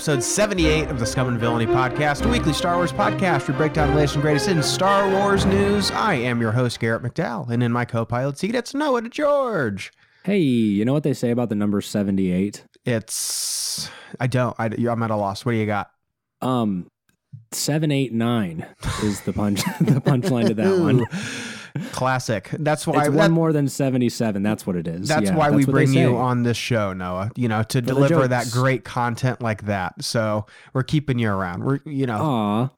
episode 78 of the Scum and Villainy Podcast, a weekly Star Wars podcast. We break down the latest and greatest in Star Wars news. I am your host, Garrett McDowell, and in my co pilot seat, it's Noah George. Hey, you know what they say about the number 78? It's. I don't. I, I'm at a loss. What do you got? Um, 789 is the punch the punchline to that one. Classic. That's why It's that- one more than 77. That's what it is. That's Yeah, why we bring you on this show, Noah. You know, to the deliver that great content like that. So we're keeping you around. We're, you know, Aw.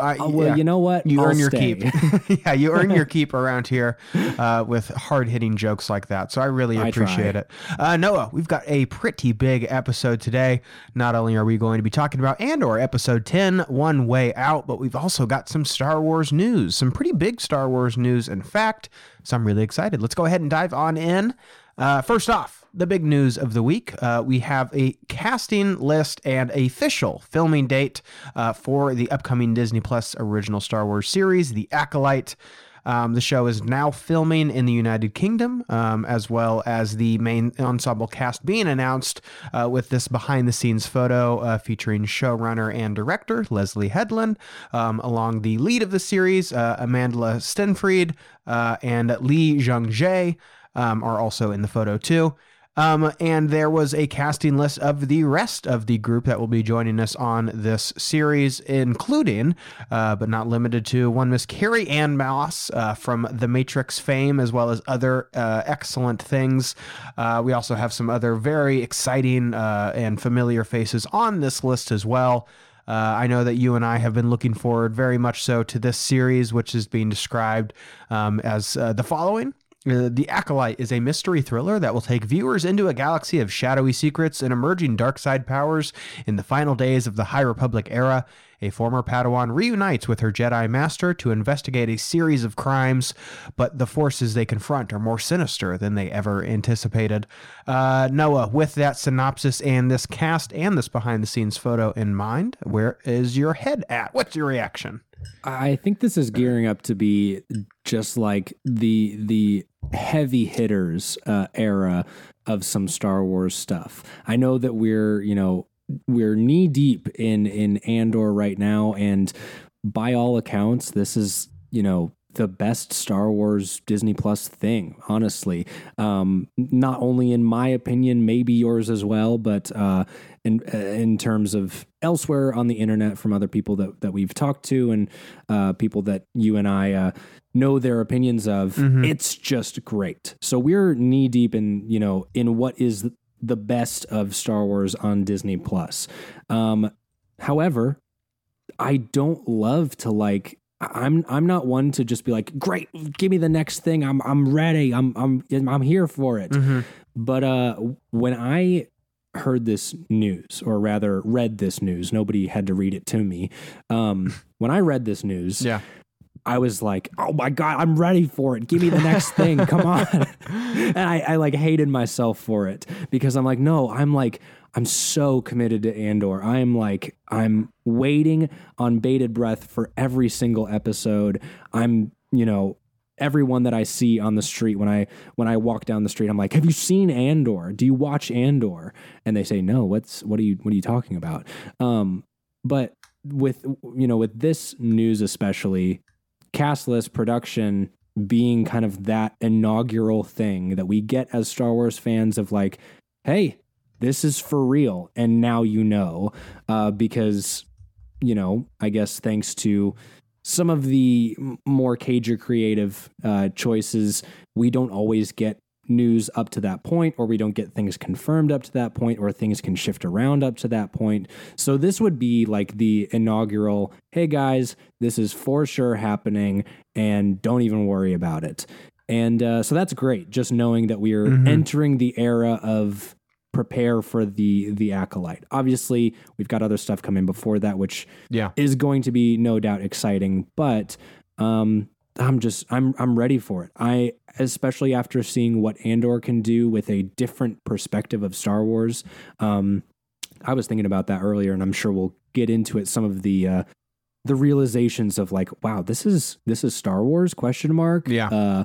I, Oh, well, yeah. you know what? You I'll earn your stay. keep. yeah, you earn your keep around here uh, with hard hitting jokes like that. So I really appreciate try. it. Uh, Noah, we've got a pretty big episode today. Not only are we going to be talking about Andor episode 10, One Way Out, but we've also got some Star Wars news, some pretty big Star Wars news, in fact. So I'm really excited. Let's go ahead and dive on in. Uh, first off, the big news of the week. Uh, we have a casting list and official filming date uh, for the upcoming Disney Plus original Star Wars series, The Acolyte. Um, the show is now filming in the United Kingdom, um, as well as the main ensemble cast being announced uh, with this behind the scenes photo uh, featuring showrunner and director Leslie Headland, um, along the lead of the series, uh, Amanda Stenberg uh, and Lee Jung Jae um, are also in the photo too. Um, and there was a casting list of the rest of the group that will be joining us on this series, including, uh, but not limited to, one Miss Carrie Ann Moss uh, from The Matrix fame, as well as other uh, excellent things. Uh, we also have some other very exciting uh, and familiar faces on this list as well. Uh, I know that you and I have been looking forward very much so to this series, which is being described um, as uh, the following. Uh, the Acolyte is a mystery thriller that will take viewers into a galaxy of shadowy secrets and emerging dark side powers in the final days of the High Republic era. A former Padawan reunites with her Jedi Master to investigate a series of crimes, but the forces they confront are more sinister than they ever anticipated. Uh, Noah, with that synopsis and this cast and this behind the scenes photo in mind, where is your head at? What's your reaction? I think this is gearing up to be just like the the heavy hitters uh, era of some Star Wars stuff. I know that we're you know we're knee deep in in Andor right now, and by all accounts, this is you know the best Star Wars Disney Plus thing. Honestly, um, not only in my opinion, maybe yours as well, but uh, in uh, in terms of elsewhere on the internet from other people that that we've talked to and uh, people that you and I uh, know their opinions of, Mhm. it's just great. So we're knee deep in you know in what is the best of Star Wars on Disney Plus. Um, however, I don't love to like. I'm I'm not one to just be like, great, give me the next thing. I'm I'm ready. I'm I'm I'm here for it. Mm-hmm. But uh, when I heard this news, or rather read this news, nobody had to read it to me. Um, when I read this news, Yeah. I was like, "Oh my god, I'm ready for it! Give me the next thing, come on!" and I, I like hated myself for it because I'm like, no, I'm like, I'm so committed to Andor. I'm like, I'm waiting on bated breath for every single episode. I'm, you know, everyone that I see on the street when I when I walk down the street, I'm like, "Have you seen Andor? Do you watch Andor?" And they say, "No. What's what are you what are you talking about?" Um, but with you know with this news especially, cast list production being kind of that inaugural thing that we get as Star Wars fans of like, "Hey, this is for real," and now you know, uh, because you know, I guess thanks to some of the more cager creative uh, choices, we don't always get news up to that point, or we don't get things confirmed up to that point, or things can shift around up to that point. So this would be like the inaugural, hey guys, this is for sure happening, and don't even worry about it. And uh, so that's great, just knowing that we are Mhm. entering the era of prepare for the the acolyte. Obviously, we've got other stuff coming before that, which Yeah. is going to be no doubt exciting, but um I'm just I'm I'm ready for it. I especially after seeing what Andor can do with a different perspective of Star Wars. Um I was thinking about that earlier and I'm sure we'll get into it some of the uh the realizations of like wow, this is this is Star Wars question mark. Yeah. Uh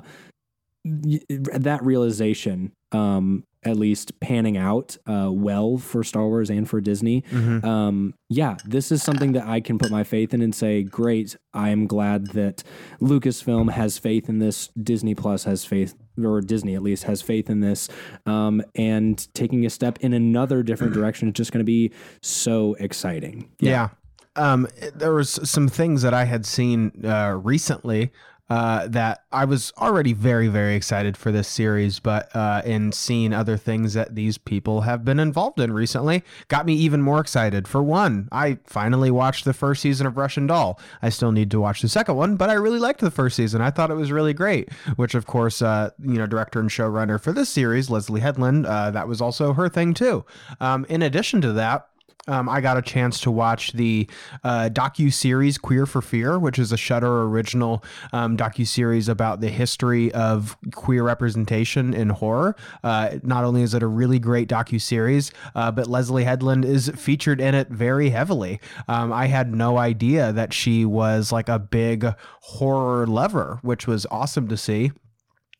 that realization um at least panning out uh, well for Star Wars and for Disney. Mm-hmm. Um, yeah, this is something that I can put my faith in and say, great. I am glad that Lucasfilm has faith in this. Disney Plus has faith, or Disney at least has faith in this. Um, and taking a step in another different direction is just going to be so exciting. Yeah. Um, there was some things that I had seen uh, recently uh, that I was already very, very excited for this series, but uh, in seeing other things that these people have been involved in recently got me even more excited. For one, I finally watched the first season of Russian Doll. I still need to watch the second one, but I really liked the first season. I thought it was really great, which, of course, uh, you know, director and showrunner for this series, Leslie Headland, uh, that was also her thing too. Um, in addition to that, um, I got a chance to watch the uh, docu series "Queer for Fear," which is a Shudder original um, docu series about the history of queer representation in horror. Uh, not only is it a really great docu series, uh, but Leslie Headland is featured in it very heavily. Um, I had no idea that she was like a big horror lover, which was awesome to see.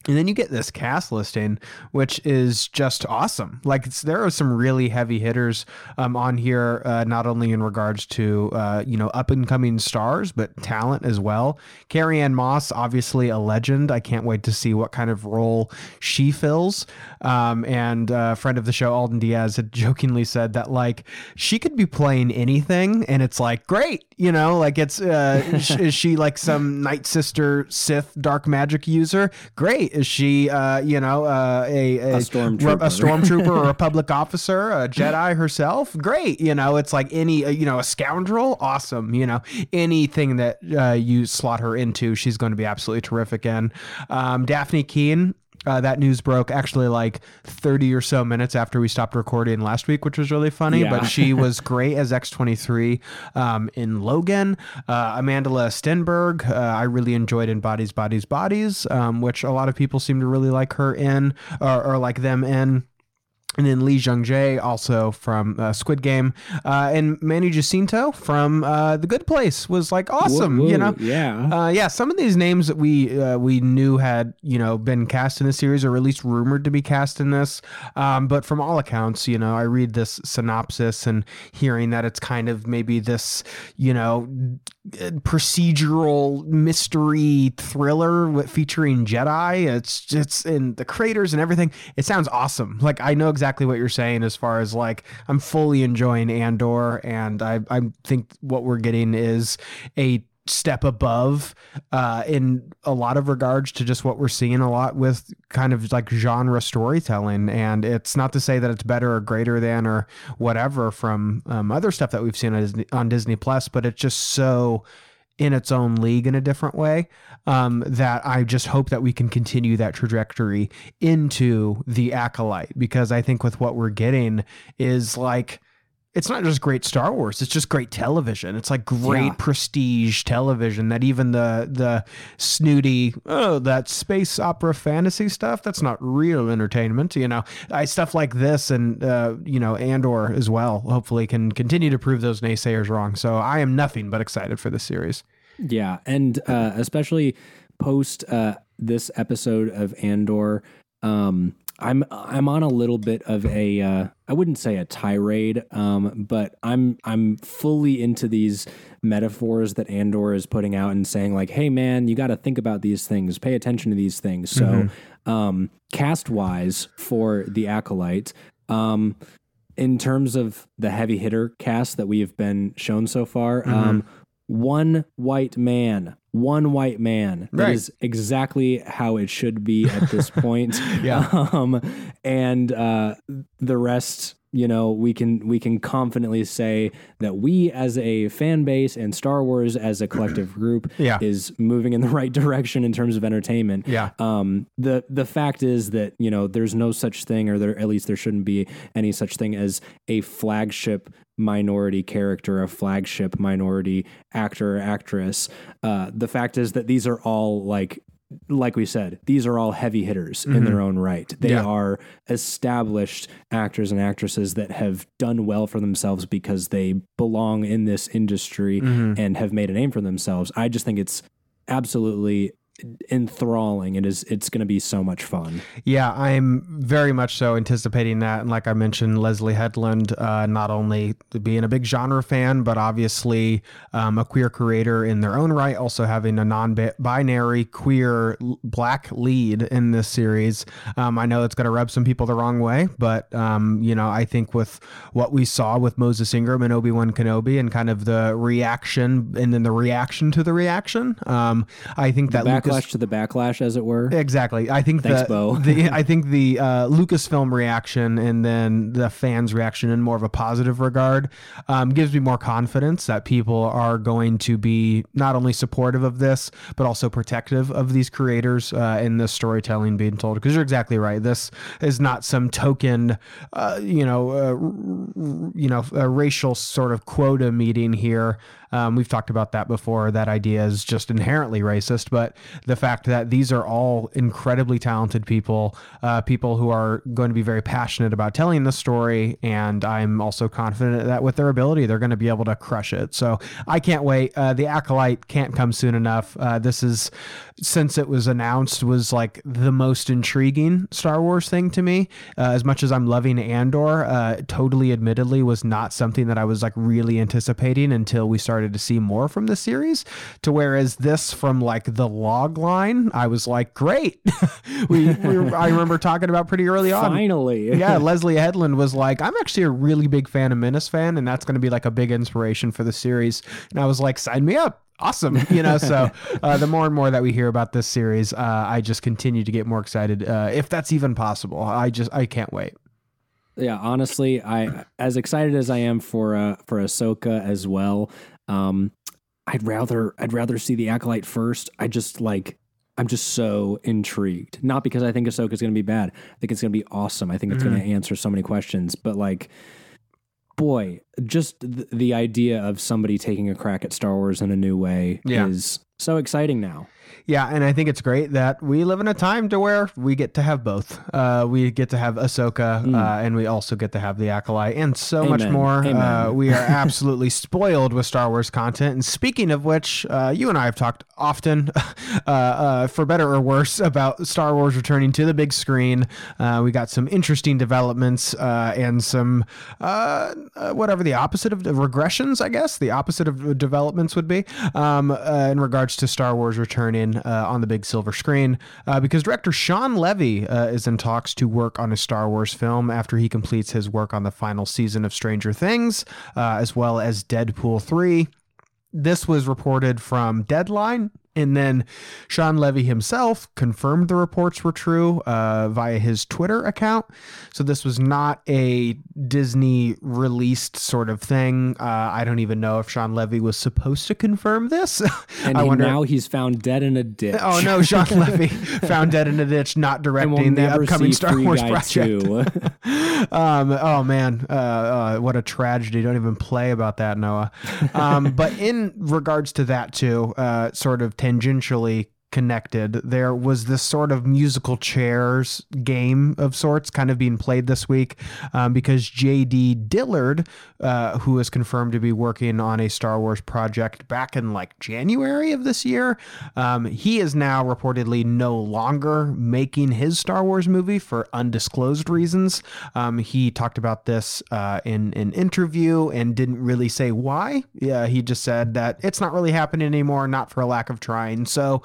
And then you get this cast listing, which is just awesome. Like there are some really heavy hitters um, on here, uh, not only in regards to uh, you know up and coming stars, but talent as well. Carrie Ann Moss, obviously a legend. I can't wait to see what kind of role she fills. Um, and uh, a friend of the show, Alden Diaz, had jokingly said that like she could be playing anything, and it's like great, you know, like it's uh, is she like some Night Sister Sith dark magic user? Great is she, uh, you know, uh, a, a, A stormtrooper. a stormtrooper or a public officer, a Jedi herself? Great. You know, it's like any, uh, you know, a scoundrel? Awesome. You know, anything that uh, you slot her into, she's going to be absolutely terrific in. Um, Dafne Keen. Uh, that news broke actually like 30 or so minutes after we stopped recording last week, which was really funny. Yeah. But she was great as X23 um, in Logan. Uh, Amanda Stenberg, uh, I really enjoyed in Bodies, Bodies, Bodies, um, which a lot of people seem to really like her in or, or like them in. And then Lee Jung Jae, also from uh, Squid Game, uh, and Manny Jacinto from uh, The Good Place was like awesome. Whoa, you know, yeah. uh, yeah, some of these names that we uh, we knew had you know been cast in the series, or at least rumored to be cast in this. Um, but from all accounts, you know, I read this synopsis and hearing that it's kind of maybe this you know Uh, procedural mystery thriller featuring Jedi. It's it's in the craters and everything. It sounds awesome. Like I know exactly what you're saying as far as like I'm fully enjoying Andor, and I I think what we're getting is a step above uh, in a lot of regards to just what we're seeing a lot with kind of like genre storytelling. And it's not to say that it's better or greater than or whatever from um, other stuff that we've seen on Disney, on Disney Plus, but it's just so in its own league in a different way um, that I just hope that we can continue that trajectory into the acolyte because I think with what we're getting is like it's not just great Star Wars, it's just great television. It's like great Yeah. prestige television that even the the snooty oh that space opera fantasy stuff that's not real entertainment, you know. I stuff like this and uh, you know Andor as well hopefully can continue to prove those naysayers wrong. So I am nothing but excited for this series. Yeah, and uh, especially post uh, this episode of Andor, um, I'm I'm on a little bit of a uh, I wouldn't say a tirade, um, but I'm I'm fully into these metaphors that Andor is putting out and saying like, hey man, you got to think about these things, pay attention to these things. So, um, cast wise for the acolyte. Um, in terms of the heavy hitter cast that we have been shown so far, um, one white man, one white man. That Right. is exactly how it should be at this point. Yeah. Um, and uh, the rest, you know, we can we can confidently say that we as a fan base and Star Wars as a collective group Yeah. is moving in the right direction in terms of entertainment. Yeah. Um, the the fact is that you know there's no such thing, or there at least there shouldn't be any such thing as a flagship minority character, a flagship minority actor or actress. Uh, the fact is that these are all like. Like we said, these are all heavy hitters in their mm-hmm. own right. They Yeah. are established actors and actresses that have done well for themselves because they belong in this industry mm-hmm. and have made a name for themselves. I just think it's absolutely enthralling. It is it's going to be so much fun. Yeah, I'm very much so anticipating that. And like I mentioned, Leslie Headland, uh, not only being a big genre fan, but obviously um, a queer creator in their own right, also having a non binary queer black lead in this series. Um, I know it's going to rub some people the wrong way, but, um, you know, I think with what we saw with Moses Ingram and Obi Wan Kenobi and kind of the reaction and then the reaction to the reaction, um, I think that backlash to the backlash, as it were. Exactly. I think Thanks, the, Bo. the I think the uh, Lucasfilm reaction and then the fans' reaction in more of a positive regard um, gives me more confidence that people are going to be not only supportive of this but also protective of these creators uh, in this storytelling being told. Because you're exactly right. This is not some token, uh, you know, uh, r- you know, a racial sort of quota meeting here. Um, we've talked about that before. That idea is just inherently racist, but the fact that these are all incredibly talented people, uh, people who are going to be very passionate about telling the story, and I'm also confident that with their ability, they're going to be able to crush it. So I can't wait. Uh, the acolyte can't come soon enough. Uh, this is since it was announced was like the most intriguing Star Wars thing to me. Uh, as much as I'm loving Andor, uh, totally admittedly was not something that I was like really anticipating until we started to see more from the series. To whereas this from like the log line, I was like, great. we, we I remember talking about pretty early on. Finally. Yeah, Leslie Headland was like, I'm actually a really big fan of Menace fan, and that's going to be like a big inspiration for the series. And I was like, sign me up. Awesome. You know, so uh, the more and more that we hear about this series, uh, I just continue to get more excited. Uh, if that's even possible, I just, I can't wait. Yeah honestly i as excited as i am for uh for ahsoka as well um i'd rather i'd rather see the acolyte first. I just like i'm just so intrigued. Not because i think ahsoka's gonna be bad. I think it's gonna be awesome. I think it's gonna answer so many questions but like boy just th- the idea of somebody taking a crack at star wars in a new way Yeah. is so exciting now Yeah, and I think it's great that we live in a time to where we get to have both. Uh, we get to have Ahsoka, uh, and we also get to have the Acolyte, and so much more. Uh, we are absolutely spoiled with Star Wars content. And speaking of which, uh, you and I have talked often, uh, uh, for better or worse, about Star Wars returning to the big screen. Uh, we got some interesting developments uh, and some uh, uh, whatever the opposite of the regressions, I guess, the opposite of developments would be um, uh, in regards to Star Wars returning uh, on the big silver screen. Uh, because director Shawn Levy uh, is in talks to work on a Star Wars film after he completes his work on the final season of Stranger Things, uh, as well as Deadpool 3 this was reported from Deadline. And then Shawn Levy himself confirmed the reports were true uh, via his Twitter account. So this was not a Disney released sort of thing. Uh, I don't even know if Shawn Levy was supposed to confirm this. and he- wonder. now he's found dead in a ditch Oh no, Shawn Levy found dead in a ditch, not and we'll directing the upcoming Star Wars project. um, oh man, uh, uh, what a tragedy! Don't even play about that, Noah. Um, but in regards to that too, uh, sort of tangentially connected, there was this sort of musical chairs game of sorts kind of being played this week um, because J.D. Dillard, uh, who is confirmed to be working on a Star Wars project back in like January of this year, um, he is now reportedly no longer making his Star Wars movie for undisclosed reasons. Um, he talked about this uh, in an interview and didn't really say why. Yeah, he just said that it's not really happening anymore, not for a lack of trying. So.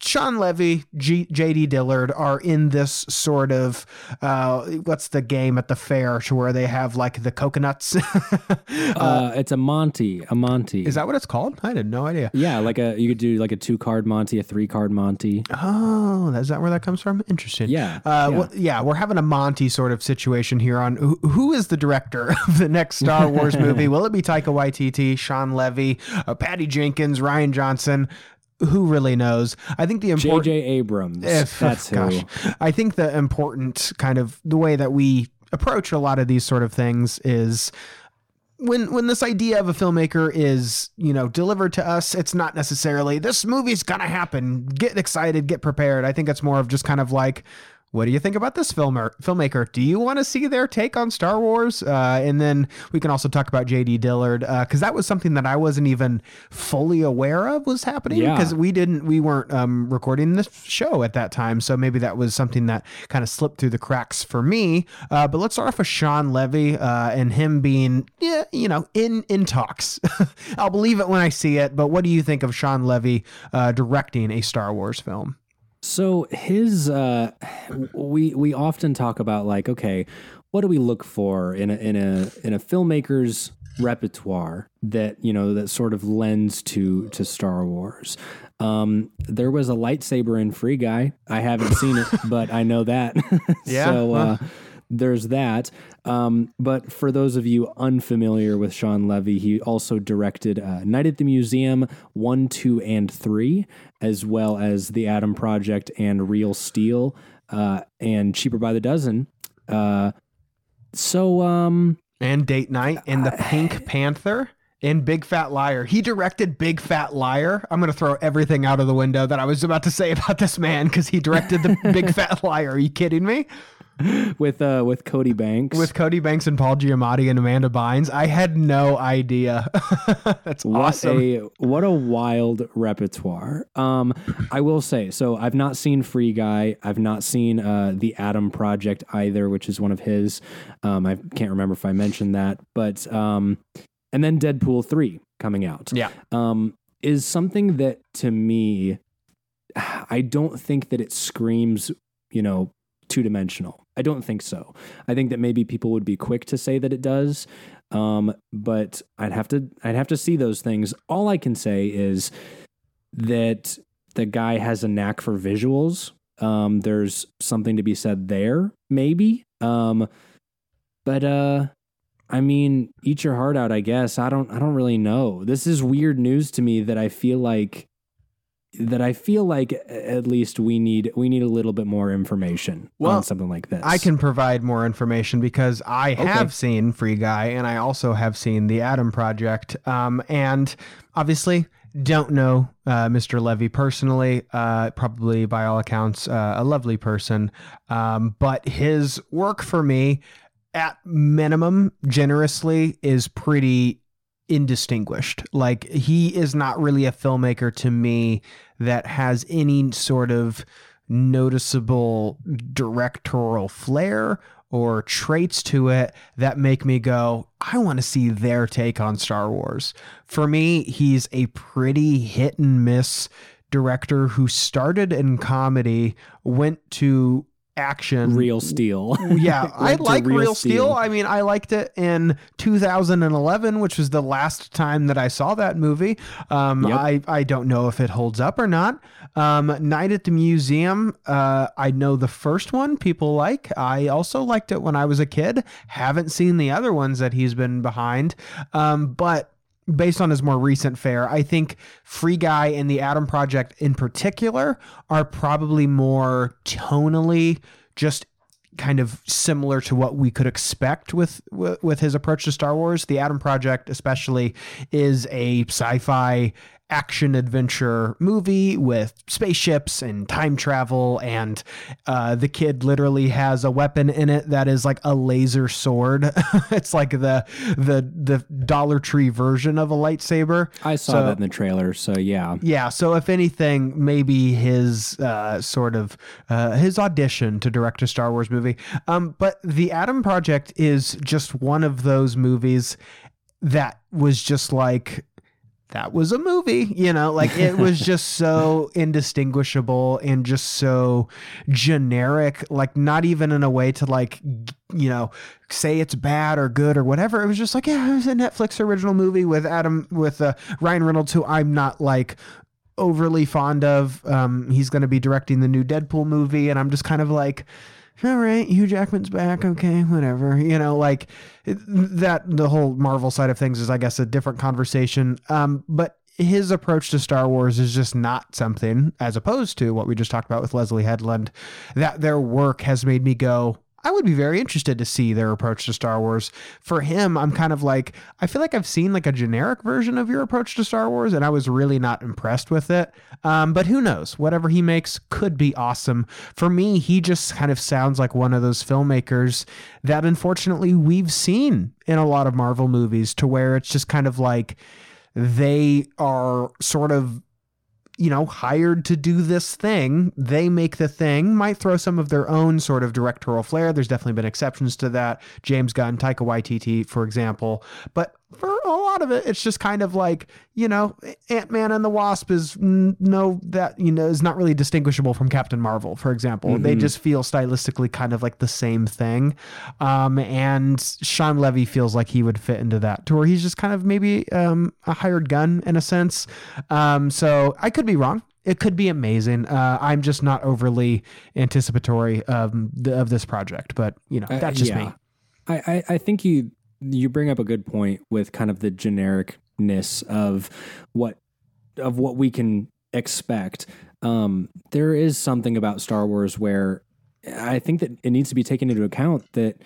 Shawn Levy, G- J.D. Dillard are in this sort of uh, what's the game at the fair to where they have like the coconuts. uh, it's a Monty, a Monty. Is that what it's called? I had no idea. yeah, like a you could do like a two card Monty, a three card Monty. Oh, is that where that comes from? Interesting. Yeah, Uh, yeah. well, yeah, we're having a Monty sort of situation here on who, who is the director of the next Star Wars movie? Will it be Taika Waititi, Shawn Levy, uh, Patty Jenkins, Rian Johnson? Who really knows? I think the important J.J. Abrams. Eh, if that's who. gosh, I think the important kind of the way that we approach a lot of these sort of things is when when this idea of a filmmaker is you know delivered to us it's not necessarily this movie's gonna happen get excited get prepared i think it's more of just kind of like what do you think about this filmer, filmmaker? Do you want to see their take on Star Wars? Uh, and then we can also talk about J.D. Dillard because uh, that was something that I wasn't even fully aware of was happening because Yeah. we didn't we weren't um, recording this show at that time, so maybe that was something that kind of slipped through the cracks for me. Uh, but let's start off with Shawn Levy uh, and him being yeah, you know in in talks. I'll believe it when I see it. But what do you think of Shawn Levy uh, directing a Star Wars film? So his, uh, we we often talk about like, okay, what do we look for in a in a in a filmmaker's repertoire that you know that sort of lends to to Star Wars. Um, there was a lightsaber in Free Guy. I haven't seen it, but I know that. Yeah, so uh. There's that. Um, but for those of you unfamiliar with Shawn Levy, he also directed uh, Night at the Museum 1, 2, and 3, as well as The Adam Project and Real Steel uh, and Cheaper by the Dozen. Uh, so, um, and Date Night and the Pink Panther and Big Fat Liar. He directed Big Fat Liar. I'm going to throw everything out of the window that I was about to say about this man because he directed the Big Fat Liar. Are you kidding me? with uh, with Cody Banks. With Cody Banks and Paul Giamatti and Amanda Bynes. I had no idea. That's What awesome. a what a wild repertoire. Um, I will say so. I've not seen Free Guy. I've not seen uh, the Adam Project either, which is one of his. Um, I can't remember if I mentioned that, but um, and then Deadpool three coming out. yeah. Um, is something that to me, I don't think that it screams, you know, two dimensional. I don't think so. I think that maybe people would be quick to say that it does. Um, but I'd have to I'd have to see those things. All I can say is that the guy has a knack for visuals. Um, there's something to be said there, maybe. Um, but uh, I mean, eat your heart out. I guess I don't. I don't really know. This is weird news to me that I feel like that I feel like at least we need we need a little bit more information Well, on something like this. I can provide more information because I have seen Free Guy and I also have seen The Adam Project. Um, and obviously, don't know uh, Mr. Levy personally. Uh, probably, by all accounts, uh, a lovely person. Um, but his work for me, at minimum, generously, is pretty indistinguished. Like he is not really a filmmaker to me that has any sort of noticeable directorial flair or traits to it that make me go, I want to see their take on Star Wars. For me, he's a pretty hit and miss director who started in comedy, went to action real steel. yeah, I like Real Real, Steel. Steel. I mean, I liked it in 2011, which was the last time that I saw that movie. Um, Yep. I I don't know if it holds up or not. Um, Night at the Museum. Uh, I know the first one people like. I also liked it when I was a kid. Haven't seen the other ones that he's been behind. Um, but based on his more recent fare, I think Free Guy and the Adam Project in particular are probably more tonally just kind of similar to what we could expect with with, his approach to Star Wars. The Adam Project especially is a sci-fi action adventure movie with spaceships and time travel and uh, the kid literally has a weapon in it that is like a laser sword it's like the the the dollar tree version of a lightsaber I saw So- that in the trailer, so yeah. yeah, so if anything, maybe his uh, sort of uh, his audition to direct a Star Wars movie. Um, but the Adam Project is just one of those movies that was just like that was a movie, you know, like it was just so indistinguishable and just so generic, like not even in a way to like, you know, say it's bad or good or whatever. It was just like, yeah, it was a Netflix original movie with Adam, with uh, Ryan Reynolds, who I'm not like overly fond of. Um, he's going to be directing the new Deadpool movie, and I'm just kind of like, all right, Hugh Jackman's back. Okay, whatever. You know, like that. The whole Marvel side of things is, I guess, a different conversation. Um, but his approach to Star Wars is just not something, as opposed to what we just talked about with Leslie Headland, that their work has made me go. I would be very interested to see their approach to Star Wars. For him, I'm kind of like, I feel like I've seen like a generic version of your approach to Star Wars, and I was really not impressed with it. Um, but who knows? Whatever he makes could be awesome. For me, he just kind of sounds like one of those filmmakers that unfortunately we've seen in a lot of Marvel movies to where it's just kind of like they are sort of you know, hired to do this thing. They make the thing, might throw some of their own sort of directorial flair. There's definitely been exceptions to that. James Gunn, Taika Waititi, for example. But for a lot of it, it's just kind of like, you know, Ant Man and the Wasp is no, that, you know, is not really distinguishable from Captain Marvel, for example. Mm-hmm. They just feel stylistically kind of like the same thing. Um, and Shawn Levy feels like he would fit into that to where he's just kind of maybe um, a hired gun in a sense. Um, so I could be wrong. It could be amazing. Uh, I'm just not overly anticipatory of, the, of this project, but you know, uh, that's just uh, yeah. me. I, I think you you bring up a good point with kind of the genericness of what of what we can expect. Um, there is something about Star Wars where I think that it needs to be taken into account that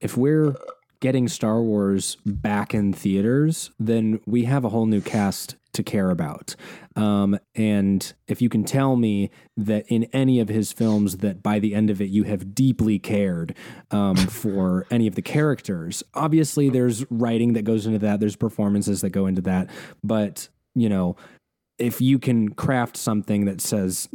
if we're getting Star Wars back in theaters, then we have a whole new cast to care about. Um, and if you can tell me that in any of his films that by the end of it you have deeply cared um, for any of the characters, obviously there's writing that goes into that, there's performances that go into that, but you know, if you can craft something that says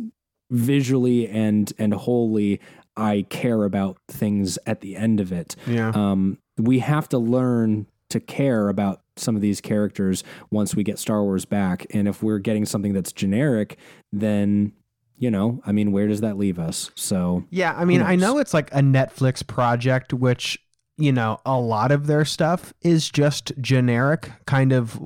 visually and and wholly I care about things at the end of it. Yeah. Um, we have to learn to care about some of these characters once we get Star Wars back. And if we're getting something that's generic, then you know, I mean, where does that leave us? So yeah, I mean, I know it's like a Netflix project, which you know, a lot of their stuff is just generic, kind of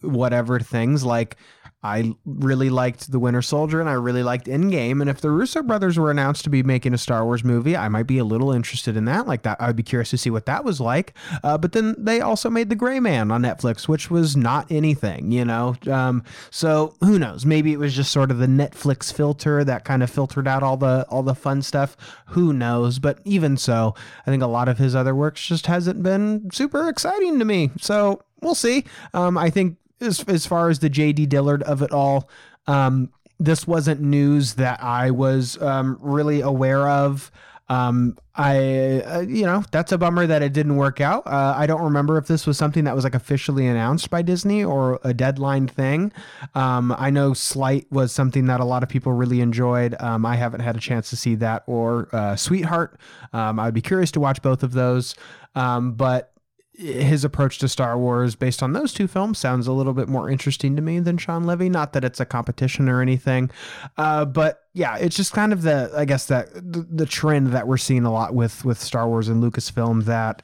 whatever things like I really liked The Winter Soldier and I really liked Endgame. And if the Russo brothers were announced to be making a Star Wars movie, I might be a little interested in that. Like that, I'd be curious to see what that was like. Uh, but then they also made The Gray Man on Netflix, which was not anything, you know? Um, so who knows? Maybe it was just sort of the Netflix filter that kind of filtered out all the all the fun stuff. Who knows? But even so, I think a lot of his other works just hasn't been super exciting to me. So we'll see. Um, I think as as far as the JD Dillard of it all, um, this wasn't news that I was um, really aware of. Um, I, uh, you know, that's a bummer that it didn't work out. Uh, I don't remember if this was something that was like officially announced by Disney or a deadline thing. Um, I know Sleight was something that a lot of people really enjoyed. Um, I haven't had a chance to see that or uh, Sweetheart. Um, I would be curious to watch both of those. Um, but his approach to Star Wars based on those two films sounds a little bit more interesting to me than Shawn Levy. Not that it's a competition or anything, uh, but yeah, it's just kind of the I guess that the, the trend that we're seeing a lot with with Star Wars and Lucasfilm that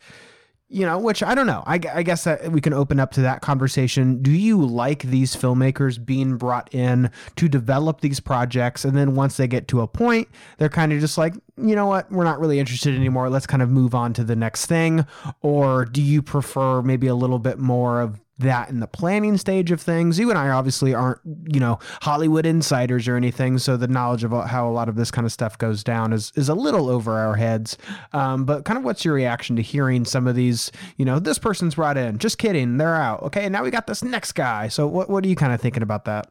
you know, which I don't know. I, I guess we can open up to that conversation. Do you like these filmmakers being brought in to develop these projects? And then once they get to a point, they're kind of just like, you know what, we're not really interested anymore. Let's kind of move on to the next thing. Or do you prefer maybe a little bit more of that in the planning stage of things. You and I obviously aren't, you know, Hollywood insiders or anything, so the knowledge of how a lot of this kind of stuff goes down is is a little over our heads. Um, but kind of what's your reaction to hearing some of these, you know, this person's brought in, just kidding, they're out. Okay, now we got this next guy. So what what are you kind of thinking about that?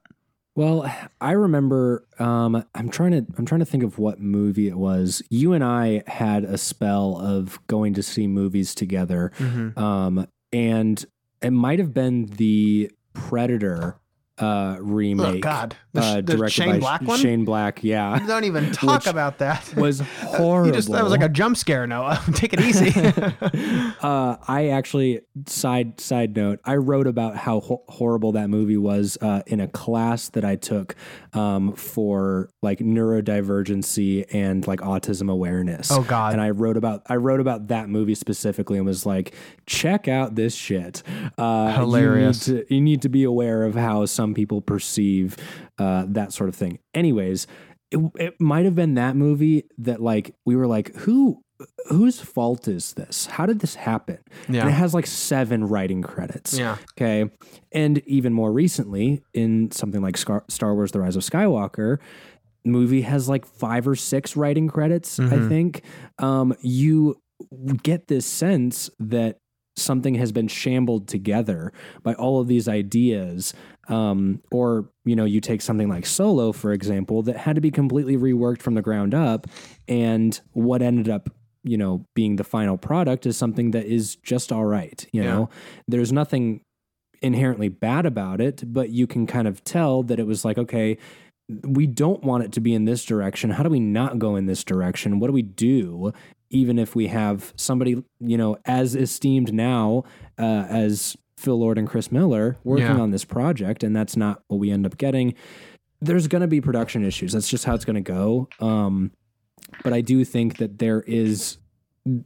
Well, I remember um, I'm trying to I'm trying to think of what movie it was. You and I had a spell of going to see movies together. Mm-hmm. Um, and it might have been the Predator uh, remake. Oh God, the, uh, the directed Shane by Black one. Shane Black, yeah. Don't even talk about that. Was horrible. Just, that was like a jump scare. Noah, take it easy. uh, I actually side side note. I wrote about how ho- horrible that movie was uh, in a class that I took um, for like neurodivergency and like autism awareness. Oh God! And I wrote about I wrote about that movie specifically and was like, check out this shit. Uh, Hilarious. You need, to, you need to be aware of how some people perceive uh, that sort of thing. Anyways, it, it might have been that movie that like we were like, who whose fault is this? How did this happen? Yeah. And it has like seven writing credits. Yeah. Okay. And even more recently, in something like Star Wars The Rise of Skywalker, movie has like five or six writing credits, I think. Um, you get this sense that something has been shambled together by all of these ideas. Um, or, you know, you take something like Solo, for example, that had to be completely reworked from the ground up. And what ended up, you know, being the final product is something that is just all right. You Yeah. know, there's nothing inherently bad about it, but you can kind of tell that it was like, okay, we don't want it to be in this direction. How do we not go in this direction? What do we do? Even if we have somebody, you know, as esteemed now uh, as Phil Lord and Chris Miller working Yeah. on this project, and that's not what we end up getting. There's going to be production issues. That's just how it's going to go. Um, but I do think that there is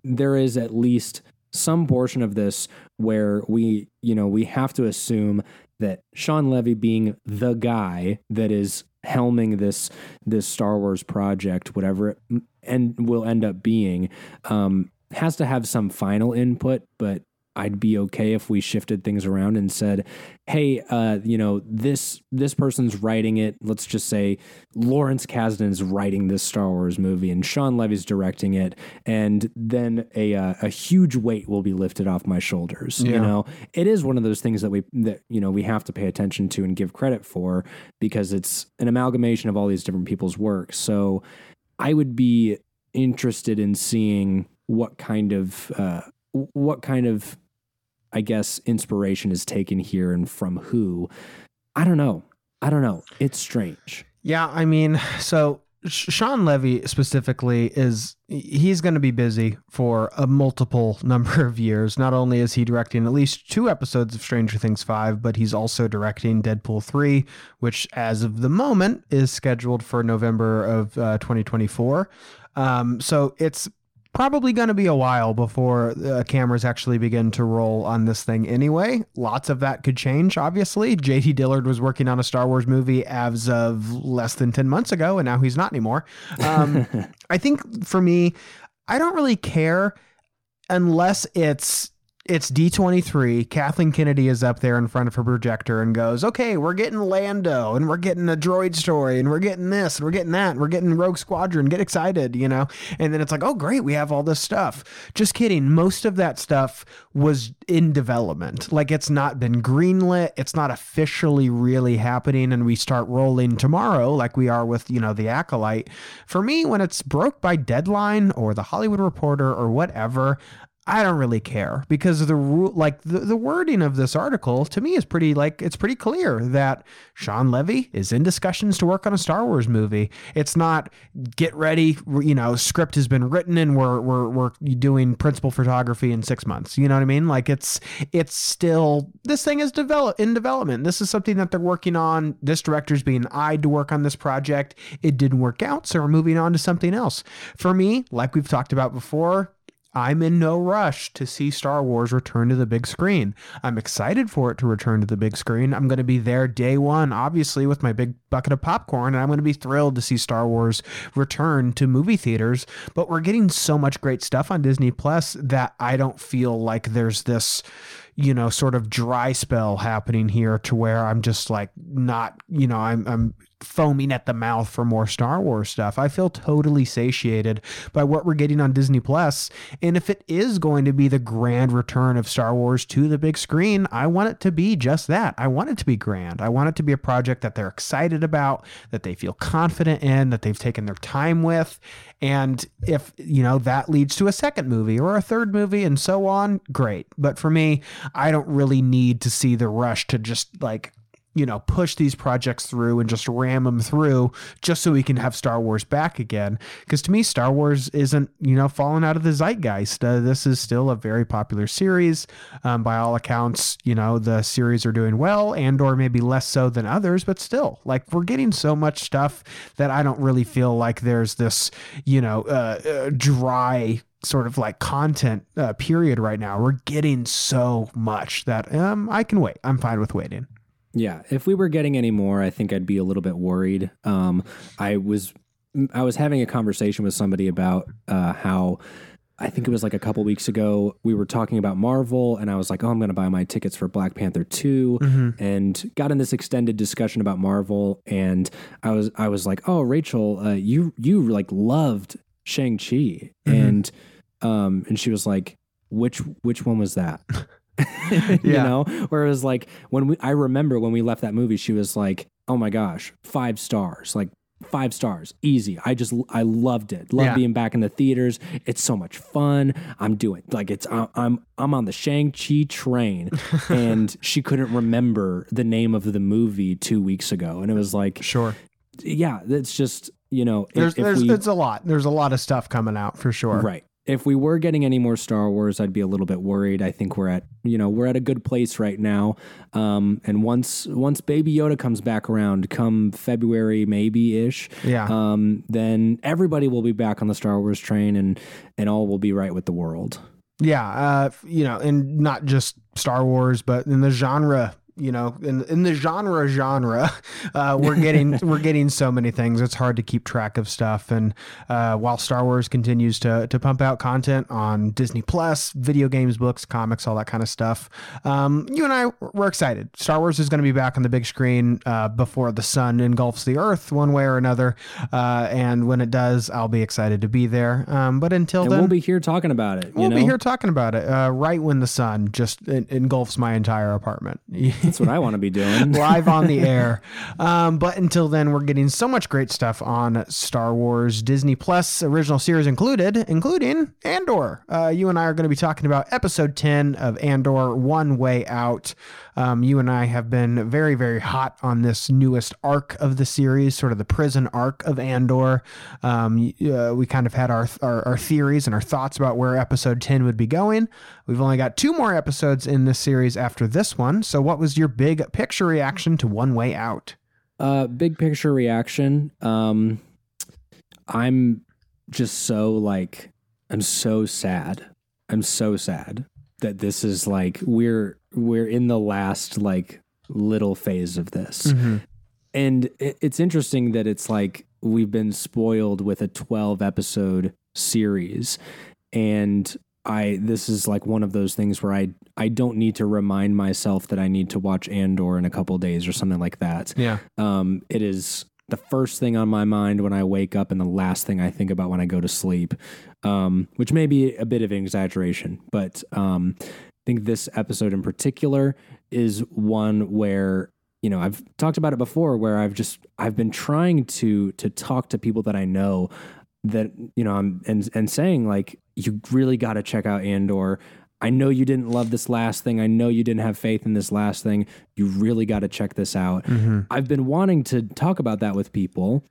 there is at least some portion of this where we, you know, we have to assume that Shawn Levy being the guy that is helming this this Star Wars project, whatever it and will end up being, um, has to have some final input, but I'd be okay if we shifted things around and said, "Hey, uh, you know, this this person's writing it. Let's just say Lawrence Kasdan is writing this Star Wars movie, and Shawn Levy's directing it, and then a uh, a huge weight will be lifted off my shoulders. Yeah. You know, it is one of those things that we that you know we have to pay attention to and give credit for because it's an amalgamation of all these different people's work. So, I would be interested in seeing what kind of uh, what kind of I guess inspiration is taken here and from who. I don't know. I don't know. It's strange. Yeah, I mean, so Shawn Levy specifically is he's going to be busy for a multiple number of years. Not only is he directing at least two episodes of Stranger Things 5, but he's also directing Deadpool 3, which as of the moment is scheduled for November of uh, 2024. Um, so it's probably going to be a while before uh, cameras actually begin to roll on this thing anyway. Lots of that could change, obviously. J.D. Dillard was working on a Star Wars movie as of less than 10 months ago, and now he's not anymore. Um, I think for me, I don't really care unless it's it's D23. Kathleen Kennedy is up there in front of her projector and goes, Okay, we're getting Lando and we're getting a droid story and we're getting this and we're getting that and we're getting Rogue Squadron. Get excited, you know? And then it's like, Oh, great, we have all this stuff. Just kidding. Most of that stuff was in development. Like it's not been greenlit, it's not officially really happening. And we start rolling tomorrow, like we are with, you know, The Acolyte. For me, when it's broke by deadline or The Hollywood Reporter or whatever, I don't really care because the rule, like the, the wording of this article to me is pretty like it's pretty clear that Shawn Levy is in discussions to work on a Star Wars movie. It's not get ready, you know, script has been written and we're we're we're doing principal photography in six months. You know what I mean? Like it's it's still this thing is develop in development. This is something that they're working on. This director's being eyed to work on this project. It didn't work out, so we're moving on to something else. For me, like we've talked about before, I'm in no rush to see Star Wars return to the big screen. I'm excited for it to return to the big screen. I'm going to be there day one, obviously, with my big bucket of popcorn, and I'm going to be thrilled to see Star Wars return to movie theaters. But we're getting so much great stuff on Disney Plus that I don't feel like there's this you know sort of dry spell happening here to where I'm just like not you know I'm I'm foaming at the mouth for more Star Wars stuff. I feel totally satiated by what we're getting on Disney Plus. And if it is going to be the grand return of Star Wars to the big screen, I want it to be just that. I want it to be grand. I want it to be a project that they're excited about, that they feel confident in, that they've taken their time with. And if, you know, that leads to a second movie or a third movie and so on, great. But for me, I don't really need to see the rush to just like you know, push these projects through and just ram them through just so we can have Star Wars back again. Because to me, Star Wars isn't, you know, falling out of the zeitgeist. Uh, this is still a very popular series. Um, by all accounts, you know, the series are doing well and or maybe less so than others, but still, like we're getting so much stuff that I don't really feel like there's this, you know, uh, uh, dry sort of like content uh, period right now. We're getting so much that um, I can wait. I'm fine with waiting. Yeah, if we were getting any more, I think I'd be a little bit worried. Um, I was I was having a conversation with somebody about uh, how I think it was like a couple weeks ago, we were talking about Marvel, and I was like, oh, I'm going to buy my tickets for Black Panther 2 Mm-hmm. and got in this extended discussion about Marvel. And I was, I was like, oh, Rachel, uh, you, you like loved Shang-Chi. Mhm. And, um, and she was like, which, which one was that? you Yeah. know, where it was like when we, I remember when we left that movie, she was like, oh my gosh, five stars, like five stars, easy. I just, I loved it. Love Yeah. being back in the theaters. It's so much fun. I'm doing like it's, I'm, I'm on the Shang Chi train, and she couldn't remember the name of the movie two weeks ago, and it was like, Sure. yeah, it's just you know, if- There's if there's we- it's a lot. There's a lot of stuff coming out for sure. Right. If we were getting any more Star Wars, I'd be a little bit worried. I think we're at you know we're at a good place right now. Um, and once once Baby Yoda comes back around, come February maybe ish, Yeah. um, then everybody will be back on the Star Wars train, and and all will be right with the world. Yeah, uh, you know, and not just Star Wars, but in the genre, you know, in in the genre genre, uh, we're getting we're getting so many things. It's hard to keep track of stuff. And uh, while Star Wars continues to to pump out content on Disney Plus, video games, books, comics, all that kind of stuff, um, you and I we're excited. Star Wars is going to be back on the big screen uh, before the sun engulfs the earth, one way or another. Uh, and when it does, I'll be excited to be there. Um, but until And then, we'll be here talking about it. You We'll know? be here talking about it uh, right when the sun just en- engulfs my entire apartment. That's what I want to be doing. Live on the air. Um, but until then, we're getting so much great stuff on Star Wars Disney Plus, original series included, including Andor. Uh, you and I are going to be talking about episode 10 of Andor One Way Out. Um, you and I have been very, very hot on this newest arc of the series, sort of the prison arc of Andor. Um, uh, we kind of had our, our our theories and our thoughts about where episode 10 would be going. We've only got two more episodes in this series after this one. So, what was your big picture reaction to One Way Out? Uh, big picture reaction. Um, I'm just so like, I'm so sad. I'm so sad that this is like we're we're in the last like little phase of this, and it's interesting that it's like we've been spoiled with a 12 episode series, and I this is like one of those things where I I don't need to remind myself that I need to watch Andor in a couple days or something like that. Yeah. Um, it is the first thing on my mind when I wake up and the last thing I think about when I go to sleep, um, which may be a bit of an exaggeration, but um, think this episode in particular is one where you know I've talked about it before, where I've just I've been trying to to talk to people that I know that you know I'm and and saying like you really got to check out Andor. I know you didn't love this last thing. I know you didn't have faith in this last thing. You really got to check this out. I've been wanting to talk about that with people.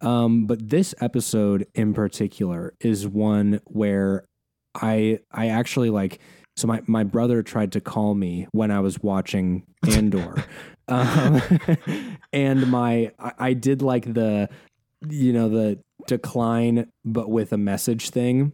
Um, but this episode in particular is one where I I actually like so my, my brother tried to call me when I was watching Andor. um, and my I, I did like the you know the decline but with a message thing.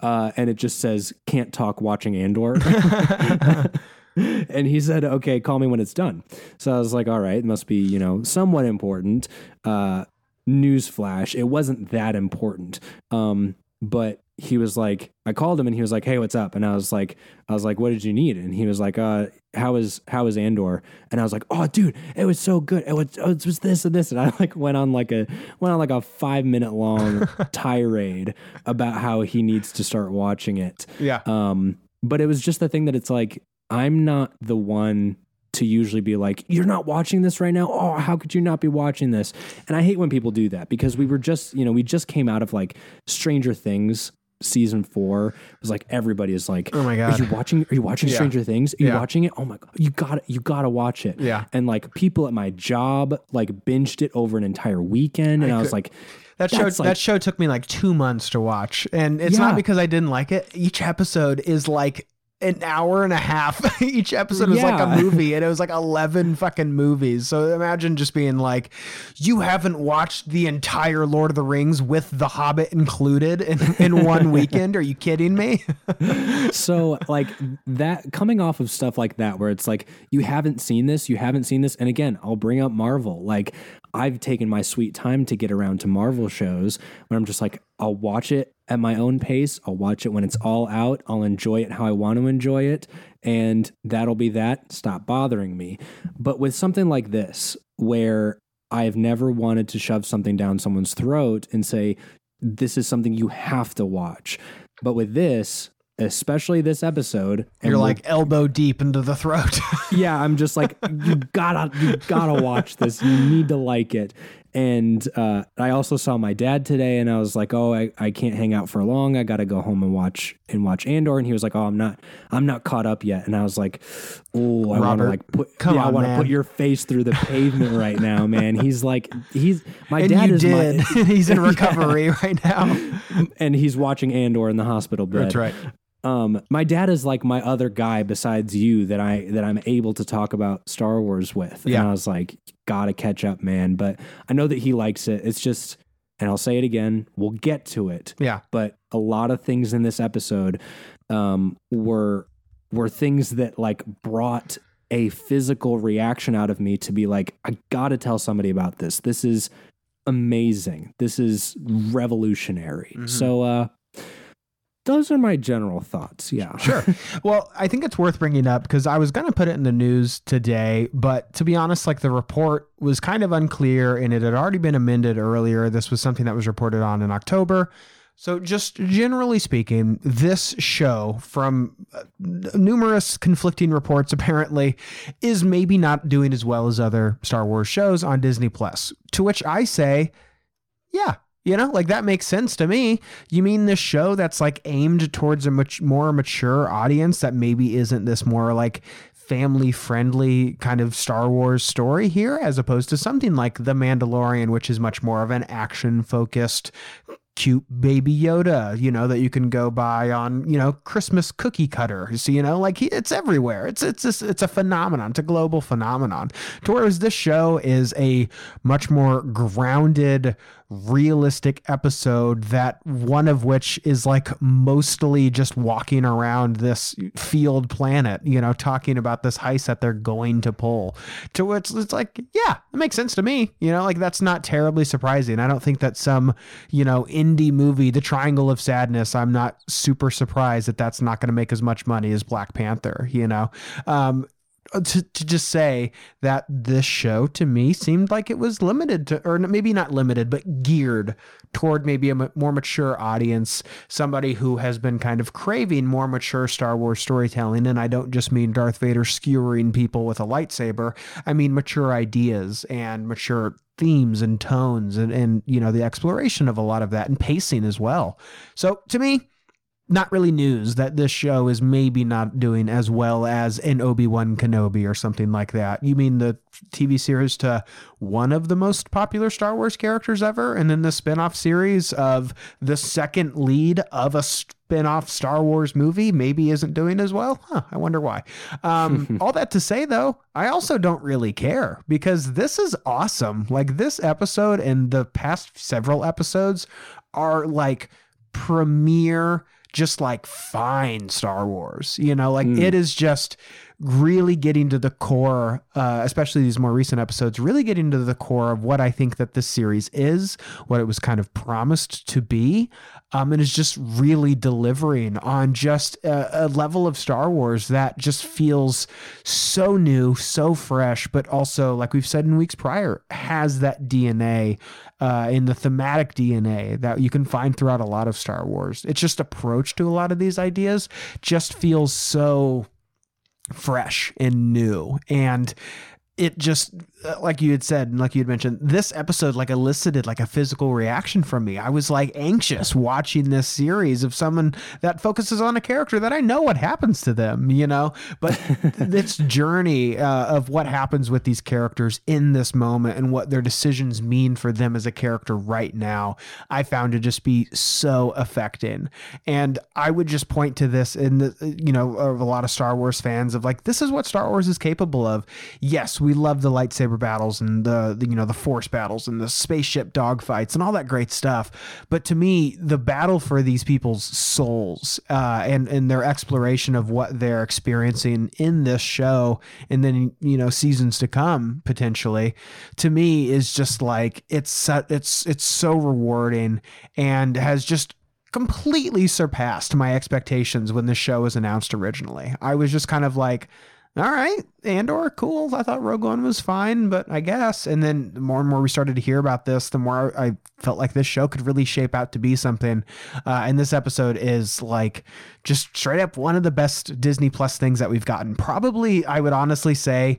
Uh, and it just says can't talk watching Andor. and he said, "Okay, call me when it's done." So I was like, "All right, it must be you know somewhat important." Uh, newsflash, it wasn't that important. Um, but he was like, I called him and he was like, "Hey, what's up?" And I was like, I was like, "What did you need?" And he was like, "Uh, how is how is Andor?" And I was like, "Oh, dude, it was so good. It was it was this and this." And I like went on like a went on like a five minute long tirade about how he needs to start watching it. Yeah. Um, but it was just the thing that it's like I'm not the one to usually be like, "You're not watching this right now." Oh, how could you not be watching this? And I hate when people do that because we were just, you know, we just came out of like Stranger Things season four. Was like everybody is like, Oh my god, Are you watching? Are you watching Yeah. Stranger Things? Are you Yeah. watching it? Oh my god, you got to You got to watch it." Yeah. And like people at my job like binged it over an entire weekend, and I, was could- like, That show like- that show took me like two months to watch, and it's not because I didn't like it. Each episode is like an hour and a half. Each episode is like a movie, and it was like eleven fucking movies. So imagine just being like, you haven't watched the entire Lord of the Rings with The Hobbit included in, in one weekend. Are you kidding me? so like that coming off of stuff like that where it's like you haven't seen this you haven't seen this and again i'll bring up marvel like i've taken my sweet time to get around to marvel shows where i'm just like i'll watch it at my own pace. I'll watch it when it's all out. I'll enjoy it how I want to enjoy it. And that'll be that. Stop bothering me. But with something like this, where I've never wanted to shove something down someone's throat and say, this is something you have to watch. But with this, especially this episode, You're like elbow deep into the throat. yeah, I'm just like, you gotta, you gotta watch this. You need to like it. And uh, I also saw my dad today, and I was like, oh, I, I can't hang out for long. I gotta go home and watch and watch Andor. And he was like, oh, I'm not, I'm not caught up yet. And I was like, oh, I want to like put, come yeah, I want to put your face through the pavement right now, man. He's like, he's my and dad is did. my, He's in recovery right now. and he's watching Andor in the hospital bed. That's right. Um, my dad is like my other guy besides you that I that I'm able to talk about Star Wars with. Yeah. And I was like, gotta catch up, man. But I know that he likes it. It's just, and I'll say it again, we'll get to it. Yeah. But a lot of things in this episode um, were were things that like brought a physical reaction out of me to be like, I gotta tell somebody about this. This is amazing. This is revolutionary. Mhm. So uh those are my general thoughts. Yeah. Sure. Well, I think it's worth bringing up because I was going to put it in the news today, but to be honest, like the report was kind of unclear and it had already been amended earlier. This was something that was reported on in October. So, just generally speaking, this show, from uh, numerous conflicting reports, apparently, is maybe not doing as well as other Star Wars shows on Disney Plus. To which I say, yeah, you know, like that makes sense to me. You mean this show that's like aimed towards a much more mature audience that maybe isn't this more like family friendly kind of Star Wars story here, as opposed to something like The Mandalorian, which is much more of an action focused cute baby Yoda, you know, that you can go buy on, you know, Christmas cookie cutter. So, you know, like he, it's everywhere. It's it's just, it's a phenomenon. It's a global phenomenon. To whereas this show is a much more grounded, realistic episode that one of which is like mostly just walking around this field planet, you know, talking about this heist that they're going to pull. To which it's like, yeah, it makes sense to me. You know, like that's not terribly surprising. I don't think that some, you know, indie movie, The Triangle of Sadness, I'm not super surprised that that's not going to make as much money as Black Panther, you know. Um Uh, to, to just say that this show to me seemed like it was limited to, or maybe not limited, but geared toward maybe a more mature audience, somebody who has been kind of craving more mature Star Wars storytelling. And I don't just mean Darth Vader skewering people with a lightsaber, I mean mature ideas and mature themes and tones and, and you know, the exploration of a lot of that and pacing as well. So to me, not really news that this show is maybe not doing as well as an Obi-Wan Kenobi or something like that. You mean the TV series to one of the most popular Star Wars characters ever and then the spin-off series of the second lead of a spin-off Star Wars movie maybe isn't doing as well? Huh, I wonder why. Um, all that to say though, I also don't really care because this is awesome. Like this episode and the past several episodes are like premier just like fine Star Wars. You know, like it is just really getting to the core, uh, especially these more recent episodes, really getting to the core of what I think that this series is, what it was kind of promised to be. Um, and is just really delivering on just a, a level of Star Wars that just feels so new, so fresh, but also, like we've said in weeks prior, has that DNA uh, in the thematic DNA that you can find throughout a lot of Star Wars. It's just approach to a lot of these ideas just feels so fresh and new and it just like you had said and like you had mentioned this episode like elicited like a physical reaction from me. I was like anxious watching this series of someone that focuses on a character that i know what happens to them you know? But this journey uh, of what happens with these characters in this moment and what their decisions mean for them as a character right now i found to just be so affecting. And i would just point to this in the you know of a lot of star wars fans of like this is what star wars is capable of. Yes we love the lightsaber battles and the, the you know the force battles and the spaceship dogfights and all that great stuff but to me the battle for these people's souls uh, and and their exploration of what they're experiencing in this show and then you know seasons to come potentially to me is just like it's it's it's so rewarding and has just completely surpassed my expectations when the show was announced originally. I was just kind of like, all right, Andor, cool. I thought Rogue One was fine, but I guess. And then the more and more we started to hear about this, the more I felt like this show could really shape out to be something. Uh, and this episode is like just straight up one of the best Disney Plus things that we've gotten. Probably, I would honestly say,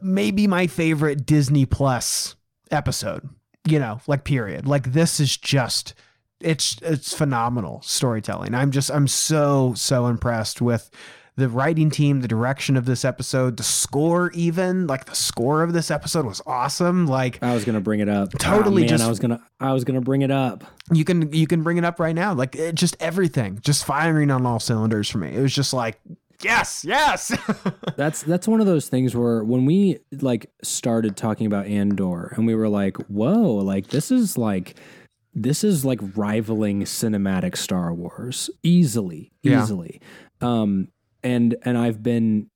maybe my favorite Disney Plus episode. You know, like period. Like this is just it's it's phenomenal storytelling. I'm just I'm so so impressed with the writing team, the direction of this episode, the score, even like the score of this episode was awesome. Like I was gonna bring it up. Totally, oh, man, just I was gonna I was gonna bring it up. You can you can bring it up right now. Like it, just everything, just firing on all cylinders for me. It was just like yes, yes. that's that's one of those things where when we like started talking about Andor and we were like, whoa, like this is like this is like rivaling cinematic Star Wars easily, easily. Yeah. Um, and and I've been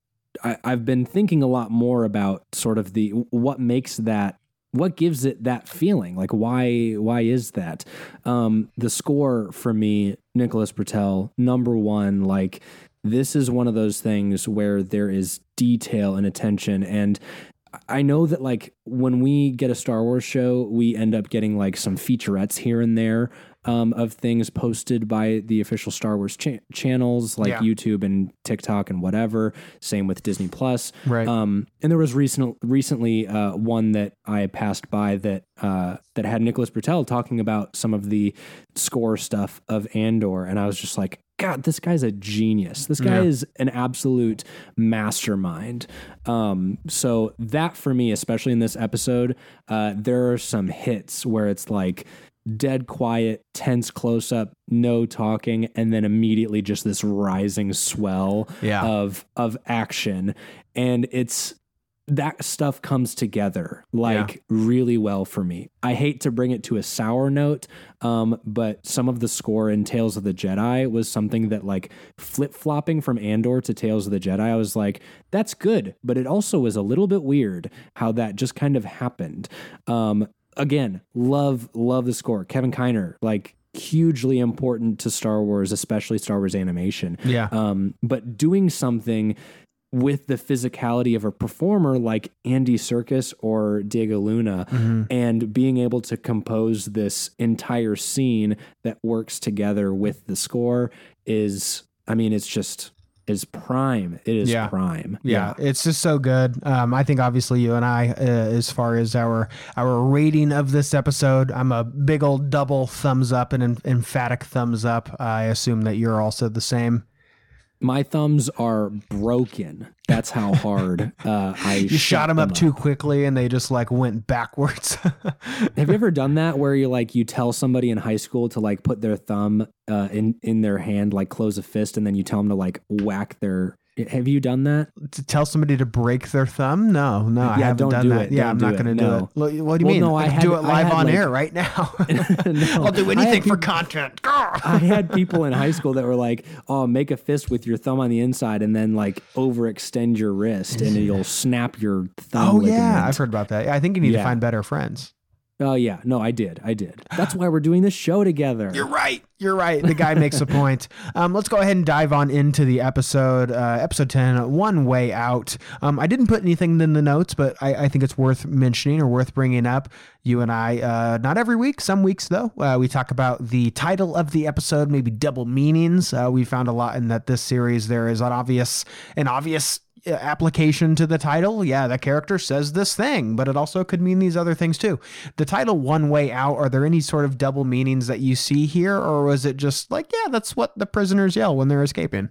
I, I've been thinking a lot more about sort of the what makes that what gives it that feeling? Like why why is that? Um the score for me nicholas britell number one like this is one of those things where there is detail and attention. And I know that like when we get a Star Wars show, we end up getting like some featurettes here and there um, of things posted by the official Star Wars cha- channels like yeah. YouTube and TikTok and whatever. Same with Disney Plus. Right. Um, and there was recent recently uh, one that I passed by that uh, that had Nicholas Britell talking about some of the score stuff of Andor, and I was just like, God, this guy's a genius. This guy yeah. is an absolute mastermind. Um, so that for me, especially in this episode, uh, there are some hits where it's like dead quiet, tense close up, no talking, and then immediately just this rising swell yeah. of of action. And it's that stuff comes together like yeah. really well for me. I hate to bring it to a sour note, um, but some of the score in Tales of the Jedi was something that like flip flopping from Andor to Tales of the Jedi. I was like, that's good, but it also was a little bit weird how that just kind of happened. Um, again, love love the score. Kevin Kiner, like hugely important to Star Wars, especially Star Wars animation. Yeah. Um, but doing something with the physicality of a performer like Andy Serkis or Diego Luna mm-hmm. and being able to compose this entire scene that works together with the score is I mean it's just is prime. It is yeah. prime. Yeah. yeah. it's just so good. Um, I think obviously you and I, uh, as far as our our rating of this episode, I'm a big old double thumbs up and an emphatic thumbs up. I assume that you're also the same my thumbs are broken. That's how hard uh, I. you shot them, them up, up, too quickly, and they just like went backwards. Have you ever done that where you like you tell somebody in high school to like put their thumb uh, in in their hand, like close a fist, and then you tell them to like whack their have you done that? To tell somebody to break their thumb? No, no, yeah, I haven't don't done do that. It. Yeah, don't I'm not going to do it. What do you well, mean? No, I, I had, do it live on like, air right now. no, I'll do anything for content. I had people in high school that were like, "Oh, make a fist with your thumb on the inside, and then like overextend your wrist, and you'll snap your thumb." Oh ligament. yeah, I've heard about that. I think you need yeah. to find better friends. Oh yeah, no, I did, I did. That's why we're doing this show together. You're right. You're right. The guy makes a point. Um, let's go ahead and dive on into the episode. Uh, episode ten, one way out. Um, I didn't put anything in the notes, but I, I, think it's worth mentioning or worth bringing up. You and I, uh, not every week, some weeks though, uh, we talk about the title of the episode, maybe double meanings. Uh, we found a lot in that this series there is an obvious, an obvious application to the title, yeah, the character says this thing, but it also could mean these other things too. The title One Way Out, are there any sort of double meanings that you see here, or was it just like, yeah, that's what the prisoners yell when they're escaping?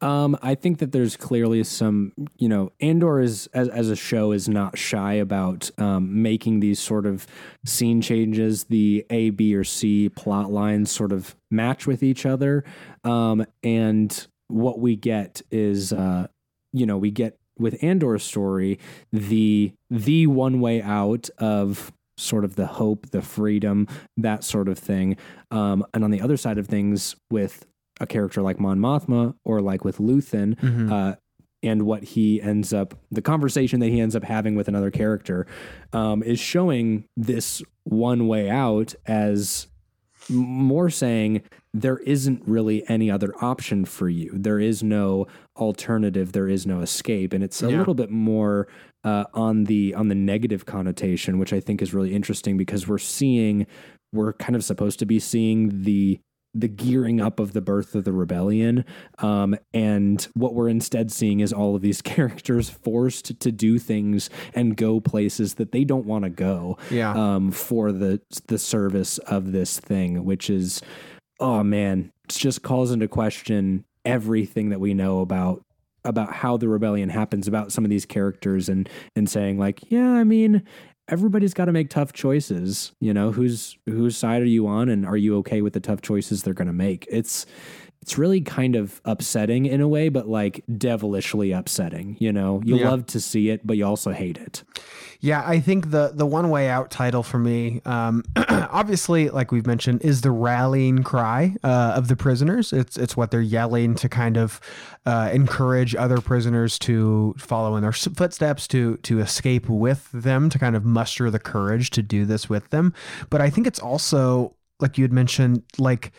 Um, I think that there's clearly some, you know, Andor is as, as a show is not shy about um, making these sort of scene changes, the A, B, or C plot lines sort of match with each other, um, and what we get is uh, you know, we get with Andor's story the the one way out of sort of the hope, the freedom, that sort of thing. Um, and on the other side of things, with a character like Mon Mothma or like with Luthen, mm-hmm. uh, and what he ends up, the conversation that he ends up having with another character, um, is showing this one way out as more saying there isn't really any other option for you. There is no alternative. There is no escape, and it's a Yeah. little bit more uh, on the on the negative connotation, which I think is really interesting because we're seeing we're kind of supposed to be seeing the the gearing up of the birth of the rebellion um, and what we're instead seeing is all of these characters forced to do things and go places that they don't want to go Yeah. um, for the the service of this thing, which is, oh man, it just calls into question everything that we know about about how the rebellion happens, about some of these characters, and and saying like, yeah, I mean, everybody's got to make tough choices. You know, whose whose side are you on, and are you okay with the tough choices they're going to make? It's it's really kind of upsetting in a way, but like devilishly upsetting. You know, you Yeah. love to see it, but you also hate it. Yeah, I think the the one way out title for me, um, obviously, like we've mentioned, is the rallying cry uh, of the prisoners. It's it's what they're yelling to kind of uh, encourage other prisoners to follow in their footsteps, to to escape with them, to kind of muster the courage to do this with them. But I think it's also like you had mentioned, like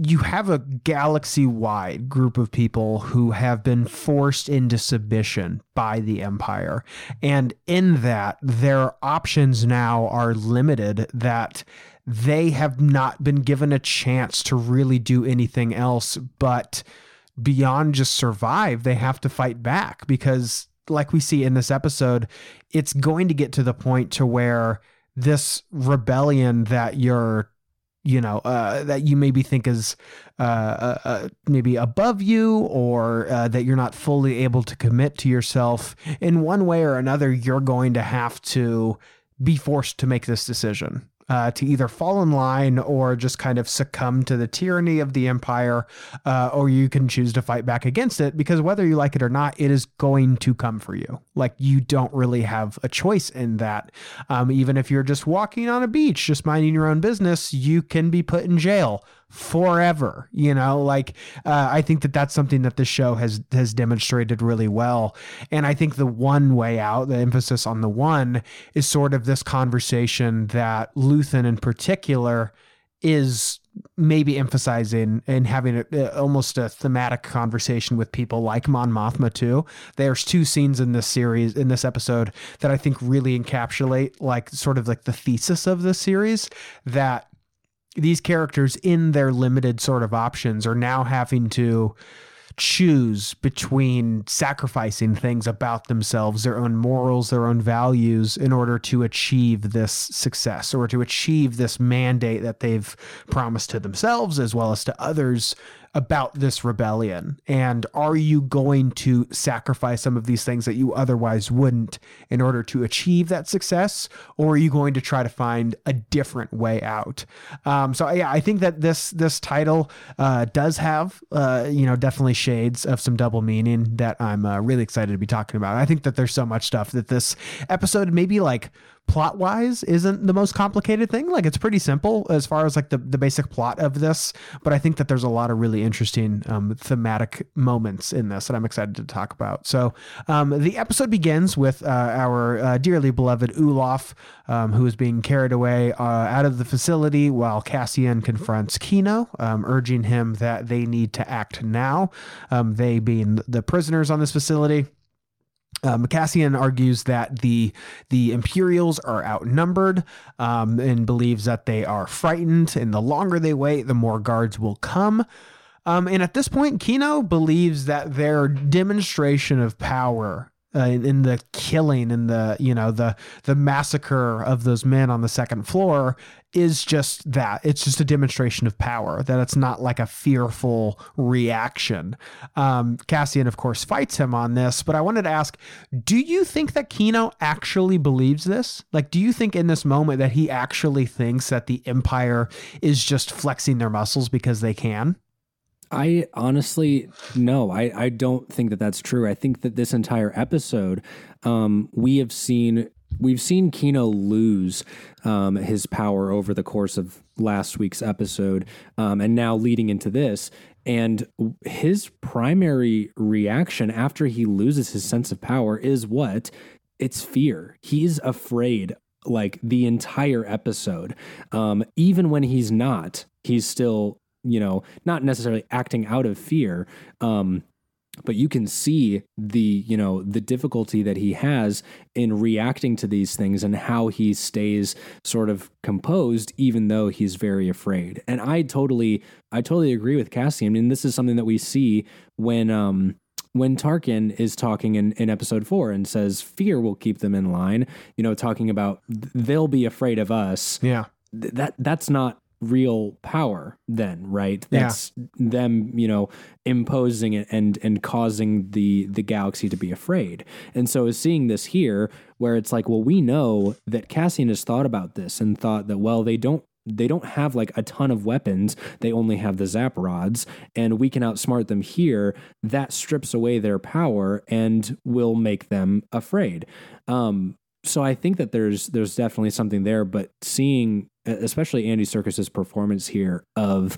you have a galaxy wide group of people who have been forced into submission by the Empire. And in that, their options now are limited, that they have not been given a chance to really do anything else but beyond just survive. They have to fight back because, like we see in this episode, it's going to get to the point to where this rebellion that you're you know uh, that you maybe think is uh, uh, uh, maybe above you or uh, that you're not fully able to commit to yourself. In one way or another you're going to have to be forced to make this decision uh, to either fall in line or just kind of succumb to the tyranny of the empire, uh, or you can choose to fight back against it because whether you like it or not, it is going to come for you. Like you don't really have a choice in that. Um, even if you're just walking on a beach, just minding your own business, you can be put in jail forever you know like uh, i think that that's something that the show has has demonstrated really well and i think the one way out the emphasis on the one is sort of this conversation that luthen in particular is maybe emphasizing and having a, almost a thematic conversation with people like Mon Mothma too. There's two scenes in this series in this episode that I think really encapsulate like sort of like the thesis of this series that these characters in their limited sort of options are now having to choose between sacrificing things about themselves, their own morals, their own values, in order to achieve this success or to achieve this mandate that they've promised to themselves as well as to others about this rebellion. And are you going to sacrifice some of these things that you otherwise wouldn't in order to achieve that success? Or are you going to try to find a different way out? Um, so yeah, I think that this this title uh, does have uh, you know definitely shades of some double meaning that I'm uh, really excited to be talking about. I think that there's so much stuff that this episode maybe like plot wise isn't the most complicated thing like it's pretty simple as far as like the, the basic plot of this but i think that there's a lot of really interesting um, thematic moments in this that i'm excited to talk about so um, the episode begins with uh, our uh, dearly beloved Ulaf, um, who is being carried away uh, out of the facility while Cassian confronts Kino, um, urging him that they need to act now. Um, they being the prisoners on this facility. Um, Cassian argues that the the Imperials are outnumbered um, and believes that they are frightened, and the longer they wait, the more guards will come. Um, and at this point, Kino believes that their demonstration of power uh, in, the killing and the you know the the massacre of those men on the second floor is just that. It's just a demonstration of power that it's not like a fearful reaction. Um, cassian of course fights him on this but i wanted to ask do you think that kino actually believes this? Like do you think in this moment that he actually thinks that the empire is just flexing their muscles because they can I honestly no, I, I don't think that that's true. I think that this entire episode, um, we have seen we've seen Kino lose um, his power over the course of last week's episode, um, and now leading into this. And his primary reaction after he loses his sense of power is what? It's fear. He's afraid like the entire episode. Um, even when he's not, he's still, you know, not necessarily acting out of fear. Um, but you can see the you know the difficulty that he has in reacting to these things and how he stays sort of composed even though he's very afraid and i totally i totally agree with cassie I mean, this is something that we see when um when Tarkin is talking in, in episode four and says fear will keep them in line, you know, talking about they'll be afraid of us. Yeah. Th- that that's not real power then right? That's yeah. them you know imposing it and and causing the the galaxy to be afraid. And so is seeing this here where it's like well we know that cassian has thought about this and thought that well they don't they don't have like a ton of weapons. They only have the zap rods and we can outsmart them here. That strips away their power and will make them afraid. Um so I think that there's there's definitely something there, but seeing especially Andy Serkis's performance here of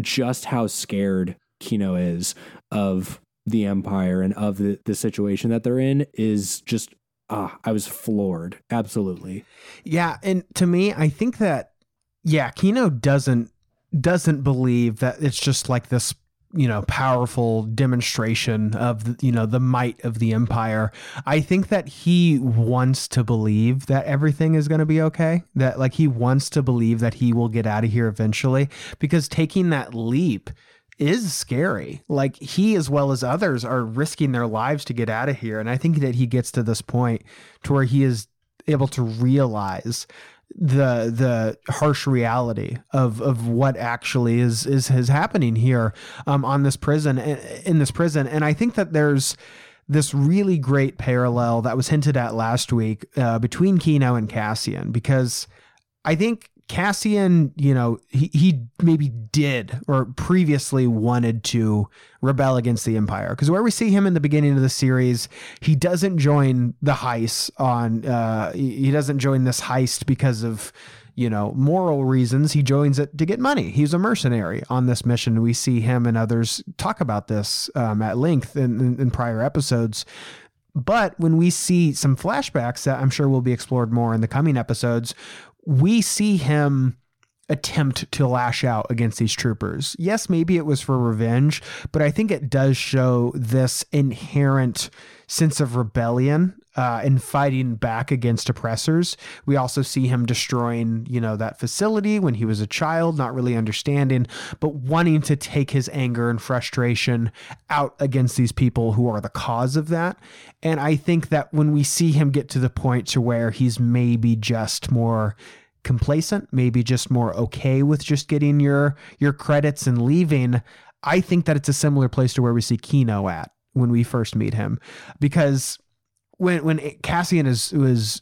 just how scared Kino is of the Empire and of the, the situation that they're in is just ah, I was floored. Absolutely. Yeah, and to me, I think that yeah, Kino doesn't doesn't believe that it's just like this you know powerful demonstration of the, you know the might of the empire. I think that he wants to believe that everything is going to be okay that like he wants to believe that he will get out of here eventually because taking that leap is scary. Like he as well as others are risking their lives to get out of here and i think that he gets to this point to where he is able to realize the the harsh reality of of what actually is is is happening here um, on this prison in this prison. And I think that there's this really great parallel that was hinted at last week uh, between Kino and Cassian because I think Cassian, you know, he, he maybe did or previously wanted to rebel against the Empire. Because where we see him in the beginning of the series, he doesn't join the heist on, uh, he doesn't join this heist because of, you know, moral reasons. He joins it to get money. He's a mercenary on this mission. We see him and others talk about this um, at length in, in, in prior episodes. But when we see some flashbacks that I'm sure will be explored more in the coming episodes, we see him attempt to lash out against these troopers. Yes, maybe it was for revenge, but I think it does show this inherent sense of rebellion uh, and fighting back against oppressors. We also see him destroying, you know, that facility when he was a child, not really understanding, but wanting to take his anger and frustration out against these people who are the cause of that. And I think that when we see him get to the point to where he's maybe just more complacent, maybe just more okay with just getting your your credits and leaving, I think that it's a similar place to where we see Kino at when we first meet him because when when Cassian is was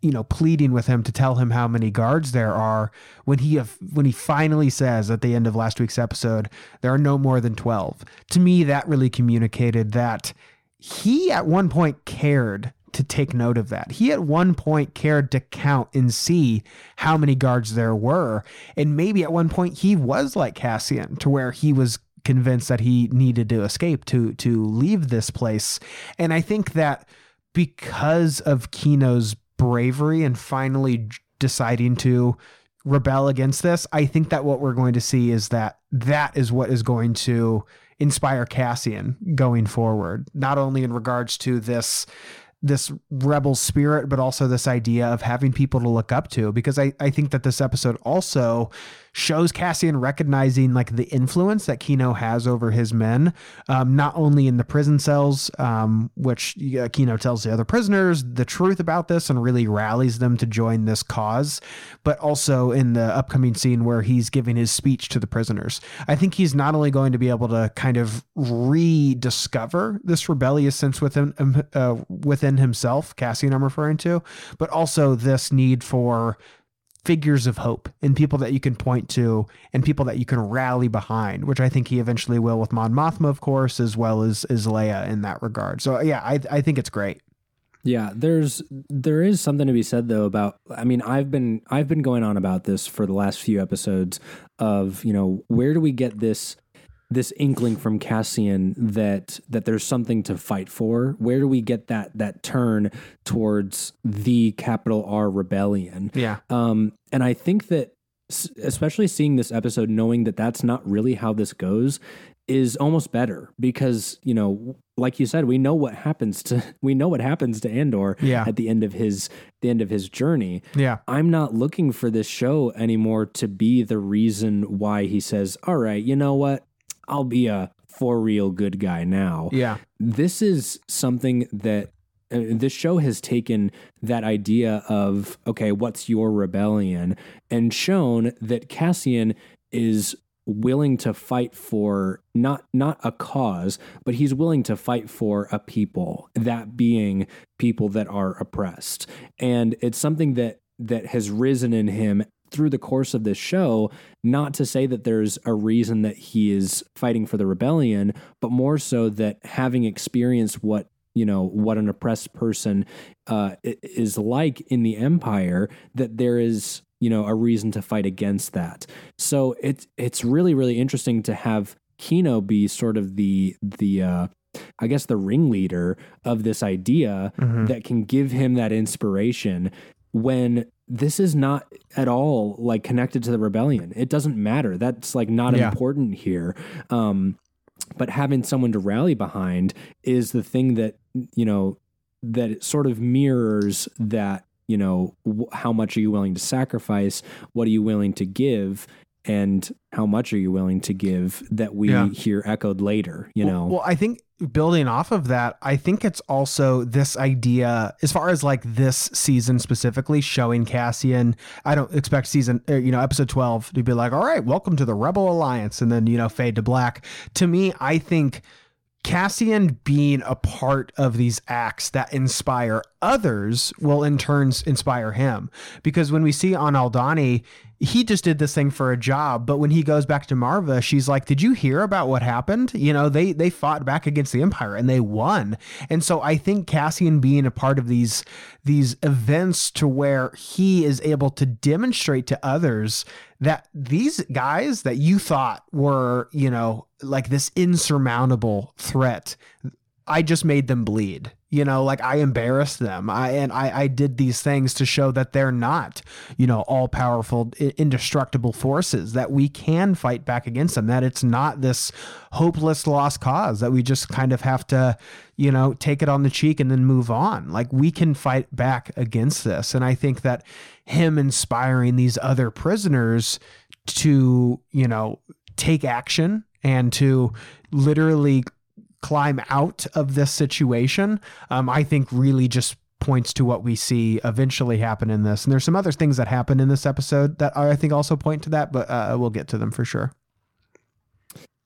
you know pleading with him to tell him how many guards there are when he when he finally says at the end of last week's episode there are no more than 12 to me that really communicated that he at one point cared to take note of that. He at one point cared to count and see how many guards there were. And maybe at one point he was like Cassian to where he was convinced that he needed to escape to to leave this place. And I think that because of Kino's bravery and finally deciding to rebel against this, I think that what we're going to see is that that is what is going to inspire Cassian going forward, not only in regards to this this rebel spirit, but also this idea of having people to look up to. Because I, I think that this episode also shows Cassian recognizing like the influence that Kino has over his men, um, not only in the prison cells, um, which uh, Kino tells the other prisoners the truth about this and really rallies them to join this cause, but also in the upcoming scene where he's giving his speech to the prisoners. I think he's not only going to be able to kind of rediscover this rebellious sense within um, uh, within himself, Cassian, I'm referring to, but also this need for figures of hope and people that you can point to and people that you can rally behind, which I think he eventually will with Mon Mothma, of course, as well as, as Leia in that regard. So yeah, I, I think it's great. Yeah, there's there is something to be said though about I mean, I've been I've been going on about this for the last few episodes of, you know, where do we get this this inkling from Cassian that that there's something to fight for. Where do we get that that turn towards the capital R rebellion? Yeah. Um, and I think that especially seeing this episode, knowing that that's not really how this goes, is almost better because you know, like you said, we know what happens to we know what happens to Andor Yeah. at the end of his the end of his journey. Yeah. I'm not looking for this show anymore to be the reason why he says, "All right, you know what? I'll be a for real good guy now." Yeah. This is something that uh, this show has taken that idea of okay, what's your rebellion, and shown that Cassian is willing to fight for not not a cause but he's willing to fight for a people that being people that are oppressed and it's something that that has risen in him through the course of this show not to say that there's a reason that he is fighting for the rebellion but more so that having experienced what you know what an oppressed person uh, is like in the empire that there is you know a reason to fight against that so it's it's really really interesting to have Kino be sort of the the uh, I guess the ringleader of this idea Mhm. that can give him that inspiration when this is not at all like connected to the rebellion. It doesn't matter. That's like not Yeah. important here. Um, but having someone to rally behind is the thing that you know that sort of mirrors that you know wh- how much are you willing to sacrifice what are you willing to give and how much are you willing to give that we Yeah. hear echoed later you know Well, well, I think building off of that, I think it's also this idea, as far as like this season specifically, showing Cassian. I don't expect season, uh, you know, episode 12 to be like, all right, welcome to the Rebel Alliance, and then, you know, fade to black. To me, I think Cassian being a part of these acts that inspire others will in turns inspire him. Because when we see on Aldhani, he just did this thing for a job, but when he goes back to Maarva, she's like, "Did you hear about what happened? You know, they they fought back against the Empire and they won." And so I think Cassian being a part of these these events to where he is able to demonstrate to others that these guys that you thought were, you know, like this insurmountable threat, I just made them bleed. You know, like I embarrassed them. I and I, I did these things to show that they're not, you know, all powerful, indestructible forces. That we can fight back against them. That it's not this hopeless lost cause. That we just kind of have to, you know, take it on the cheek and then move on. Like we can fight back against this. And I think that him inspiring these other prisoners to, you know, take action and to literally climb out of this situation, um, I think really just points to what we see eventually happen in this. And there's some other things that happen in this episode that I think also point to that, but uh, we'll get to them for sure.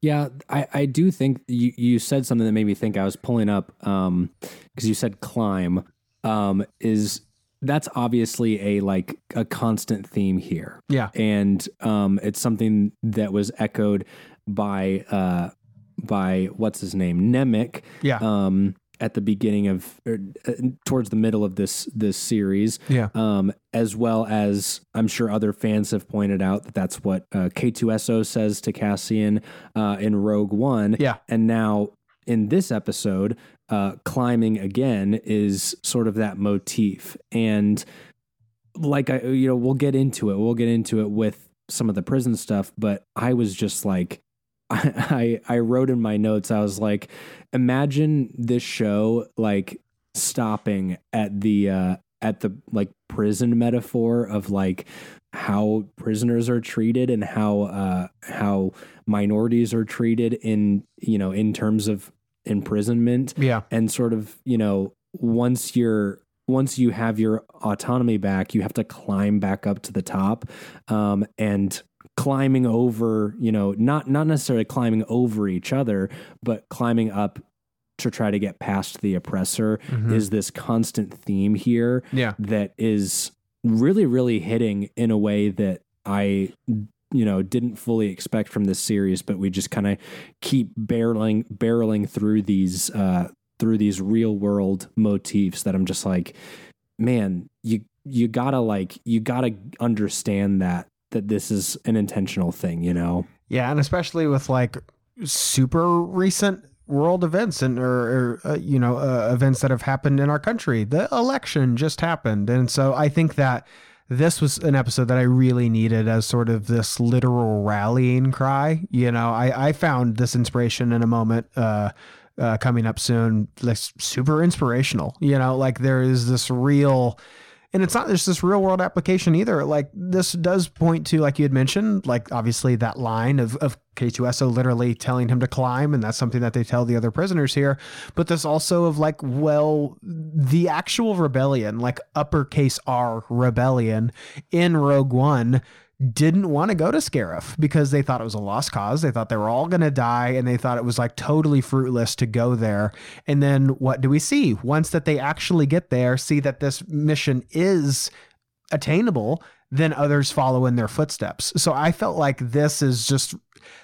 Yeah, I, I do think you, you said something that made me think I was pulling up um because you said climb um is that's obviously a like a constant theme here. Yeah. And um it's something that was echoed by uh by what's his name? Nemik Yeah. um at the beginning of or, uh, towards the middle of this this series Yeah. um, as well as I'm sure other fans have pointed out that that's what uh, K2SO says to Cassian uh, in Rogue One. Yeah. And now in this episode, uh, climbing again is sort of that motif. And like I, you know, we'll get into it. We'll get into it with some of the prison stuff, but I was just like, I, I I wrote in my notes. I was like, imagine this show like stopping at the uh, at the like prison metaphor of like how prisoners are treated and how uh, how minorities are treated in you know in terms of imprisonment Yeah. and sort of you know once you're once you have your autonomy back you have to climb back up to the top um, and climbing over you know not not necessarily climbing over each other but climbing up to try to get past the oppressor Mhm. is this constant theme here Yeah. that is really really hitting in a way that I you know didn't fully expect from this series but we just kind of keep barreling barreling through these uh through these real world motifs that I'm just like man you you got to like you got to understand that that this is an intentional thing you know Yeah, and especially with like super recent world events and or, or uh, you know uh, events that have happened in our country. The election just happened, and so I think that this was an episode that I really needed as sort of this literal rallying cry. You know, I I found this inspiration in a moment. Uh, uh, coming up soon, like super inspirational. You know, like there is this real and it's not just this real world application either. Like this does point to, like you had mentioned, like obviously that line of, of K2SO literally telling him to climb, and that's something that they tell the other prisoners here. But this also of like, well, the actual rebellion, like uppercase R rebellion in Rogue One didn't want to go to Scarif because they thought it was a lost cause. They thought they were all going to die and they thought it was like totally fruitless to go there. And then what do we see? Once that they actually get there, see that this mission is attainable, then others follow in their footsteps. So I felt like this is just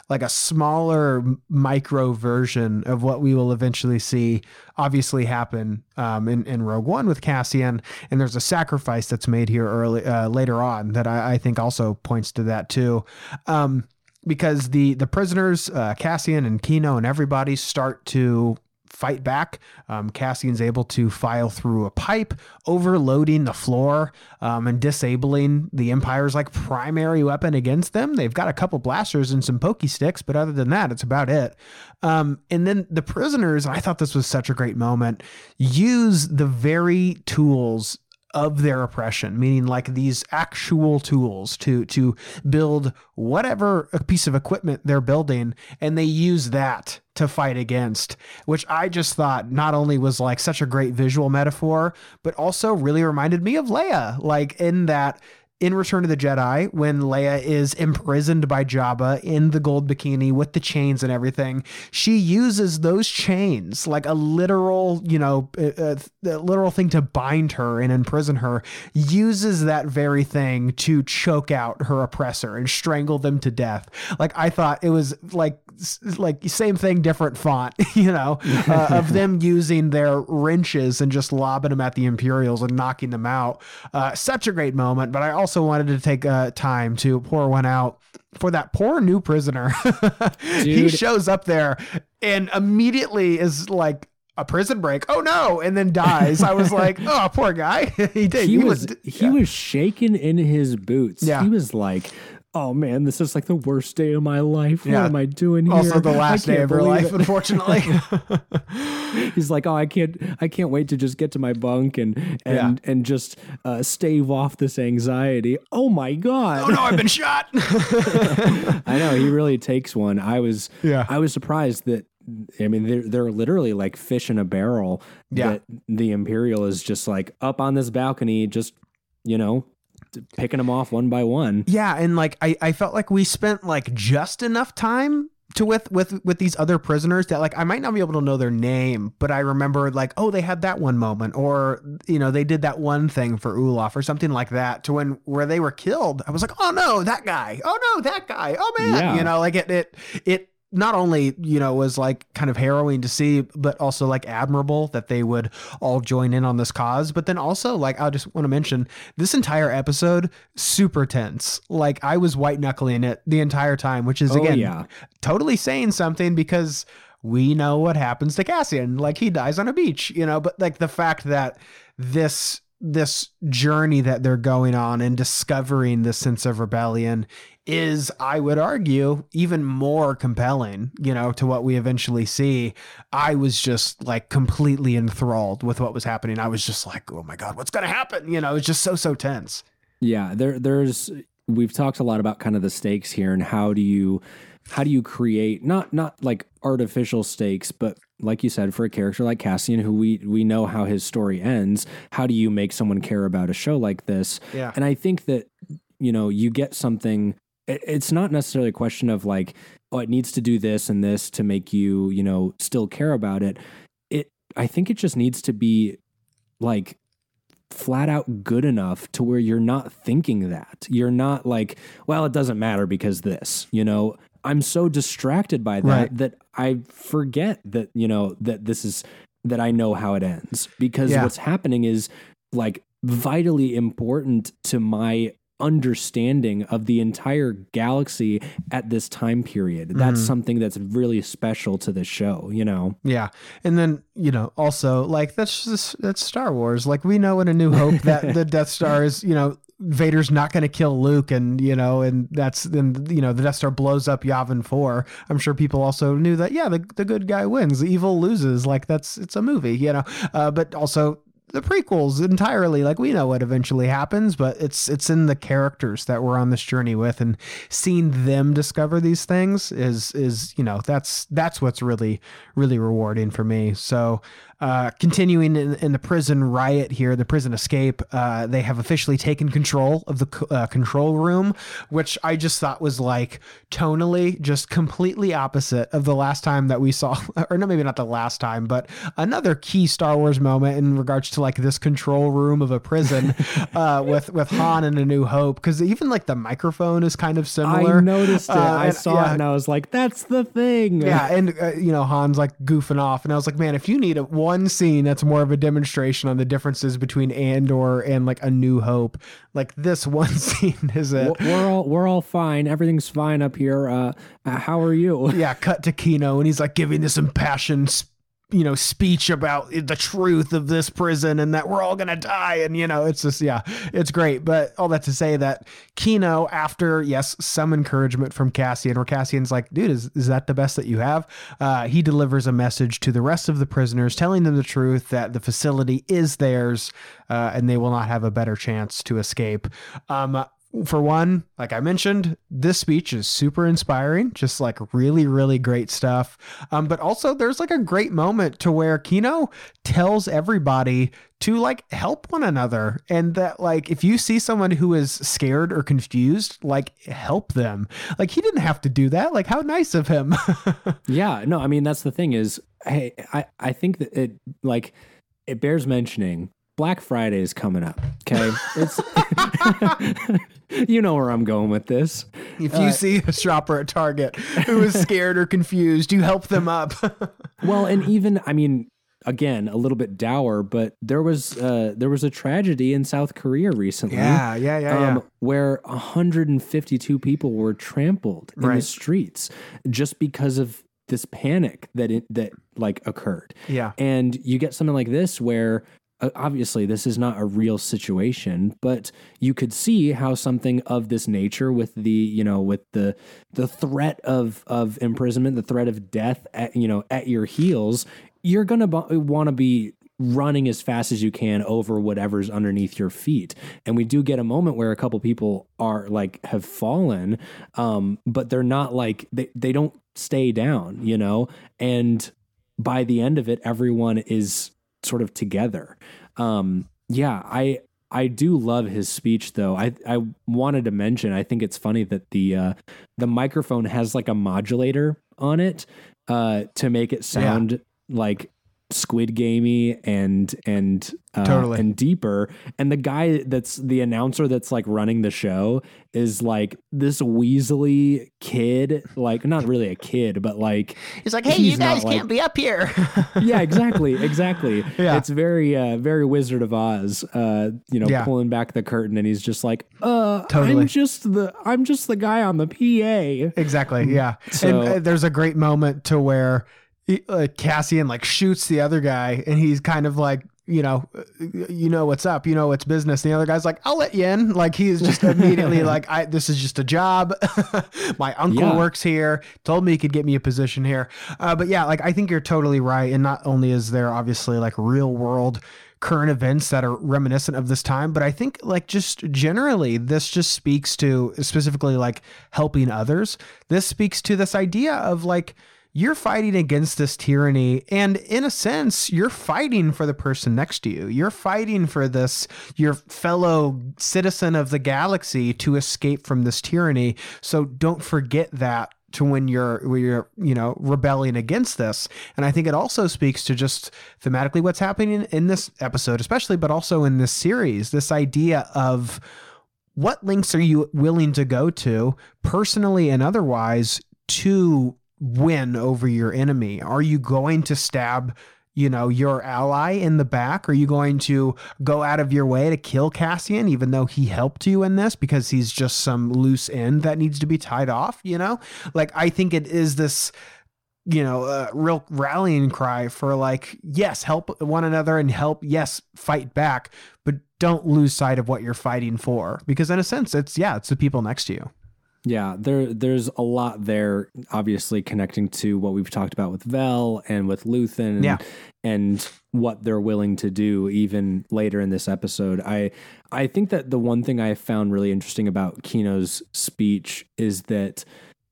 like a smaller micro version of what we will eventually see obviously happen um, in, in Rogue One with Cassian. And there's a sacrifice that's made here early uh, later on that I, I, think also points to that too. Um, because the the prisoners, uh, Cassian and Kino and everybody start to fight back. Um, Cassian's able to file through a pipe, overloading the floor um, and disabling the Empire's like primary weapon against them. They've got a couple blasters and some pokey sticks, but other than that, it's about it. Um, and then the prisoners, I thought this was such a great moment, use the very tools of their oppression, meaning like these actual tools to to build whatever piece of equipment they're building, and they use that to fight against, which I just thought not only was like such a great visual metaphor, but also really reminded me of Leia, like in that in Return of the Jedi, when Leia is imprisoned by Jabba in the gold bikini with the chains and everything, she uses those chains like a literal, you know, a, a, literal thing to bind her and imprison her, uses that very thing to choke out her oppressor and strangle them to death. Like I thought it was like like same thing, different font, you know, uh, of them using their wrenches and just lobbing them at the Imperials and knocking them out. Uh, such a great moment, but I also wanted to take uh, time to pour one out for that poor new prisoner. he shows up there and immediately is like a prison break. Oh no, and then dies. I was like, oh, poor guy. he did. He, he was, was he was shaking in his boots. Yeah. He was like, oh man, this is like the worst day of my life. Yeah. What am I doing here? Also the last day of her life, it. unfortunately. He's like, oh, I can't, I can't wait to just get to my bunk and and yeah. and just uh, stave off this anxiety. Oh my god! Oh no, I've been shot. I know he really takes one. I was, yeah, I was surprised that I mean, they're they're literally like fish in a barrel. Yeah. The Imperial is just like up on this balcony, just you know, picking them off one by one. Yeah, and like I, I felt like we spent like just enough time to with with with these other prisoners that like I might not be able to know their name, but I remember like oh they had that one moment or you know they did that one thing for Ulaf or something like that to when where they were killed. I was like oh no that guy oh no that guy oh man yeah. you know like it it it not only you know was like kind of harrowing to see but also like admirable that they would all join in on this cause. But then also like i just want to mention this entire episode super tense. Like i was white knuckling it the entire time which is oh, again yeah. totally saying something because we know what happens to cassian. Like he dies on a beach you know? But like the fact that this this journey that they're going on and discovering this sense of rebellion is, I would argue, even more compelling, you know, to what we eventually see. I was just like completely enthralled with what was happening. I was just like, oh my God, what's going to happen? You know, it's just so, so tense. Yeah. There, there's, we've talked a lot about kind of the stakes here and how do you, how do you create not, not like artificial stakes, but like you said, for a character like Cassian, who we we know how his story ends, how do you make someone care about a show like this? Yeah. And I think that you know you get something it's not necessarily a question of like oh it needs to do this and this to make you you know still care about it it i think it just needs to be like flat out good enough to where you're not thinking that you're not like well it doesn't matter because this you know i'm so distracted by that right. that i forget that you know that this is that i know how it ends because yeah. what's happening is like vitally important to my understanding of the entire galaxy at this time period. That's something that's really special to the show, you know. Yeah. And then, you know, also like that's just that's Star Wars. Like we know in A New Hope that the Death Star is, you know, Vader's not going to kill Luke and, you know, and that's then, you know, the Death Star blows up Yavin 4. I'm sure people also knew that yeah, the the good guy wins, the evil loses. Like that's it's a movie, you know. Uh, but also the prequels entirely. Like we know what eventually happens but it's it's in the characters that we're on this journey with and seeing them discover these things is is you know that's that's what's really really rewarding for me. So uh, continuing in, in the prison riot here, the prison escape, uh, they have officially taken control of the uh, control room, which I just thought was like tonally just completely opposite of the last time that we saw, or no, maybe not the last time, but another key Star Wars moment in regards to like this control room of a prison uh, with with Han and A New Hope, because even like the microphone is kind of similar. I noticed it. Uh, I and- saw yeah. it and I was like, that's the thing. Yeah, and uh, you know Han's like goofing off, and I was like, man, if you need a, one scene that's more of a demonstration on the differences between Andor and like A New Hope, like this one scene is it. We're all we're all fine. Everything's fine up here. Uh, uh, how are you? Yeah, cut to Kino, and he's like giving this impassioned, you know, speech about the truth of this prison and that we're all gonna die, and you know, it's just yeah, it's great. But all that to say that Kino, after yes, some encouragement from Cassian, where Cassian's like, dude, is is that the best that you have? Uh, he delivers a message to the rest of the prisoners, telling them the truth that the facility is theirs, uh, and they will not have a better chance to escape. Um, for one, like I mentioned, this speech is super inspiring, just like really, really great stuff. Um, but also there's like a great moment to where Kino tells everybody to like help one another and that like if you see someone who is scared or confused, like help them. Like he didn't have to do that. Like how nice of him. Yeah, no, I mean that's the thing is, hey, I I think that it like it bears mentioning. Black Friday is coming up. Okay, it's you know where I'm going with this. if you see a shopper at Target who is scared or confused, you help them up. Well, and even I mean, again, a little bit dour, but there was uh, there was a tragedy in South Korea recently. yeah, yeah, yeah, yeah. um, where 152 people were trampled in the streets just because of this panic that it, that like occurred. yeah. And you get something like this where uh, obviously this is not a real situation, but you could see how something of this nature with the, you know, with the the threat of of imprisonment, the threat of death at, you know, at your heels, you're going to want to be running as fast as you can over whatever's underneath your feet. And we do get a moment where a couple people are like have fallen um but they're not like they they don't stay down, you know? And by the end of it everyone is sort of together. Um yeah, I I do love his speech though. I I wanted to mention I think it's funny that the uh the microphone has like a modulator on it uh to make it sound like squid gamey and and uh, Totally. and deeper and the guy that's the announcer that's like running the show is like this weaselly kid like not really a kid but like He's like, hey, He's you guys not, like- can't be up here. yeah exactly exactly Yeah. it's very uh very wizard of oz uh you know Yeah. pulling back the curtain and he's just like uh Totally. i'm just the i'm just the guy on the pa Exactly. Yeah. So- and uh, there's a great moment to where he, uh, Cassian like shoots the other guy, and he's kind of like, you know, you know what's up, you know what's business. And the other guy's like, I'll let you in. Like he's just immediately like, I this is just a job. My uncle Yeah. works here. Told me he could get me a position here. Uh, but yeah, like I think you're totally right. And not only is there obviously like real world current events that are reminiscent of this time but i think like just generally this just speaks to specifically like helping others this speaks to this idea of like you're fighting against this tyranny and in a sense you're fighting for the person next to you. You're fighting for this your fellow citizen of the galaxy to escape from this tyranny. So don't forget that to when you're when you're you know rebelling against this. And i think it also speaks to just thematically what's happening in this episode especially but also in this series this idea of what links are you willing to go to personally and otherwise to win over your enemy are you going to stab you know, your ally in the back? Are you going to go out of your way to kill Cassian, even though he helped you in this because he's just some loose end that needs to be tied off? You know, like I think it is this you know, a real rallying cry for like, yes, help one another and help, yes, fight back, but don't lose sight of what you're fighting for. Because in a sense, it's yeah, it's the people next to you. Yeah, there there's a lot there, obviously connecting to what we've talked about with Vel and with Luthen and, Yeah. and what they're willing to do even later in this episode. I I think that the one thing I found really interesting about Kino's speech is that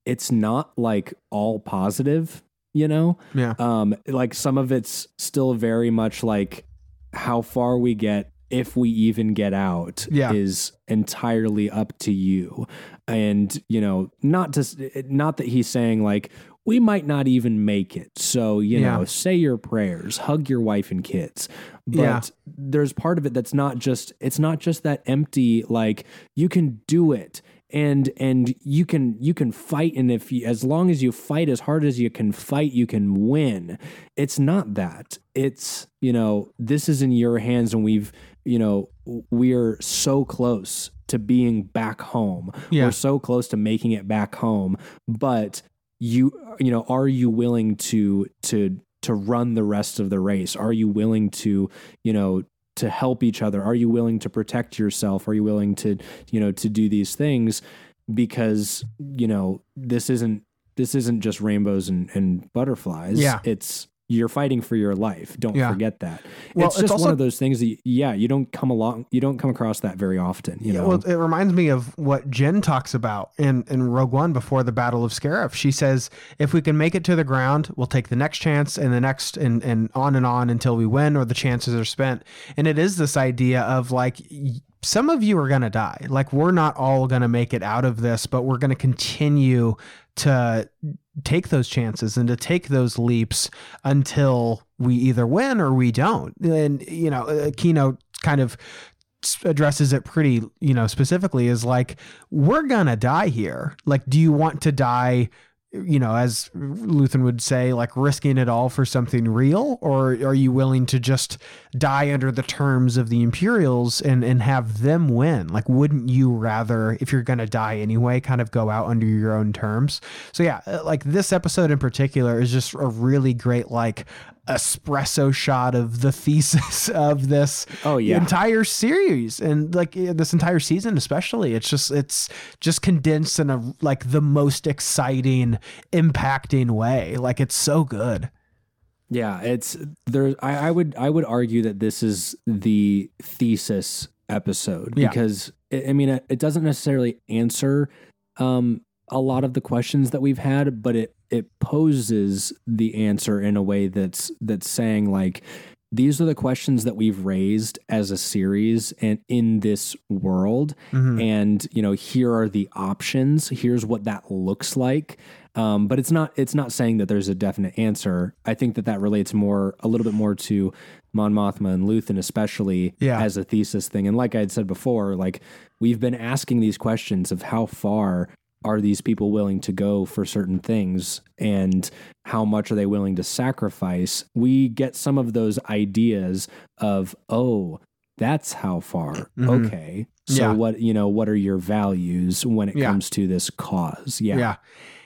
it's not like all positive, you know? Yeah. Um like some of it's still very much like how far we get if we even get out Yeah. is entirely up to you and you know not to not that he's saying like we might not even make it. So you Yeah. know say your prayers hug your wife and kids. But Yeah. there's part of it that's not just it's not just that empty like you can do it and and you can you can fight. And if you, as long as you fight as hard as you can fight you can win. It's not that. It's you know this is in your hands and we've you know we're so close to being back home. Yeah. we're so close to making it back home but you you know are you willing to to to run the rest of the race? Are you willing to you know to help each other? Are you willing to protect yourself? Are you willing to you know to do these things? Because you know this isn't this isn't just rainbows and, and butterflies. Yeah. it's you're fighting for your life don't Yeah. forget that Well, it's it's just also- one of those things that you- yeah you don't come along you don't come across that very often you Yeah, know well, it reminds me of what Jyn talks about in, in Rogue One before the Battle of Scarif. She says, if we can make it to the ground, we'll take the next chance and the next and, and on and on until we win or the chances are spent. And it is this idea of like, some of you are going to die. Like, we're not all going to make it out of this, but we're going to continue to take those chances and to take those leaps until we either win or we don't. And, you know, Kino kind of addresses it pretty, you know, specifically is like, we're gonna die here. Like, do you want to die, you know, as Luthen would say, like risking it all for something real? Or are you willing to just die under the terms of the Imperials and, and have them win? Like, wouldn't you rather, if you're gonna die anyway, kind of go out under your own terms? So yeah, uh, like this episode in particular is just a really great, like, espresso shot of the thesis of this Oh, yeah. entire series and like this entire season especially it's just it's just condensed in a like the most exciting impacting way like it's so good Yeah, it's there. I, I would I would argue that this is the thesis episode Yeah. because I I mean it, it doesn't necessarily answer um, a lot of the questions that we've had, but it it poses the answer in a way that's that's saying like these are the questions that we've raised as a series and in this world. Mhm. and you know here are the options. Here's what that looks like. Um, but it's not it's not saying that there's a definite answer. I think that that relates more a little bit more to mon mothma and luthen especially Yeah. as a thesis thing. And like i had said before like we've been asking these questions of how far are these people willing to go for certain things and how much are they willing to sacrifice we get some of those ideas of oh that's how far Mhm. okay so Yeah. what you know what are your values when it Yeah. comes to this cause yeah yeah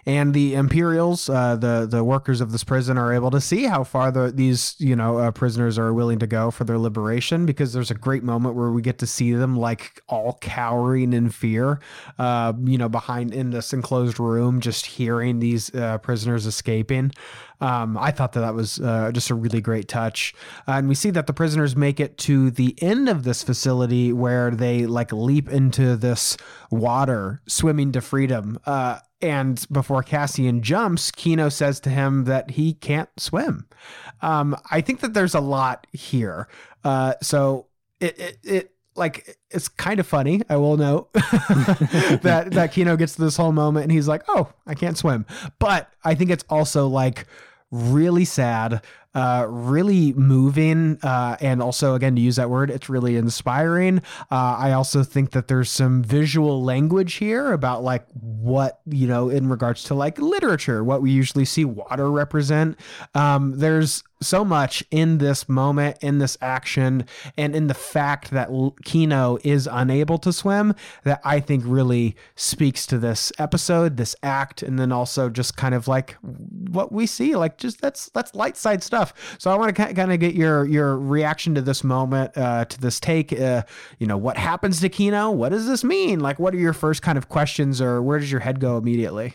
and the Imperials, uh, the the workers of this prison, are able to see how far the, these you know uh, prisoners are willing to go for their liberation. Because there's a great moment where we get to see them like all cowering in fear, uh, you know, behind in this enclosed room, just hearing these uh, prisoners escaping. Um, I thought that that was uh, just a really great touch, and we see that the prisoners make it to the end of this facility where they like leap into this water, swimming to freedom. Uh, and before Cassian jumps, Kino says to him that he can't swim. Um, I think that there's a lot here. Uh, so it, it, it like it's kind of funny. I will note that that Kino gets to this whole moment and he's like, "Oh, I can't swim," but I think it's also like really sad uh, really moving, uh, and also again to use that word, it's really inspiring. Uh, I also think that there's some visual language here about like what you know in regards to like literature, what we usually see water represent. Um, there's so much in this moment, in this action, and in the fact that Kino is unable to swim that I think really speaks to this episode, this act, and then also just kind of like what we see, like just that's that's light side stuff. So I want to kind of get your your reaction to this moment, uh, to this take. Uh, you know, what happens to Kino? What does this mean? Like, what are your first kind of questions, or where does your head go immediately?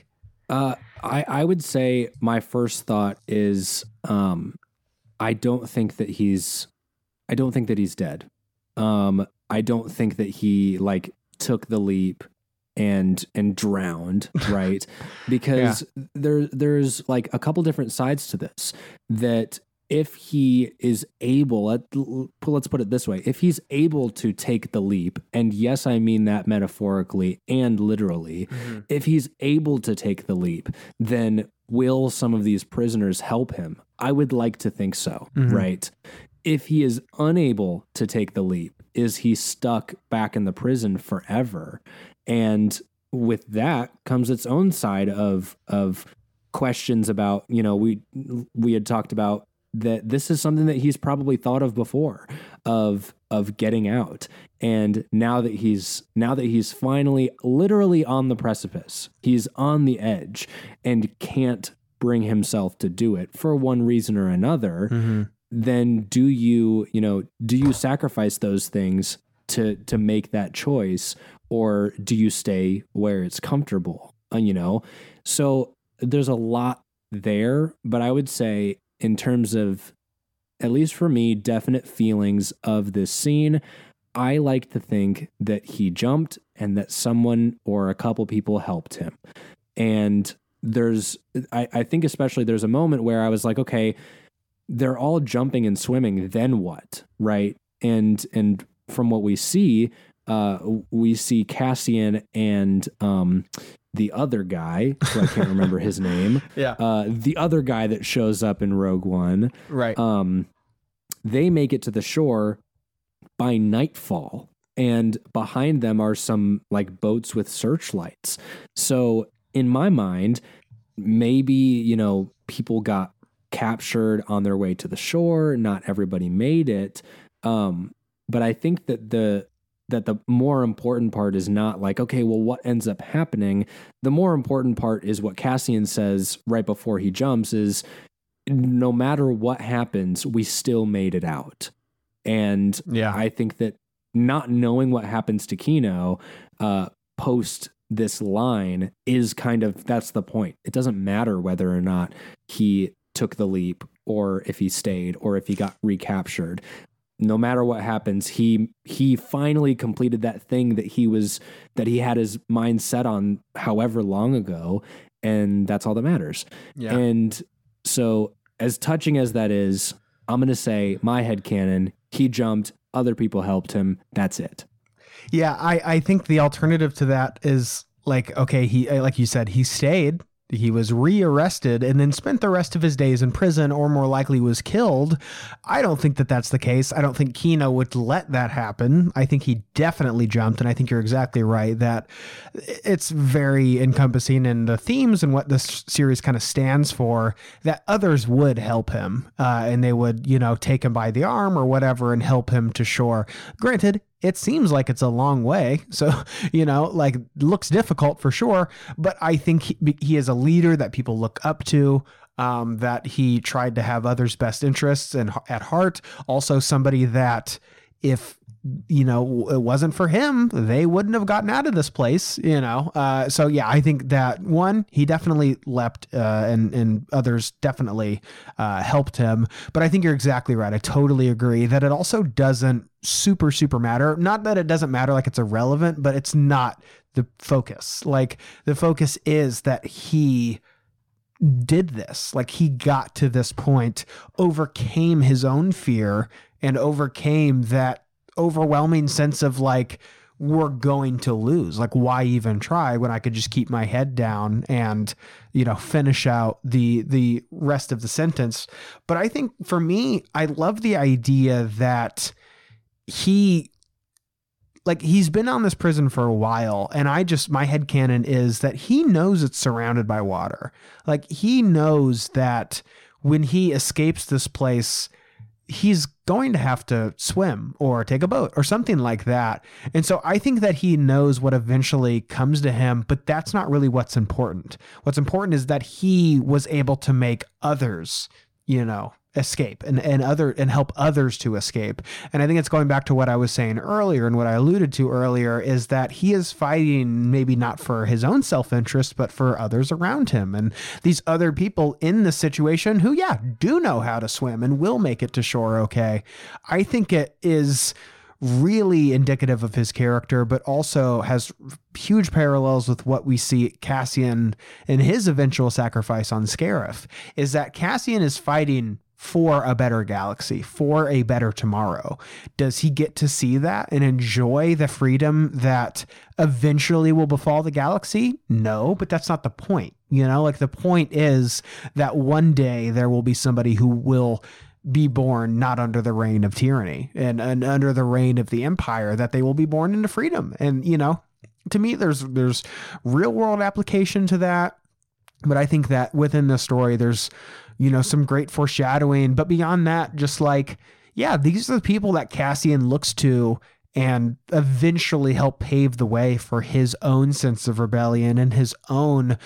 Uh, I I would say my first thought is um, I don't think that he's I don't think that he's dead. Um, I don't think that he like took the leap and and drowned, right? because yeah. there there's like a couple different sides to this that if he is able let, let's put it this way if he's able to take the leap and yes i mean that metaphorically and literally mm-hmm. if he's able to take the leap then will some of these prisoners help him i would like to think so mm-hmm. right if he is unable to take the leap is he stuck back in the prison forever and with that comes its own side of of questions about you know we we had talked about that this is something that he's probably thought of before of of getting out and now that he's now that he's finally literally on the precipice he's on the edge and can't bring himself to do it for one reason or another mm-hmm. then do you you know do you sacrifice those things to to make that choice or do you stay where it's comfortable uh, you know? So there's a lot there but i would say in terms of at least for me definite feelings of this scene i like to think that he jumped and that someone or a couple people helped him. And there's I, I think especially there's a moment where i was like okay they're all jumping and swimming then what right? And and from what we see uh, we see Cassian and um, the other guy, who I can't remember his name. Yeah. Uh, the other guy that shows up in Rogue One. Right. Um, they make it to the shore by nightfall, and behind them are some like boats with searchlights. So in my mind, maybe you know people got captured on their way to the shore. Not everybody made it. Um, but I think that the that the more important part is not like, okay, well, what ends up happening? The more important part is what Cassian says right before he jumps is no matter what happens, we still made it out. And yeah. I think that not knowing what happens to Kino uh, post this line is kind of that's the point. It doesn't matter whether or not he took the leap or if he stayed or if he got recaptured no matter what happens he he finally completed that thing that he was that he had his mind set on however long ago and that's all that matters yeah. and so as touching as that is i'm going to say my head canon he jumped other people helped him that's it yeah i i think the alternative to that is like okay he like you said he stayed he was rearrested and then spent the rest of his days in prison or more likely was killed. I don't think that that's the case. I don't think Kino would let that happen. I think he definitely jumped. And I think you're exactly right that it's very encompassing in the themes and what this series kind of stands for that others would help him uh, and they would, you know, take him by the arm or whatever and help him to shore. Granted, it seems like it's a long way. So, you know, like looks difficult for sure, but I think he, he is a leader that people look up to. Um, that he tried to have others' best interests and at heart. Also, somebody that if you know, it wasn't for him, they wouldn't have gotten out of this place, you know. Uh, so yeah, I think that one, he definitely leapt, uh, and and others definitely uh, helped him. But I think you're exactly right. I totally agree that it also doesn't super super matter. Not that it doesn't matter, like it's irrelevant, but it's not the focus. Like the focus is that he did this like he got to this point overcame his own fear and overcame that overwhelming sense of like we're going to lose. Like, why even try when I could just keep my head down and, you know, finish out the the rest of the sentence? But I think for me, I love the idea that he like he's been on this prison for a while and i just my head canon is that he knows it's surrounded by water like he knows that when he escapes this place he's going to have to swim or take a boat or something like that. And so i think that he knows what eventually comes to him but that's not really what's important. What's important is that he was able to make others you know escape and, and other and help others to escape. And I think it's going back to what I was saying earlier and what I alluded to earlier is that he is fighting maybe not for his own self-interest, but for others around him. And these other people in the situation who, yeah, do know how to swim and will make it to shore okay. I think it is really indicative of his character, but also has huge parallels with what we see Cassian in his eventual sacrifice on Scarif. Is that Cassian is fighting for a better galaxy, for a better tomorrow. Does he get to see that and enjoy the freedom that eventually will befall the galaxy? No, but that's not the point. You know, like the point is that one day there will be somebody who will be born not under the reign of tyranny and, and under the reign of the empire that they will be born into freedom and you know to me there's there's real world application to that but i think that within the story there's you know, some great foreshadowing. But beyond that, just like, yeah, these are the people that Cassian looks to and eventually help pave the way for his own sense of rebellion and his own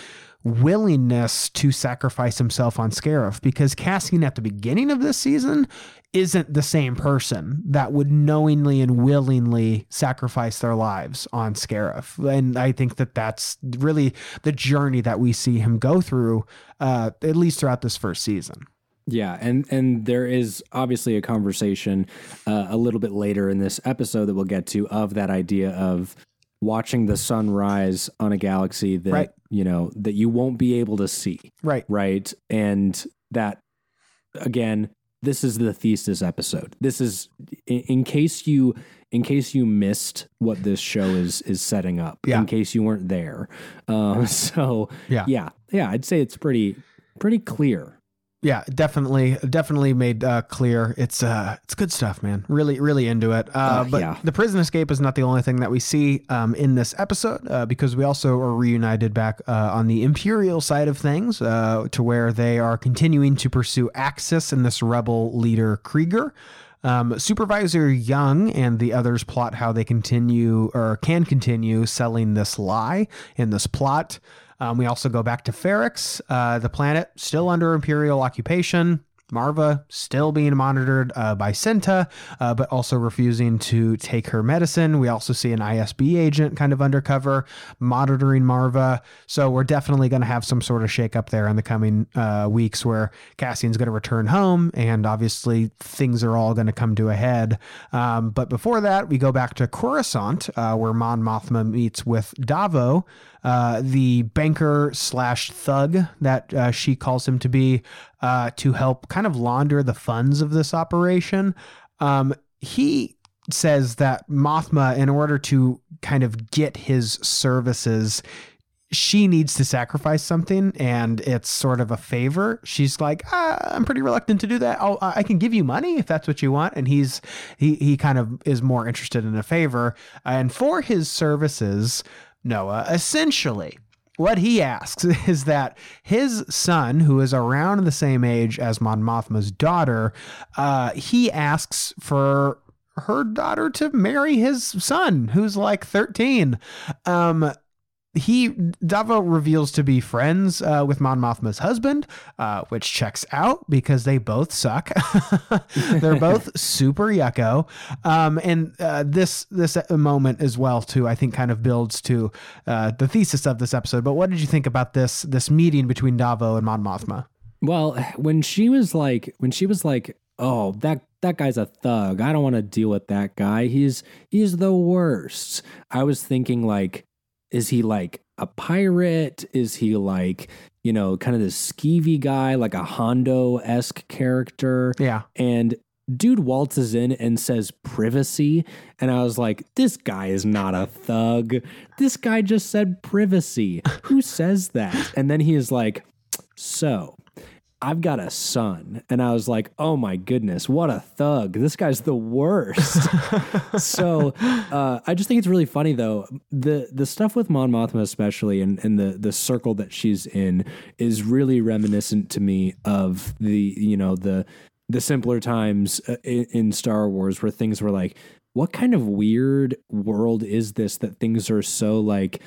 willingness to sacrifice himself on Scarif because Cassian at the beginning of this season isn't the same person that would knowingly and willingly sacrifice their lives on Scarif. And I think that that's really the journey that we see him go through, uh, at least throughout this first season. Yeah, and and there is obviously a conversation uh, a little bit later in this episode that we'll get to of that idea of watching the sun rise on a galaxy that right. you know that you won't be able to see. Right. Right. And that again, this is the thesis episode. This is in, in case you in case you missed what this show is is setting up. Yeah. In case you weren't there. Uh, so yeah, yeah, yeah. I'd say it's pretty pretty clear yeah, definitely, definitely made uh, clear. It's uh, it's good stuff, man. Really, really into it. Uh, uh, but yeah. the prison escape is not the only thing that we see um, in this episode, uh, because we also are reunited back uh, on the Imperial side of things, uh, to where they are continuing to pursue Axis and this rebel leader Krieger. Um, Supervisor Jung and the others plot how they continue or can continue selling this lie in this plot. Um, we also go back to Ferrix, uh, the planet still under Imperial occupation. Maarva still being monitored uh, by Cinta, uh, but also refusing to take her medicine. We also see an ISB agent kind of undercover monitoring Maarva. So we're definitely going to have some sort of shakeup there in the coming uh, weeks where Cassian's going to return home, and obviously things are all going to come to a head. Um, but before that, we go back to Coruscant, uh, where Mon Mothma meets with Davo. Uh, the banker slash thug that uh, she calls him to be uh, to help kind of launder the funds of this operation. Um, he says that Mothma, in order to kind of get his services, she needs to sacrifice something and it's sort of a favor. She's like ah, i'm pretty reluctant to do that. I'll, i can give you money if that's what you want. And he's he, he kind of is more interested in a favor. And for his services noah essentially what he asks is that his son, who is around the same age as Mon Mothma's daughter, uh, he asks for her daughter to marry his son, who's like 13. Um, he Davo reveals to be friends uh, with Mon Mothma's husband, uh, which checks out because they both suck. They're both super yucko, um, and uh, this this moment as well too. I think kind of builds to uh, the thesis of this episode. But what did you think about this this meeting between Davo and Mon Mothma? Well, when she was like, when she was like, oh that that guy's a thug. I don't want to deal with that guy. He's he's the worst. I was thinking like is he like a pirate? Is he like, you know, kind of this skeevy guy, like a Hondo esque character? Yeah. And dude waltzes in and says privacy. And I was like, this guy is not a thug. This guy just said privacy. Who says that? And then he is like, so I've got a son. And I was like, oh my goodness, what a thug. This guy's the worst. so uh, I just think it's really funny though. The the stuff with Mon Mothma especially and, and the the circle that she's in is really reminiscent to me of the, you know, the the simpler times uh, in, in Star Wars where things were like, what kind of weird world is this that things are so like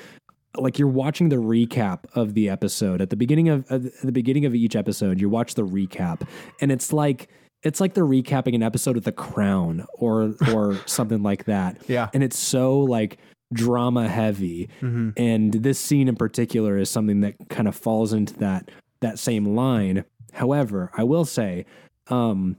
like you're watching the recap of the episode at the beginning of at the beginning of each episode you watch the recap and it's like it's like they're recapping an episode of the crown or or something like that Yeah. and it's so like drama heavy Mm-hmm. and this scene in particular is something that kind of falls into that that same line however i will say um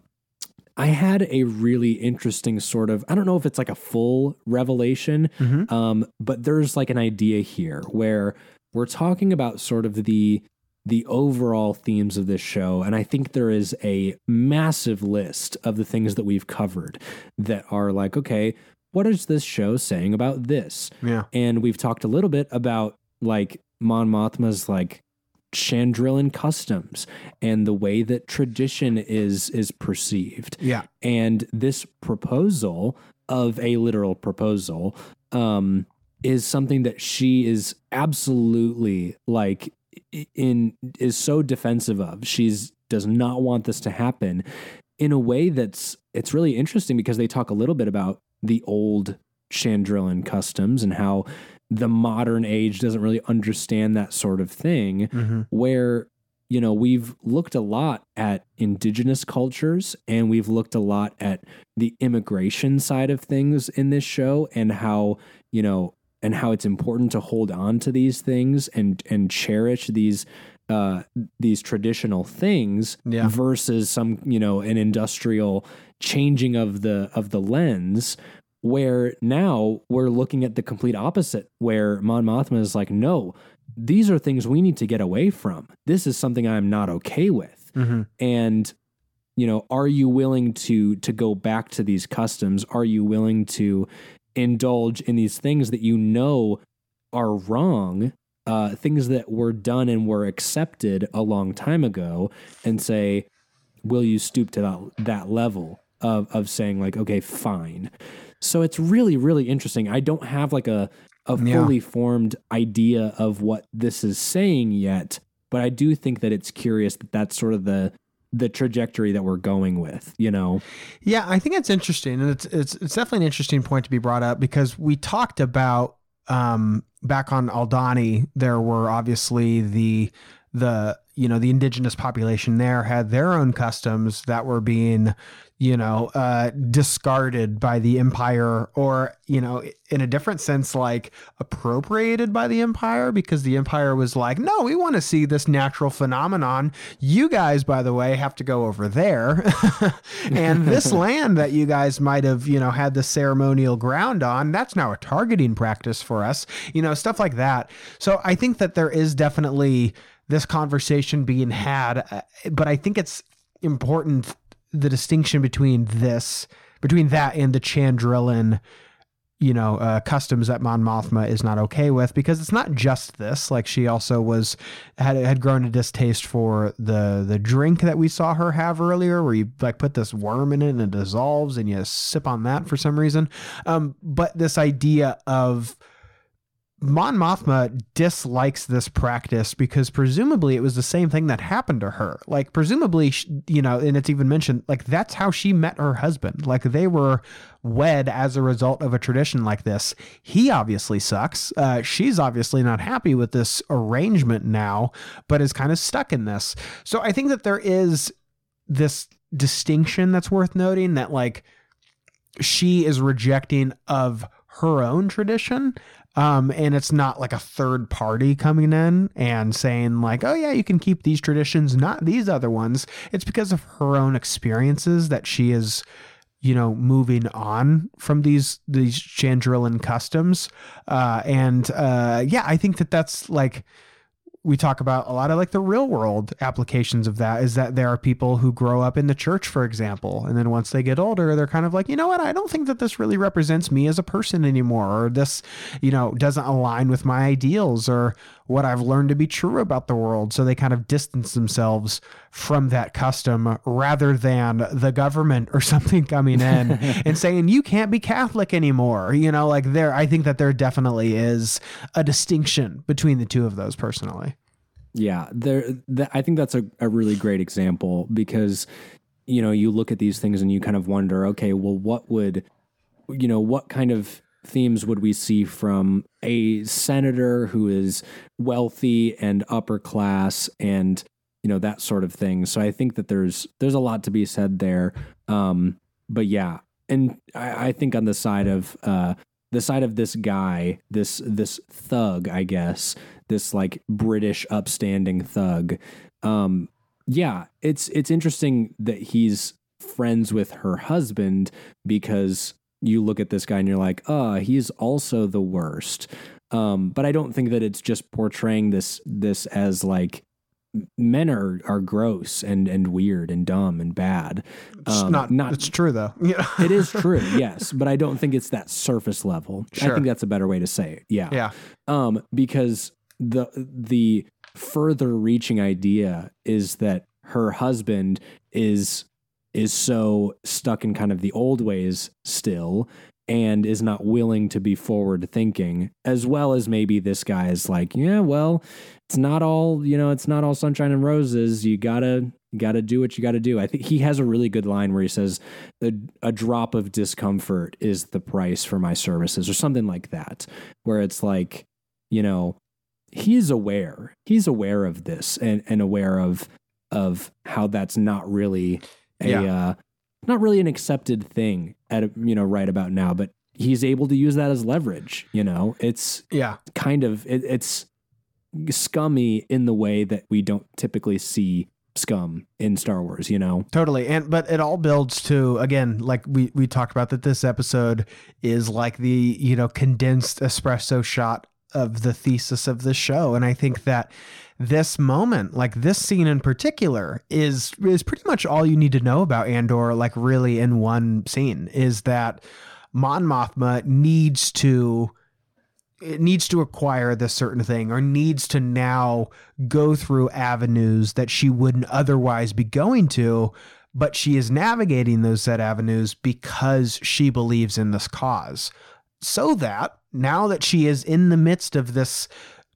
I had a really interesting sort of I don't know if it's like a full revelation, Mhm. um, but there's like an idea here where we're talking about sort of the the overall themes of this show, and I think there is a massive list of the things that we've covered that are like, okay, what is this show saying about this? Yeah. And we've talked a little bit about like Mon Mothma's like Chandrilan customs and the way that tradition is is perceived. Yeah. And this proposal of a literal proposal um, is something that she is absolutely like in is so defensive of. She's does not want this to happen in a way that's it's really interesting because they talk a little bit about the old Chandrilan customs and how the modern age doesn't really understand that sort of thing Mm-hmm. where you know we've looked a lot at indigenous cultures and we've looked a lot at the immigration side of things in this show and how you know and how it's important to hold on to these things and and cherish these uh these traditional things Yeah. versus some you know an industrial changing of the of the lens where now we're looking at the complete opposite where Mon Mothma is like no these are things we need to get away from. This is something I'm not okay with. Mm-hmm. and you know are you willing to to go back to these customs? Are you willing to indulge in these things that you know are wrong uh, things that were done and were accepted a long time ago and say will you stoop to that, that level of, of saying like okay fine so it's really really interesting i don't have like a, a Yeah. fully formed idea of what this is saying yet but i do think that it's curious that that's sort of the the trajectory that we're going with you know Yeah, I think it's interesting, and it's it's it's definitely an interesting point to be brought up because we talked about um, back on Aldhani. There were obviously the the you know the indigenous population there had their own customs that were being you know uh, discarded by the empire, or you know in a different sense like appropriated by the empire because the empire was like, no, we want to see this natural phenomenon. You guys, by the way, have to go over there, and this land that you guys might have you know had the ceremonial ground on, that's now a targeting practice for us. You know stuff like that. So I think that there is definitely this conversation being had, uh, but I think it's important the distinction between this between that and the Chandrilan you know uh, customs that Mon Mothma is not okay with because it's not just this. Like she also was had had grown a distaste for the the drink that we saw her have earlier where you like put this worm in it and it dissolves and you sip on that for some reason. Um but this idea of Mon Mothma dislikes this practice because presumably it was the same thing that happened to her. Like, presumably, sh- you know, and it's even mentioned, like, that's how she met her husband. Like, they were wed as a result of a tradition like this. He obviously sucks. Uh, she's obviously not happy with this arrangement now, but is kind of stuck in this. So I think that there is this distinction that's worth noting that, like, she is rejecting of her own tradition um, and it's not like a third party coming in and saying like oh yeah you can keep these traditions not these other ones. It's because of her own experiences that she is you know moving on from these these chandrilan customs. Uh, and uh, yeah i think that that's like we talk about a lot of like the real world applications of that is that there are people who grow up in the church, for example, and then once they get older, they're kind of like, you know what, I don't think that this really represents me as a person anymore, or this, you know, doesn't align with my ideals or what I've learned to be true about the world. So they kind of distance themselves from that custom rather than the government or something coming in and saying, you can't be Catholic anymore. You know, like there, I think that there definitely is a distinction between the two of those personally. Yeah, there. Th- I think that's a, a really great example because you know you look at these things and you kind of wonder, okay, well, what would you know what kind of themes would we see from a senator who is wealthy and upper class and you know that sort of thing. So i think that there's there's a lot to be said there. Um but yeah and i, I think on the side of uh the side of this guy this this thug i guess this like british upstanding thug um yeah it's it's interesting that he's friends with her husband because you look at this guy and you're like, oh, he's also the worst. Um, but I don't think that it's just portraying this this as like men are are gross and and weird and dumb and bad. It's um, not not it's true though. Yeah. it is true, yes, but I don't think it's that surface level. Sure. I think that's a better way to say it. Yeah. Yeah. Um, because the the further reaching idea is that her husband is is so stuck in kind of the old ways still and is not willing to be forward thinking as well as maybe this guy is like yeah well it's not all you know it's not all sunshine and roses. You gotta gotta do what you gotta do. I think he has a really good line where he says a, a drop of discomfort is the price for my services or something like that where it's like you know he's aware he's aware of this and, and aware of of how that's not really a yeah. uh, not really an accepted thing at you know right about now, but he's able to use that as leverage. You know, it's yeah, kind of it, it's scummy in the way that we don't typically see scum in Star Wars, you know. Totally. And but it all builds to again, like we we talked about that this episode is like the, you know, condensed espresso shot of the thesis of the show. And I think that this moment, like this scene in particular, is is pretty much all you need to know about Andor, like really in one scene, is that Mon Mothma needs to it needs to acquire this certain thing or needs to now go through avenues that she wouldn't otherwise be going to but she is navigating those set avenues because she believes in this cause so that now that she is in the midst of this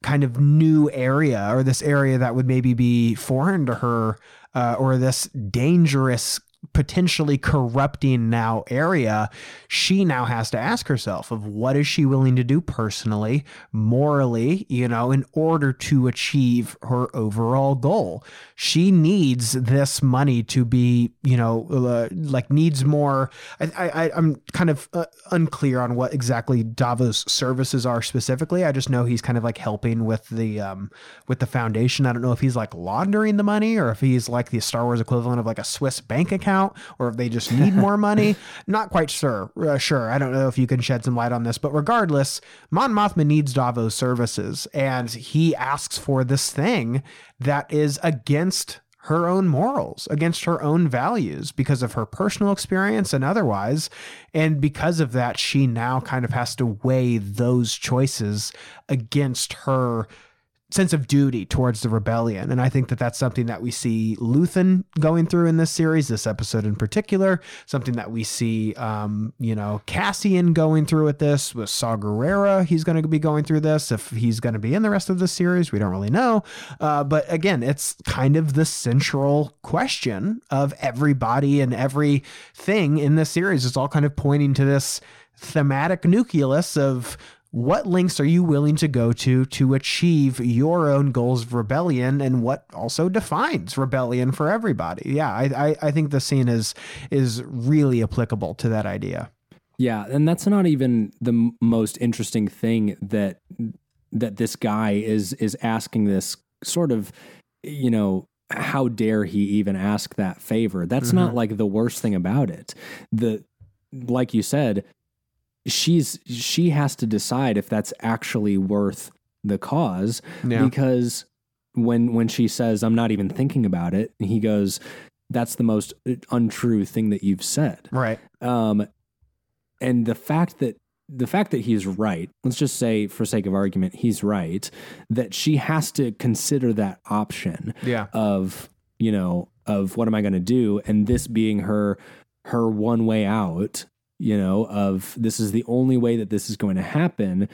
kind of new area or this area that would maybe be foreign to her uh, or this dangerous potentially corrupting now area she now has to ask herself of what is she willing to do personally morally you know in order to achieve her overall goal. She needs this money to be you know uh, like needs more. I i i'm kind of uh, unclear on what exactly davo's services are specifically. I just know he's kind of like helping with the um with the foundation. I don't know if he's like laundering the money or if he's like the star wars equivalent of like a swiss bank account account or if they just need more money. Not quite sure. Uh, sure. I don't know if you can shed some light on this, but regardless, Mon Mothma needs Davo's services and he asks for this thing that is against her own morals, against her own values because of her personal experience and otherwise. And because of that, she now kind of has to weigh those choices against her sense of duty towards the rebellion. And I think that that's something that we see Luthen going through in this series, this episode in particular, something that we see, um, you know, Cassian going through with this, with Saw Gerrera, he's going to be going through this. If he's going to be in the rest of the series, we don't really know. Uh, but again, it's kind of the central question of everybody and everything in this series. It's all kind of pointing to this thematic nucleus of what links are you willing to go to to achieve your own goals of rebellion and what also defines rebellion for everybody? Yeah i i, I think the scene is is really applicable to that idea. Yeah and that's not even the most interesting thing that that this guy is is asking this sort of you know how dare he even ask that favor? That's mm-hmm. not like the worst thing about it. The like you said she's she has to decide if that's actually worth the cause yeah. because when when she says I'm not even thinking about it, he goes, "That's the most untrue thing that you've said." Right. Um, and the fact that the fact that he's right, let's just say for sake of argument, he's right, that she has to consider that option Yeah. of, you know, of what am I going to do and this being her her one way out, you know, of this is the only way that this is going to happen.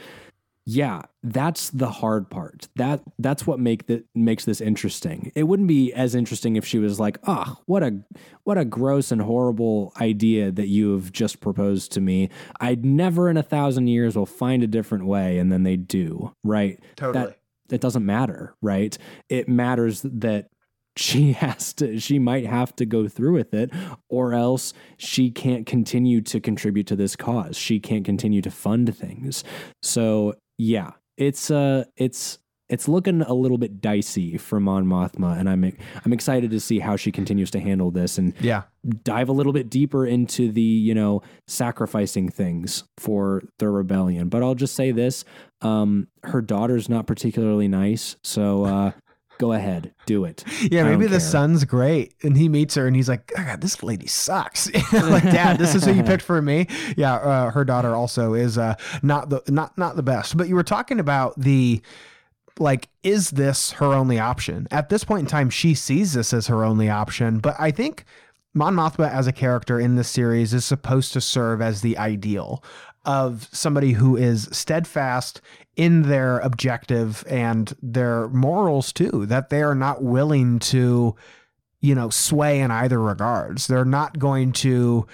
Yeah, that's the hard part. That that's what make that makes this interesting. It wouldn't be as interesting if she was like, "Ah, what a what a gross and horrible idea that you have just proposed to me. I'd never in a thousand years will find a different way." And then they do, right? Totally. That it doesn't matter, right? It matters that she has to she might have to go through with it or else she can't continue to contribute to this cause she can't continue to fund things so yeah it's uh it's it's looking a little bit dicey for Mon Mothma, and I'm I'm excited to see how she continues to handle this and yeah. dive a little bit deeper into the you know sacrificing things for the rebellion. But I'll just say this: um, her daughter's not particularly nice, so uh, go ahead, do it. Yeah, maybe the care. son's great, and he meets her, and he's like, "Oh, God, this lady sucks." like, Dad, this is who you picked for me. Yeah, uh, her daughter also is uh, not the not not the best. But you were talking about the like, is this her only option? At this point in time, she sees this as her only option. But I think Mon Mothma as a character in this series is supposed to serve as the ideal of somebody who is steadfast in their objective and their morals too, that they are not willing to, you know, sway in either regards. They're not going to,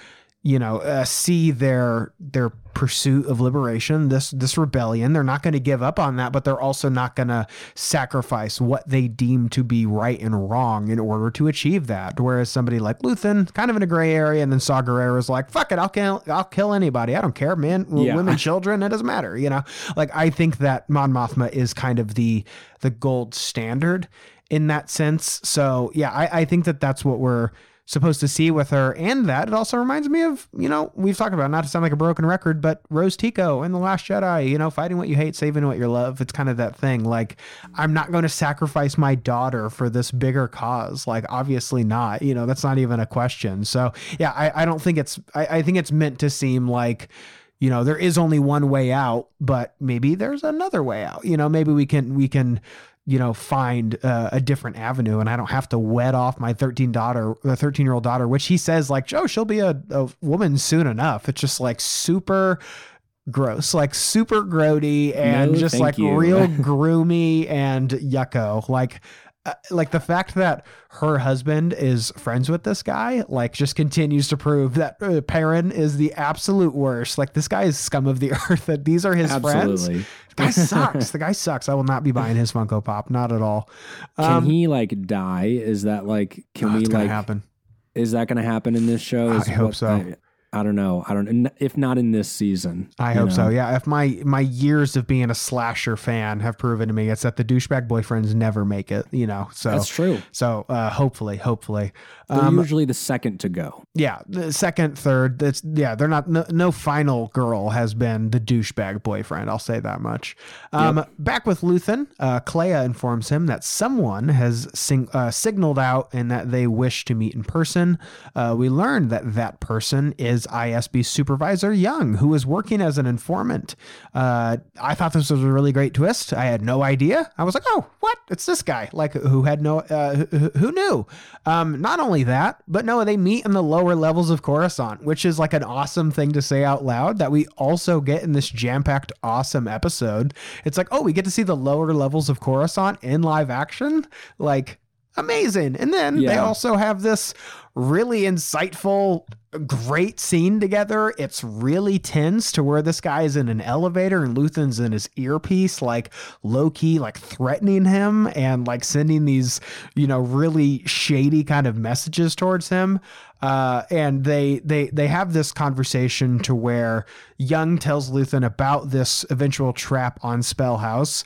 you know, uh, see their their pursuit of liberation, this this rebellion. They're not going to give up on that, but they're also not going to sacrifice what they deem to be right and wrong in order to achieve that. Whereas somebody like Luthen, kind of in a gray area, and then Saw is like, "Fuck it, I'll kill, I'll kill anybody. I don't care, man. Yeah. Women, children, it doesn't matter." You know, like I think that Mon Mothma is kind of the the gold standard in that sense. So yeah, I, I think that that's what we're supposed to see with her. And that it also reminds me of you know we've talked about not to sound like a broken record but rose tico in the last jedi you know fighting what you hate saving what you love. It's kind of that thing like i'm not going to sacrifice my daughter for this bigger cause. Like obviously not you know that's not even a question. So yeah i, I don't think it's I, I think it's meant to seem like you know there is only one way out but maybe there's another way out. You know maybe we can we can you know find uh, a different avenue and i don't have to wed off my 13 daughter the 13 year old daughter which he says like joe she'll be a, a woman soon enough it's just like super gross like super grody and No, just like you. real groomy and yucko like uh, like the fact that her husband is friends with this guy like just continues to prove that uh, Perrin is the absolute worst like this guy is scum of the earth that these are his friends Absolutely. The guy sucks. the guy sucks. I will not be buying his Funko Pop. Not at all. Can Um, he like die? Is that like can oh, we like happen? is that going to happen in this show? I Is hope what so. I, I don't know. I don't n- if not in this season. I hope so. Yeah. If my my years of being a slasher fan have proven to me, it's that the douchebag boyfriends never make it. You know. So That's true. so uh, hopefully, hopefully. They're Um, usually the second to go. yeah, the second, third. That's yeah. They're not. No, no final girl has been the douchebag boyfriend. I'll say that much. Um, Back with Luthen, uh, Kleya informs him that someone has sing, uh, signaled out and that they wish to meet in person. Uh, we learned that that person is ISB supervisor Jung, who is working as an informant. Uh, I thought this was a really great twist. I had no idea. I was like, oh, what? It's this guy. Like, who had no? Uh, who, who knew? Um, not only that, but no, they meet in the lower levels of Coruscant, which is like an awesome thing to say out loud that we also get in this jam packed, awesome episode. It's like, oh, we get to see the lower levels of Coruscant in live action. Like, amazing. And then they also have this really insightful, great scene together. It's really tense to where this guy is in an elevator and Luthen's in his earpiece, like low key, like threatening him and like sending these, you know, really shady kind of messages towards him. Uh, and they they they have this conversation to where Jung tells Luthen about this eventual trap on Spellhaus.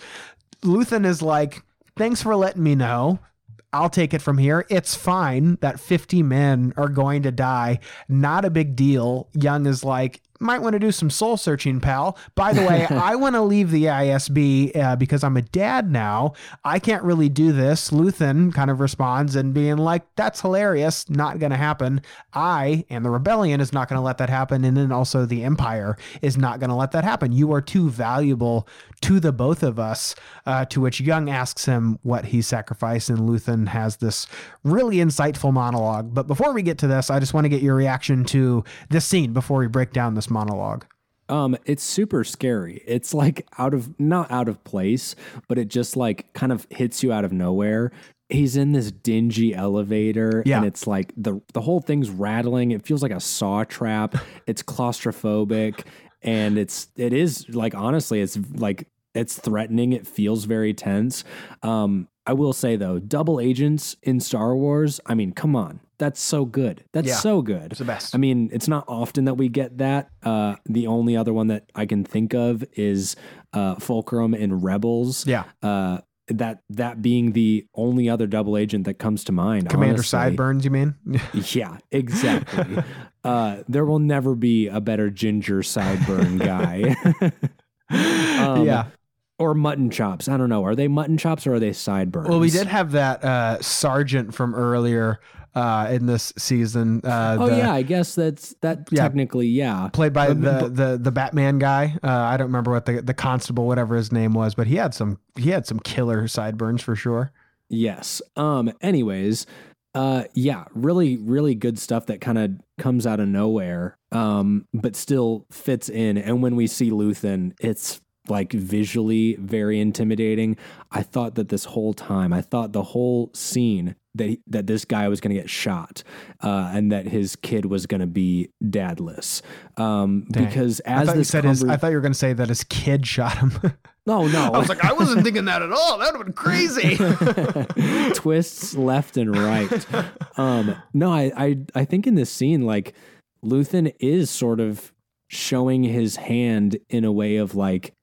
Luthen is like, "Thanks for letting me know." I'll take it from here. It's fine that 50 men are going to die. Not a big deal. Jung is like, might want to do some soul searching, pal. By the way, I want to leave the ISB uh, because I'm a dad now. I can't really do this. Luthen kind of responds and being like, that's hilarious. Not going to happen. I and the rebellion is not going to let that happen. And then also the Empire is not going to let that happen. You are too valuable to the both of us. Uh, to which Jung asks him what he sacrificed, and Luthen has this really insightful monologue. But before we get to this, I just want to get your reaction to this scene before we break down this monologue. Um, it's super scary. It's like out of not out of place, but it just like kind of hits you out of nowhere. He's in this dingy elevator Yeah. and it's like the the whole thing's rattling. It feels like a saw trap. It's claustrophobic and it's it is like honestly it's like it's threatening. It feels very tense. Um I will say though, double agents in Star Wars, I mean, come on. That's so good. That's Yeah. so good. It's the best. I mean, it's not often that we get that. Uh, the only other one that I can think of is uh, Fulcrum in Rebels. Yeah. Uh, that that being the only other double agent that comes to mind. Commander honestly. Sideburns, you mean? Yeah, exactly. uh, there will never be a better ginger sideburn guy. Um, yeah. Or mutton chops. I don't know. Are they mutton chops or are they sideburns? Well, we did have that uh, sergeant from earlier uh, in this season. Uh, Oh the- yeah, I guess that's that. Yeah. Technically, yeah. Played by the, the the Batman guy. Uh, I don't remember what the the constable, whatever his name was, but he had some he had some killer sideburns for sure. Yes. Um anyways, uh yeah, really really good stuff that kind of comes out of nowhere um but still fits in and when we see Luthen, it's like visually very intimidating. I thought that this whole time, I thought the whole scene that he- that this guy was going to get shot uh and that his kid was going to be dadless. Um because I as thought you this said his, I thought you were going to say that his kid shot him. No, no. I was like, I wasn't thinking that at all. That would have been crazy. twists left and right. Um, no, I, I I think in this scene, like Luthen is sort of showing his hand in a way of like,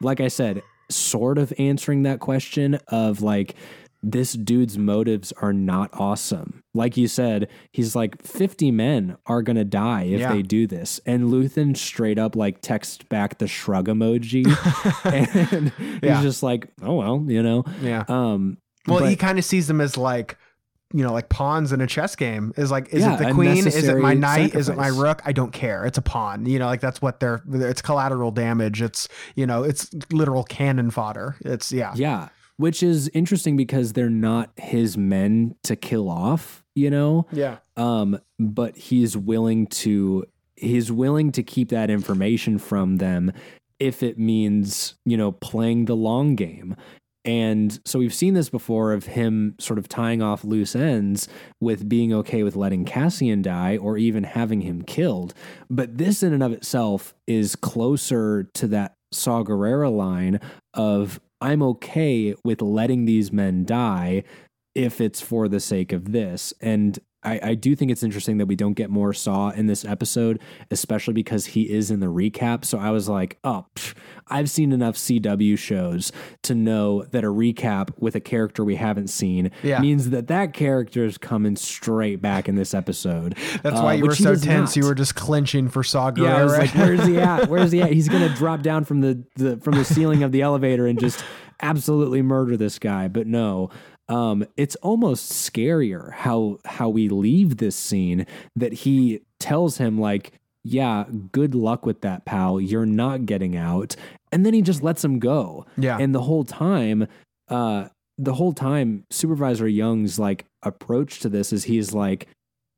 like I said, sort of answering that question of like, this dude's motives are not awesome. Like you said, he's like 50 men are going to die if Yeah. they do this. And Luthen straight up like text back the shrug emoji. and Yeah. he's just like, oh, well, you know. yeah. Um, Well, he kind of sees them as like, you know, like pawns in a chess game. Is like, is Yeah, it the queen? Is it my knight? Is it my rook? I don't care. It's a pawn. You know, like that's what they're. It's collateral damage. It's you know, it's literal cannon fodder. It's yeah, Yeah, which is interesting because they're not his men to kill off, you know. yeah, Um, but he's willing to he's willing to keep that information from them if it means you know playing the long game. And so we've seen this before of him sort of tying off loose ends with being okay with letting Cassian die or even having him killed. But this in and of itself is closer to that Saw Gerrera line of I'm okay with letting these men die if it's for the sake of this. And I, I do think it's interesting that we don't get more Saw in this episode, especially because he is in the recap. So I was like, oh, pff, I've seen enough CW shows to know that a recap with a character we haven't seen Yeah. means that that character is coming straight back in this episode. That's Uh, why you were so tense. You were just clenching for Saw Yeah, I was like, "Where's he at? Where's he at? He's gonna drop down from the, the from the ceiling of the elevator and just absolutely murder this guy." But no, um, it's almost scarier how how we leave this scene that he tells him like, "Yeah, good luck with that, pal. You're not getting out," and then he just lets him go. yeah, And the whole time, uh, the whole time, Supervisor Jung's like approach to this is he's like,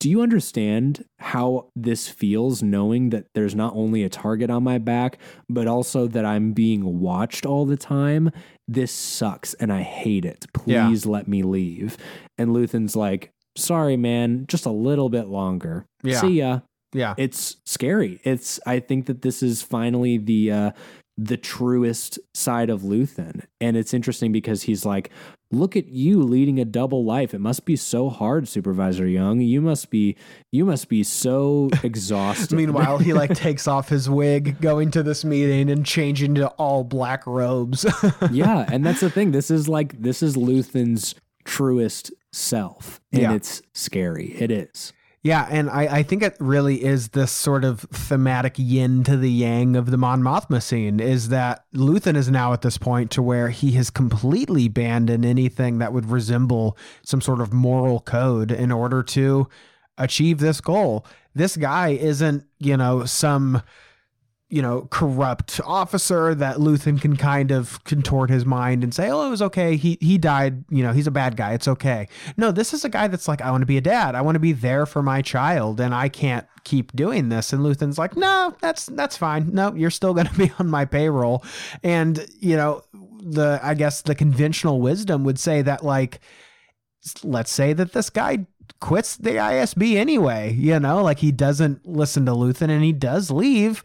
Do you understand how this feels knowing that there's not only a target on my back, but also that I'm being watched all the time? This sucks and I hate it. Yeah. Please let me leave. And Luthen's like, Sorry, man, just a little bit longer. Yeah. See ya yeah, it's scary. It's I think that this is finally the uh the truest side of Luthen. And it's interesting because he's like, look at you leading a double life. It must be so hard, Supervisor Jung. You must be you must be so exhausted. Meanwhile, he like takes off his wig, going to this meeting and changing to all black robes. yeah, and that's the thing. This is like this is Luthen's truest self. And Yeah. it's scary. It is. Yeah, and I, I think it really is this sort of thematic yin to the yang of the Mon Mothma scene is that Luthen is now at this point to where he has completely abandoned anything that would resemble some sort of moral code in order to achieve this goal. This guy isn't, you know, some you know, corrupt officer that Luthen can kind of contort his mind and say, "Oh, it was okay. He he died. You know, he's a bad guy. It's okay." No, this is a guy that's like, "I want to be a dad. I want to be there for my child, and I can't keep doing this." And Luthen's like, "No, that's that's fine. No, you're still going to be on my payroll." And you know, the I guess the conventional wisdom would say that like, let's say that this guy quits the ISB anyway. You know, like he doesn't listen to Luthen and he does leave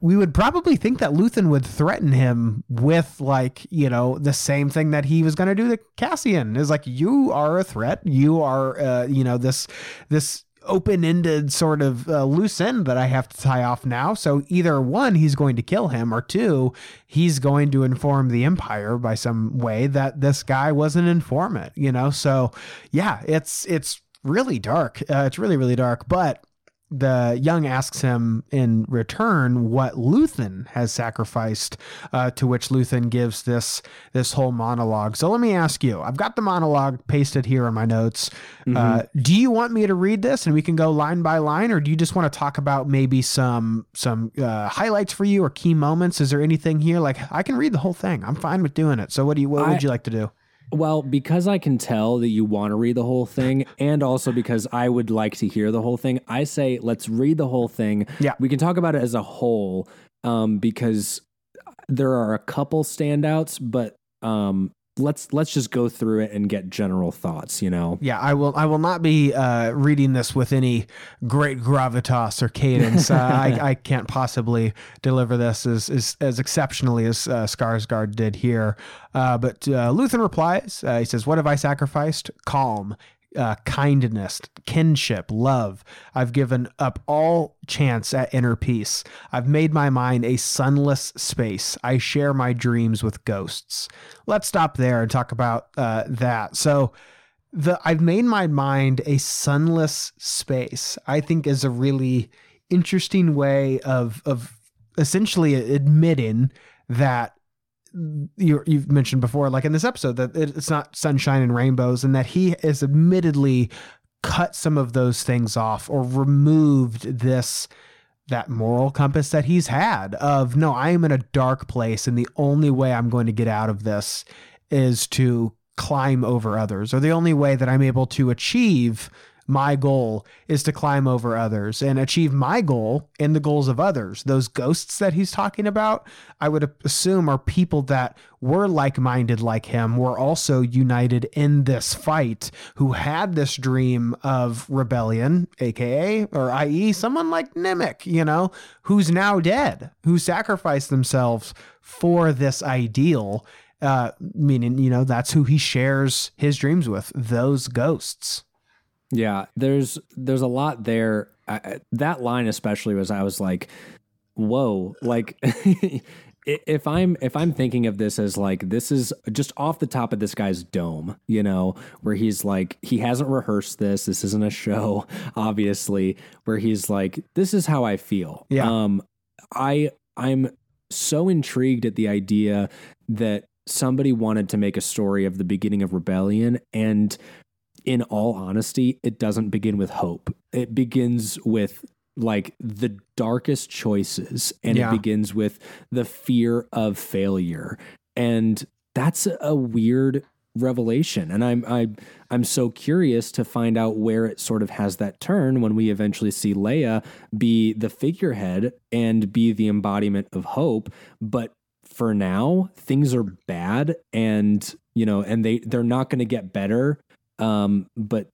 we would probably think that Luthen would threaten him with like, you know, the same thing that he was going to do to Cassian is like, you are a threat. You are, uh, you know, this, this open-ended sort of uh, loose end that I have to tie off now. So either one, he's going to kill him or two, he's going to inform the empire by some way that this guy was an informant, you know? So yeah, it's, it's really dark. Uh, it's really, really dark, but the jung asks him in return what Luthen has sacrificed, uh, to which Luthen gives this this whole monologue. So let me ask you: I've got the monologue pasted here in my notes. Mm-hmm. Uh, do you want me to read this and we can go line by line, or do you just want to talk about maybe some some uh, highlights for you or key moments? Is there anything here? Like I can read the whole thing. I'm fine with doing it. So what do you? What I, would you like to do? Well, because I can tell that you want to read the whole thing, and also because I would like to hear the whole thing, I say let's read the whole thing. Yeah. We can talk about it as a whole um, because there are a couple standouts, but um, let's let's just go through it and get general thoughts you know? Yeah i will i will not be uh, reading this with any great gravitas or cadence. Uh, I, I can't possibly deliver this as as, as exceptionally as uh, skarsgård did here. Uh, but uh, luthen replies uh, he says what have i sacrificed? Calm uh, kindness, kinship, love. I've given up all chance at inner peace. I've made my mind a sunless space. I share my dreams with ghosts. Let's stop there and talk about uh, that. So, the I've made my mind a sunless space. I think is a really interesting way of of essentially admitting that you you've mentioned before, like in this episode, that it's not sunshine and rainbows, and that he has admittedly cut some of those things off or removed this that moral compass that he's had of no, I am in a dark place, and the only way I'm going to get out of this is to climb over others, or the only way that I'm able to achieve my goal is to climb over others and achieve my goal and the goals of others. Those ghosts that he's talking about, I would assume are people that were like minded like him, were also united in this fight, who had this dream of rebellion, aka, or i.e., someone like Nemik, you know, who's now dead, who sacrificed themselves for this ideal. Uh, meaning, you know, that's who he shares his dreams with, those ghosts. Yeah, there's there's a lot there. I, that line especially was I was like, whoa, like. if I'm if I'm thinking of this as like this is just off the top of this guy's dome, you know, where he's like he hasn't rehearsed this. This isn't a show, obviously. Where he's like, this is how I feel. Yeah. Um, I I'm so intrigued at the idea that somebody wanted to make a story of the beginning of rebellion and in all honesty, it doesn't begin with hope. It begins with like the darkest choices and yeah. it begins with the fear of failure. And that's a weird revelation and I'm I I'm so curious to find out where it sort of has that turn when we eventually see Leia be the figurehead and be the embodiment of hope but for now things are bad and you know and they they're not going to get better um, but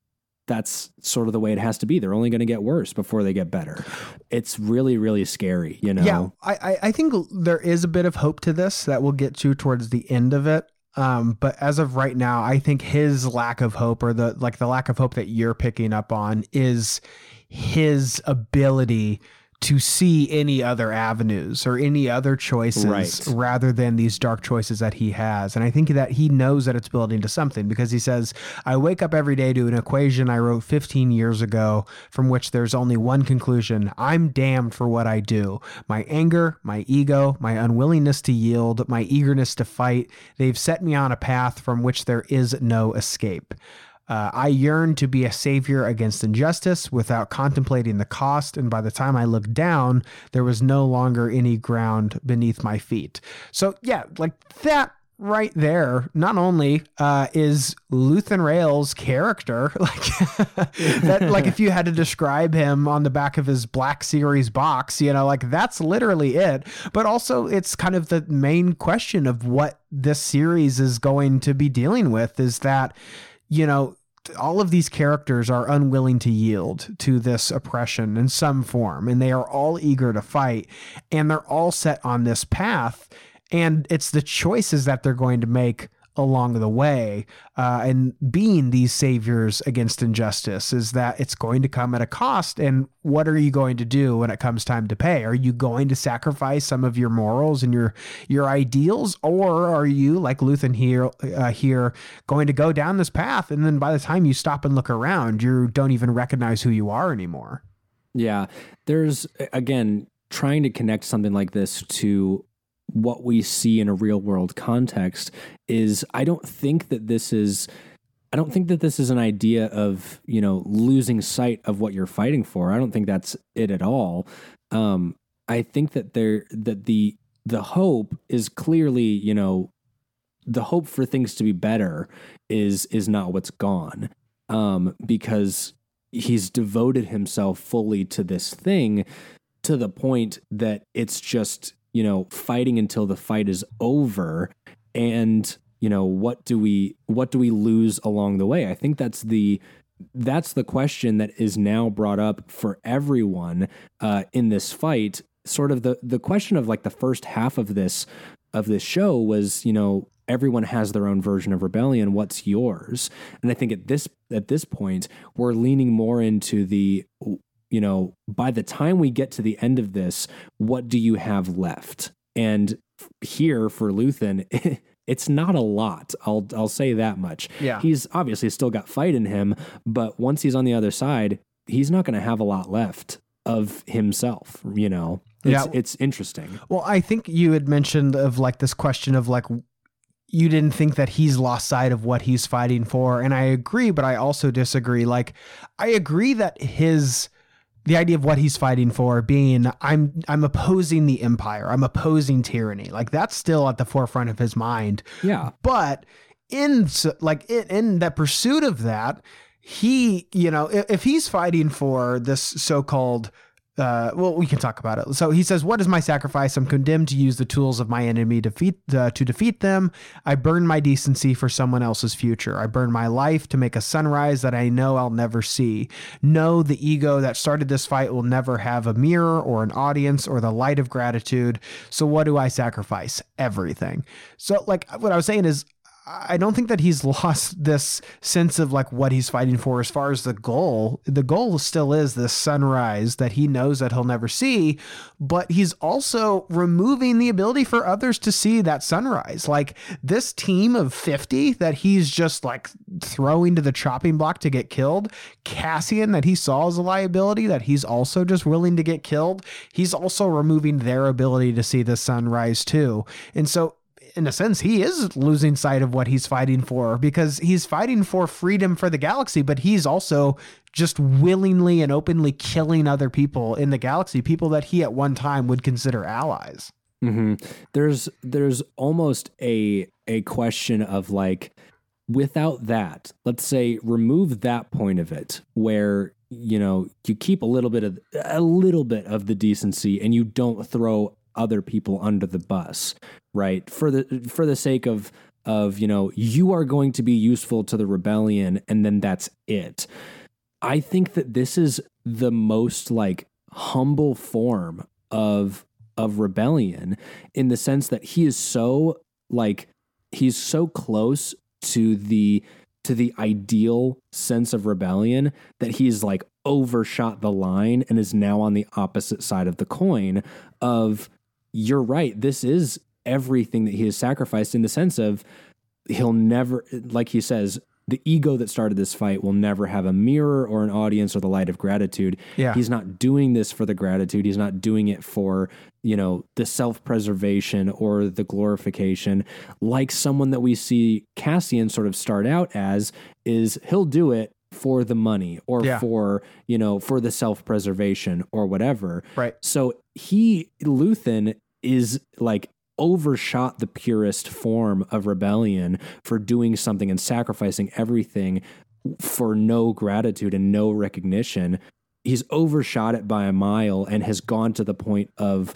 that's sort of the way it has to be. They're only going to get worse before they get better. It's really, really scary, you know? Yeah, I, I think there is a bit of hope to this that we'll get to towards the end of it. Um, but as of right now, I think his lack of hope or the like the lack of hope that you're picking up on is his ability to see any other avenues or any other choices Right. rather than these dark choices that he has. And I think that he knows that it's building to something because he says, I wake up every day to an equation I wrote 15 years ago from which there's only one conclusion I'm damned for what I do. My anger, my ego, my unwillingness to yield, my eagerness to fight, they've set me on a path from which there is no escape. Uh, I yearn to be a savior against injustice without contemplating the cost, and by the time I looked down, there was no longer any ground beneath my feet. So, yeah, like that right there, not only uh, is Luthen Rael's character, like that, like if you had to describe him on the back of his Black Series box, you know, like that's literally it. But also, it's kind of the main question of what this series is going to be dealing with is that you know, all of these characters are unwilling to yield to this oppression in some form, and they are all eager to fight, and they're all set on this path. And it's the choices that they're going to make along the way uh, and being these saviors against injustice is that it's going to come at a cost. And what are you going to do when it comes time to pay? Are you going to sacrifice some of your morals and your your ideals? Or are you like Luthen here uh, here going to go down this path? And then by the time you stop and look around you don't even recognize who you are anymore. Yeah. There's, again, trying to connect something like this to what we see in a real world context is I don't think that this is. I don't think that this is an idea of you know losing sight of what you're fighting for. I don't think that's it at all. Um, I think that there that the the hope is clearly you know the hope for things to be better is is not what's gone um, because he's devoted himself fully to this thing to the point that it's just you know fighting until the fight is over. And you know what do we what do we lose along the way? I think that's the that's the question that is now brought up for everyone uh, in this fight. Sort of the the question of like the first half of this of this show was you know everyone has their own version of rebellion. What's yours? And i think at this at this point we're leaning more into the you know by the time we get to the end of this what do you have left and here for Luthen it's not a lot i'll i'll say that much Yeah. he's obviously still got fight in him but once he's on the other side he's not going to have a lot left of himself you know it's, Yeah. it's interesting Well, I think you had mentioned of like this question of like you didn't think that he's lost sight of what he's fighting for, and I agree, but I also disagree. Like I agree that his the idea of what he's fighting for being I'm I'm opposing the empire. I'm opposing tyranny. Like that's still at the forefront of his mind. yeah But in like in, in that pursuit of that, he, you know, if, if he's fighting for this so-called uh, well, we can talk about it. So he says, "What is my sacrifice? I'm condemned to use the tools of my enemy defeat uh, to defeat them. I burn my decency for someone else's future. I burn my life to make a sunrise that I know I'll never see. No, the ego that started this fight will never have a mirror or an audience or the light of gratitude. So what do I sacrifice? Everything. So like what I was saying is I don't think that he's lost this sense of like what he's fighting for as far as the goal. The goal still is this sunrise that he knows that he'll never see, but he's also removing the ability for others to see that sunrise. Like this team of 50 that he's just like throwing to the chopping block to get killed, Cassian that he saw as a liability that he's also just willing to get killed, he's also removing their ability to see the sunrise too. And so in a sense, he is losing sight of what he's fighting for because he's fighting for freedom for the galaxy, but he's also just willingly and openly killing other people in the galaxy, people that he at one time would consider allies. hmm There's there's almost a a question of like without that, let's say remove that point of it where you know you keep a little bit of a little bit of the decency and you don't throw other people under the bus, right? For the for the sake of of you know you are going to be useful to the rebellion and then that's it. I think that this is the most like humble form of of rebellion in the sense that he is so like he's so close to the to the ideal sense of rebellion that he's like overshot the line and is now on the opposite side of the coin of you're right this is everything that he has sacrificed in the sense of he'll never like he says the ego that started this fight will never have a mirror or an audience or the light of gratitude. Yeah. He's not doing this for the gratitude. He's not doing it for, you know, the self-preservation or the glorification like someone that we see Cassian sort of start out as is he'll do it for the money or Yeah. for, you know, for the self-preservation or whatever. Right. So he Luthen is like overshot the purest form of rebellion for doing something and sacrificing everything for no gratitude and no recognition. He's overshot it by a mile and has gone to the point of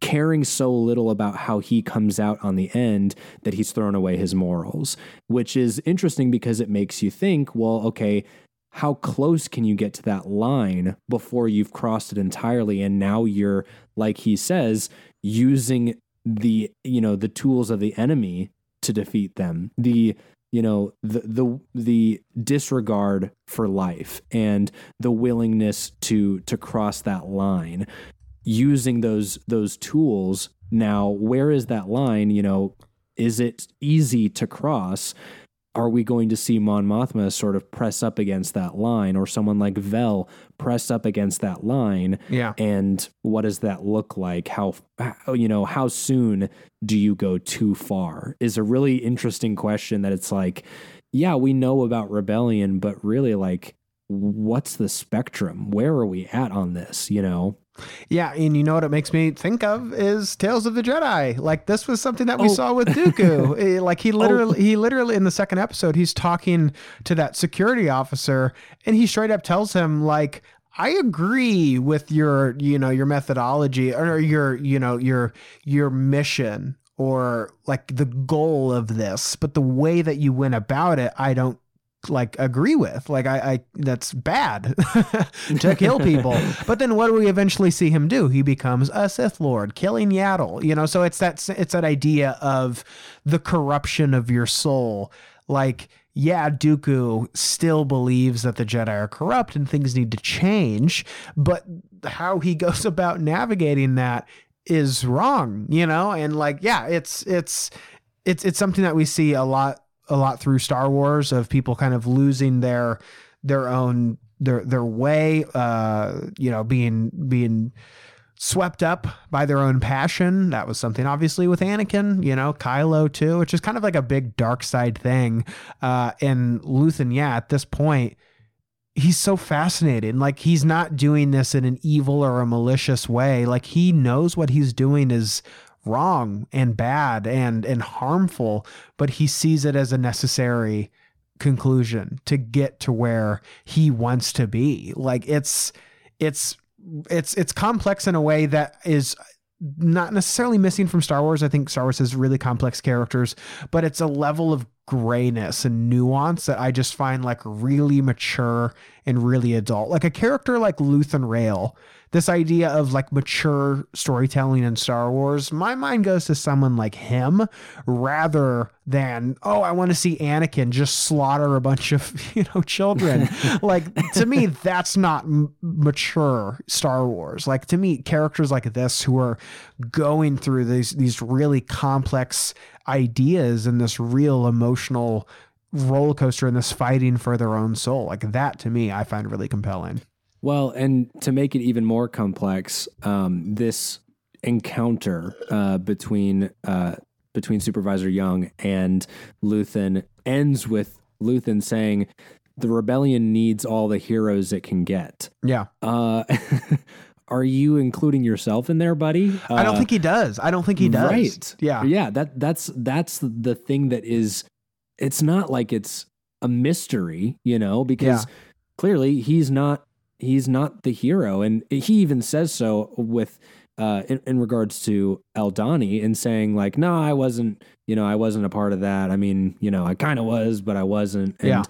caring so little about how he comes out on the end that he's thrown away his morals, which is interesting because it makes you think, well, okay, how close can you get to that line before you've crossed it entirely and now you're like he says using the you know the tools of the enemy to defeat them the you know the the the disregard for life and the willingness to to cross that line. Using those those tools now where is that line? You know is it easy to cross are we going to see Mon Mothma sort of press up against that line or someone like Vel press up against that line? Yeah. and what does that look like? How, how you know how soon do you go too far? Is a really interesting question that it's like yeah we know about rebellion but really like what's the spectrum? Where are we at on this you know Yeah, and you know what it makes me think of is Tales of the Jedi. Like this was something that we Oh. saw with Dooku. Eh, like he literally, he literally in the second episode, he's talking to that security officer, and he straight up tells him like. I agree with your, you know, your methodology or your, you know, your your mission or like the goal of this, but the way that you went about it, I don't like agree with. Like I, I that's bad to kill people. But then what do we eventually see him do? He becomes a Sith Lord, killing Yaddle. You know, so it's that it's that idea of the corruption of your soul. Like, yeah, Dooku still believes that the Jedi are corrupt and things need to change, but how he goes about navigating that is wrong, you know? And like, yeah, it's it's it's it's something that we see a lot a lot through Star Wars of people kind of losing their their own their their way uh you know being being swept up by their own passion. That was something obviously with Anakin you know Kylo too which is kind of like a big dark side thing. Uh and Luthen yeah at this point he's so fascinated. like he's not doing this in an evil or a malicious way. Like he knows what he's doing is wrong and bad and and harmful but he sees it as a necessary conclusion to get to where he wants to be like it's it's it's it's complex in a way that is not necessarily missing from Star Wars. I think Star Wars has really complex characters, but it's a level of grayness and nuance that I just find like really mature and really adult. Like a character like Luthen Rael, this idea of like mature storytelling in Star Wars, my mind goes to someone like him rather than, oh, I want to see Anakin just slaughter a bunch of, you know, children. like to me, that's not m- mature Star Wars. Like to me, characters like this who are going through these these really complex ideas and this real emotional roller coaster and this fighting for their own soul. Like that to me, I find really compelling. Well, and to make it even more complex, um, this encounter uh, between uh, between Supervisor Jung and Luthen ends with Luthen saying, "The rebellion needs all the heroes it can get." Yeah. Uh, are you including yourself in there, buddy? I don't Uh, think he does. I don't think he does. Right. Yeah. Yeah. That that's that's the thing that is. It's not like it's a mystery, you know, because Yeah. clearly he's not he's not the hero, and he even says so with. Uh, in, in regards to Aldhani and saying like, no, I wasn't, you know, I wasn't a part of that. I mean, you know, I kind of was, but I wasn't. And Yeah.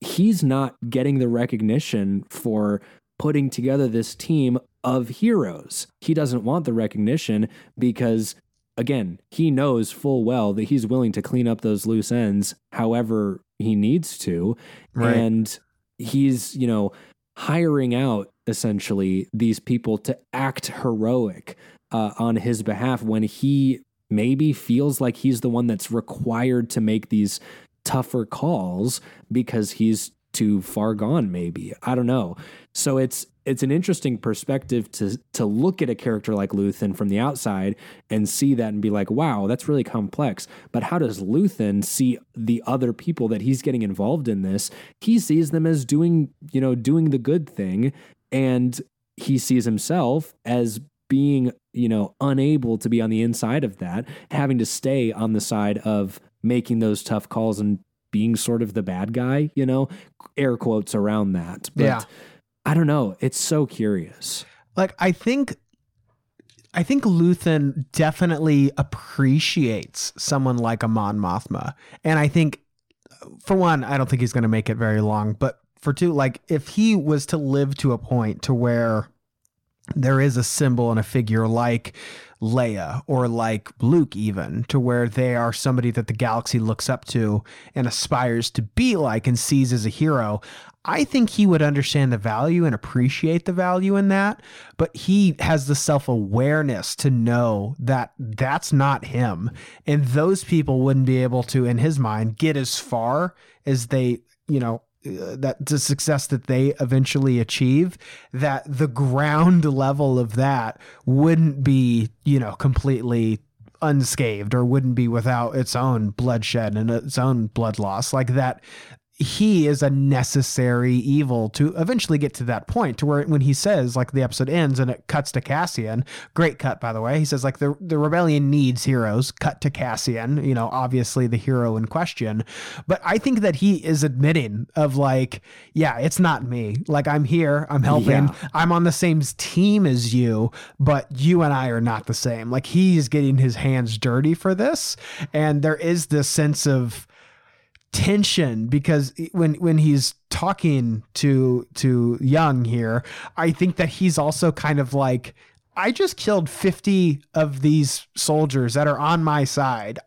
he's not getting the recognition for putting together this team of heroes. He doesn't want the recognition because, again, he knows full well that he's willing to clean up those loose ends however he needs to. Right. And he's, you know, hiring out essentially these people to act heroic uh, on his behalf when he maybe feels like he's the one that's required to make these tougher calls because he's too far gone maybe i don't know so it's it's an interesting perspective to to look at a character like Luthen from the outside and see that and be like, wow, that's really complex. But how does Luthen see the other people that he's getting involved in this? He sees them as doing, you know, doing the good thing, and he sees himself as being, you know, unable to be on the inside of that, having to stay on the side of making those tough calls and being sort of the bad guy, you know, air quotes around that. But Yeah. I don't know. It's so curious. like I think I think Luthen definitely appreciates someone like Amon Mothma. And I think for one, I don't think he's going to make it very long, but for two, like if he was to live to a point to where there is a symbol and a figure like Leia or like Luke, even to where they are somebody that the galaxy looks up to and aspires to be like and sees as a hero. I think he would understand the value and appreciate the value in that, but he has the self awareness to know that that's not him. And those people wouldn't be able to, in his mind, get as far as they, you know, Uh, that the success that they eventually achieve that the ground level of that wouldn't be you know completely unscathed or wouldn't be without its own bloodshed and its own blood loss. Like that he is a necessary evil to eventually get to that point to where when he says like the episode ends and it cuts to Cassian great cut by the way he says like the the rebellion needs heroes cut to Cassian you know obviously the hero in question. But I think that he is admitting of like yeah it's not me. Like I'm here I'm helping Yeah. I'm on the same team as you but you and I are not the same. Like he's getting his hands dirty for this and there is this sense of tension because when when he's talking to to jung here i think that he's also kind of like i just killed 50 of these soldiers that are on my side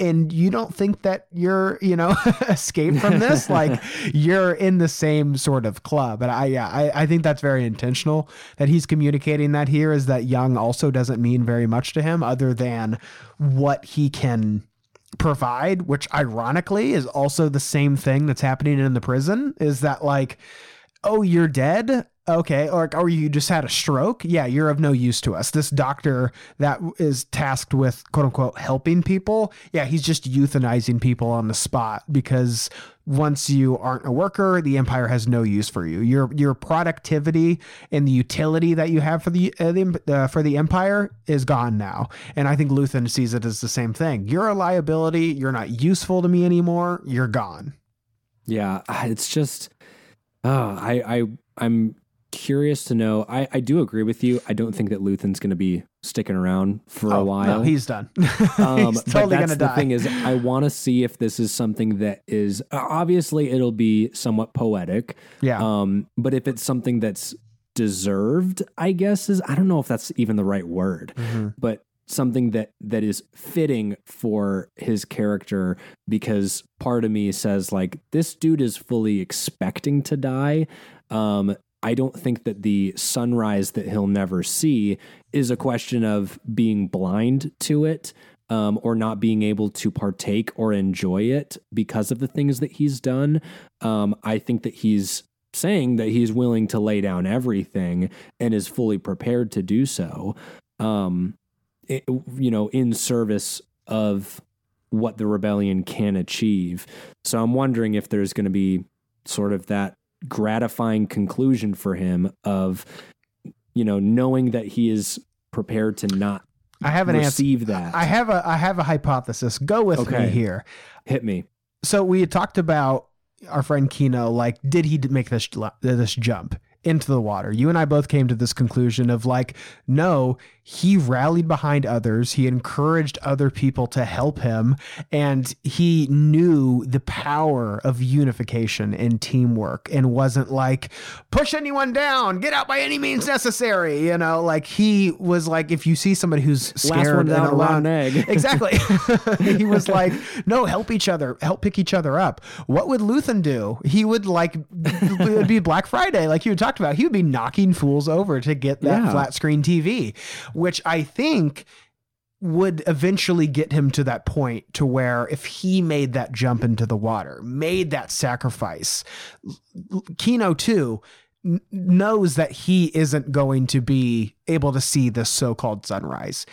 and you don't think that you're you know escape from this? Like you're in the same sort of club. And i yeah I, I think that's very intentional that he's communicating that here is that jung also doesn't mean very much to him other than what he can provide, which ironically is also the same thing that's happening in the prison, is that like, oh, you're dead? Okay. Or, or oh, you just had a stroke? Yeah, you're of no use to us. This doctor that is tasked with quote unquote helping people, yeah, he's just euthanizing people on the spot because once you aren't a worker, the empire has no use for you. Your your productivity and the utility that you have for the, uh, uh, for the empire is gone now. And I think Luthen sees it as the same thing. You're a liability. You're not useful to me anymore. You're gone. Yeah, it's just oh, I I I'm curious to know. I I do agree with you. I don't think that Luthen's going to be sticking around for a Oh, while. No, he's done. Um, he's totally gonna the die. thing is, I want to see if this is something that is obviously it'll be somewhat poetic. yeah. Um, but if it's something that's deserved, I guess is I don't know if that's even the right word, Mhm. but something that that is fitting for his character because part of me says like this dude is fully expecting to die. Um, I don't think that the sunrise that he'll never see is a question of being blind to it um, or not being able to partake or enjoy it because of the things that he's done. Um, I think that he's saying that he's willing to lay down everything and is fully prepared to do so. Um, it- you know, in service of what the rebellion can achieve. So I'm wondering if there's going to be sort of that gratifying conclusion for him of, you know, knowing that he is prepared to not I have an answer. that. I have a I have a hypothesis. Go with Okay. me here. Hit me. So we had talked about our friend Kino. Like, did he make this this jump into the water? You and I both came to this conclusion of like, no, he rallied behind others. He encouraged other people to help him. And he knew the power of unification and teamwork and wasn't like, push anyone down, get out by any means necessary. You know, like he was like, if you see somebody who's scared and alone, egg. exactly. he was like, no, help each other, help pick each other up. What would Luthen do? He would like, it would be Black Friday, like you had talked about. He would be knocking fools over to get that Yeah. flat screen TV, which I think would eventually get him to that point to where if he made that jump into the water, made that sacrifice, Kino too knows that he isn't going to be able to see this so-called sunrise.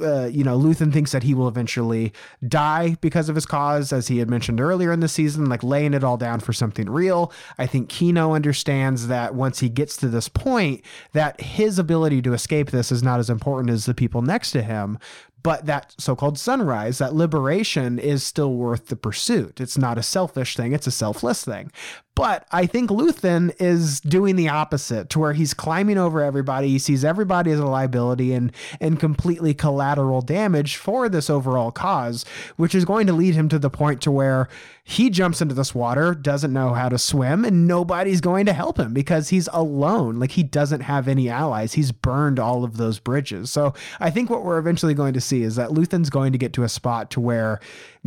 Uh, you know, Luthen thinks that he will eventually die because of his cause, as he had mentioned earlier in the season, like laying it all down for something real. I think Kino understands that once he gets to this point, that his ability to escape this is not as important as the people next to him. But that so called sunrise, that liberation is still worth the pursuit. It's not a selfish thing, it's a selfless thing. But I think Luthen is doing the opposite to where he's climbing over everybody. He sees everybody as a liability and, and completely collateral damage for this overall cause, which is going to lead him to the point to where he jumps into this water, doesn't know how to swim, and nobody's going to help him because he's alone. Like he doesn't have any allies. He's burned all of those bridges. So I think what we're eventually going to see is that Luthen's going to get to a spot to where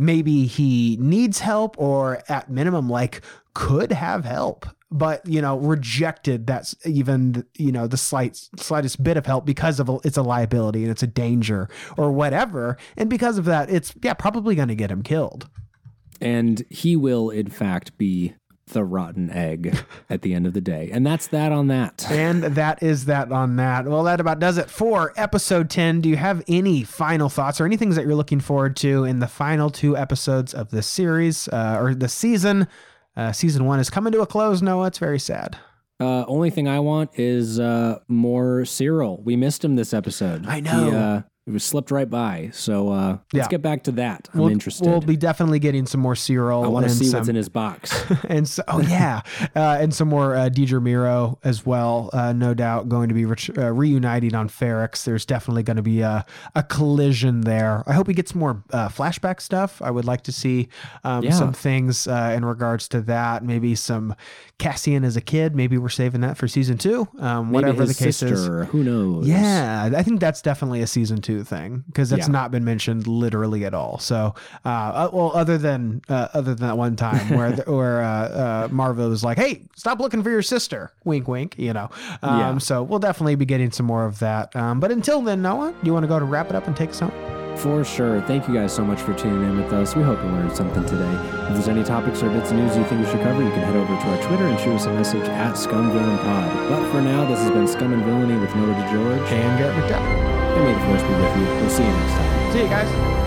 maybe he needs help or at minimum like could have help but you know rejected that's even you know the slight slightest bit of help because of a, it's a liability and it's a danger or whatever. And because of that it's yeah probably going to get him killed. And he will, in fact, be the rotten egg at the end of the day. And that's that on that. and that is that on that well that about does it for episode 10 do you have any final thoughts or anything that you're looking forward to in the final two episodes of this series uh, or the season uh, season one is coming to a close noah it's very sad Uh, only thing I want is uh, more Syril. We missed him this episode. I know. It was slipped right by. So uh, let's Yeah. get back to that. I'm we'll, interested. we'll be definitely getting some more Syril I want to see some, what's in his box. and so, oh yeah, uh, and some more uh, Dedra Meero as well. Uh, no doubt going to be ret- uh, reuniting on Ferrix. There's definitely going to be a, a collision there. I hope he gets more uh, flashback stuff. I would like to see um, Yeah. some things uh, in regards to that. Maybe some Cassian as a kid. Maybe we're saving that for season two. Um, whatever the case is. sister, Who knows? Yeah, I think that's definitely a season two thing because that's Yeah. not been mentioned literally at all. So, uh, uh, well, other than uh, other than that one time where the, where uh, uh, Maarva was like, "Hey, stop looking for your sister," wink, wink. You know. Um, Yeah. So we'll definitely be getting some more of that. Um, but until then, Noah, do you want to go to wrap it up and take us home? For sure. Thank you guys so much for tuning in with us. We hope you learned something today. If there's any topics or bits of news you think we should cover, you can head over to our Twitter and shoot us a message at ScumVillainPod. But for now, this has been Scum and Villainy with Noah DeGeorge. And Garrett McDowell. And may the force be with you. We'll see you next time. See you guys.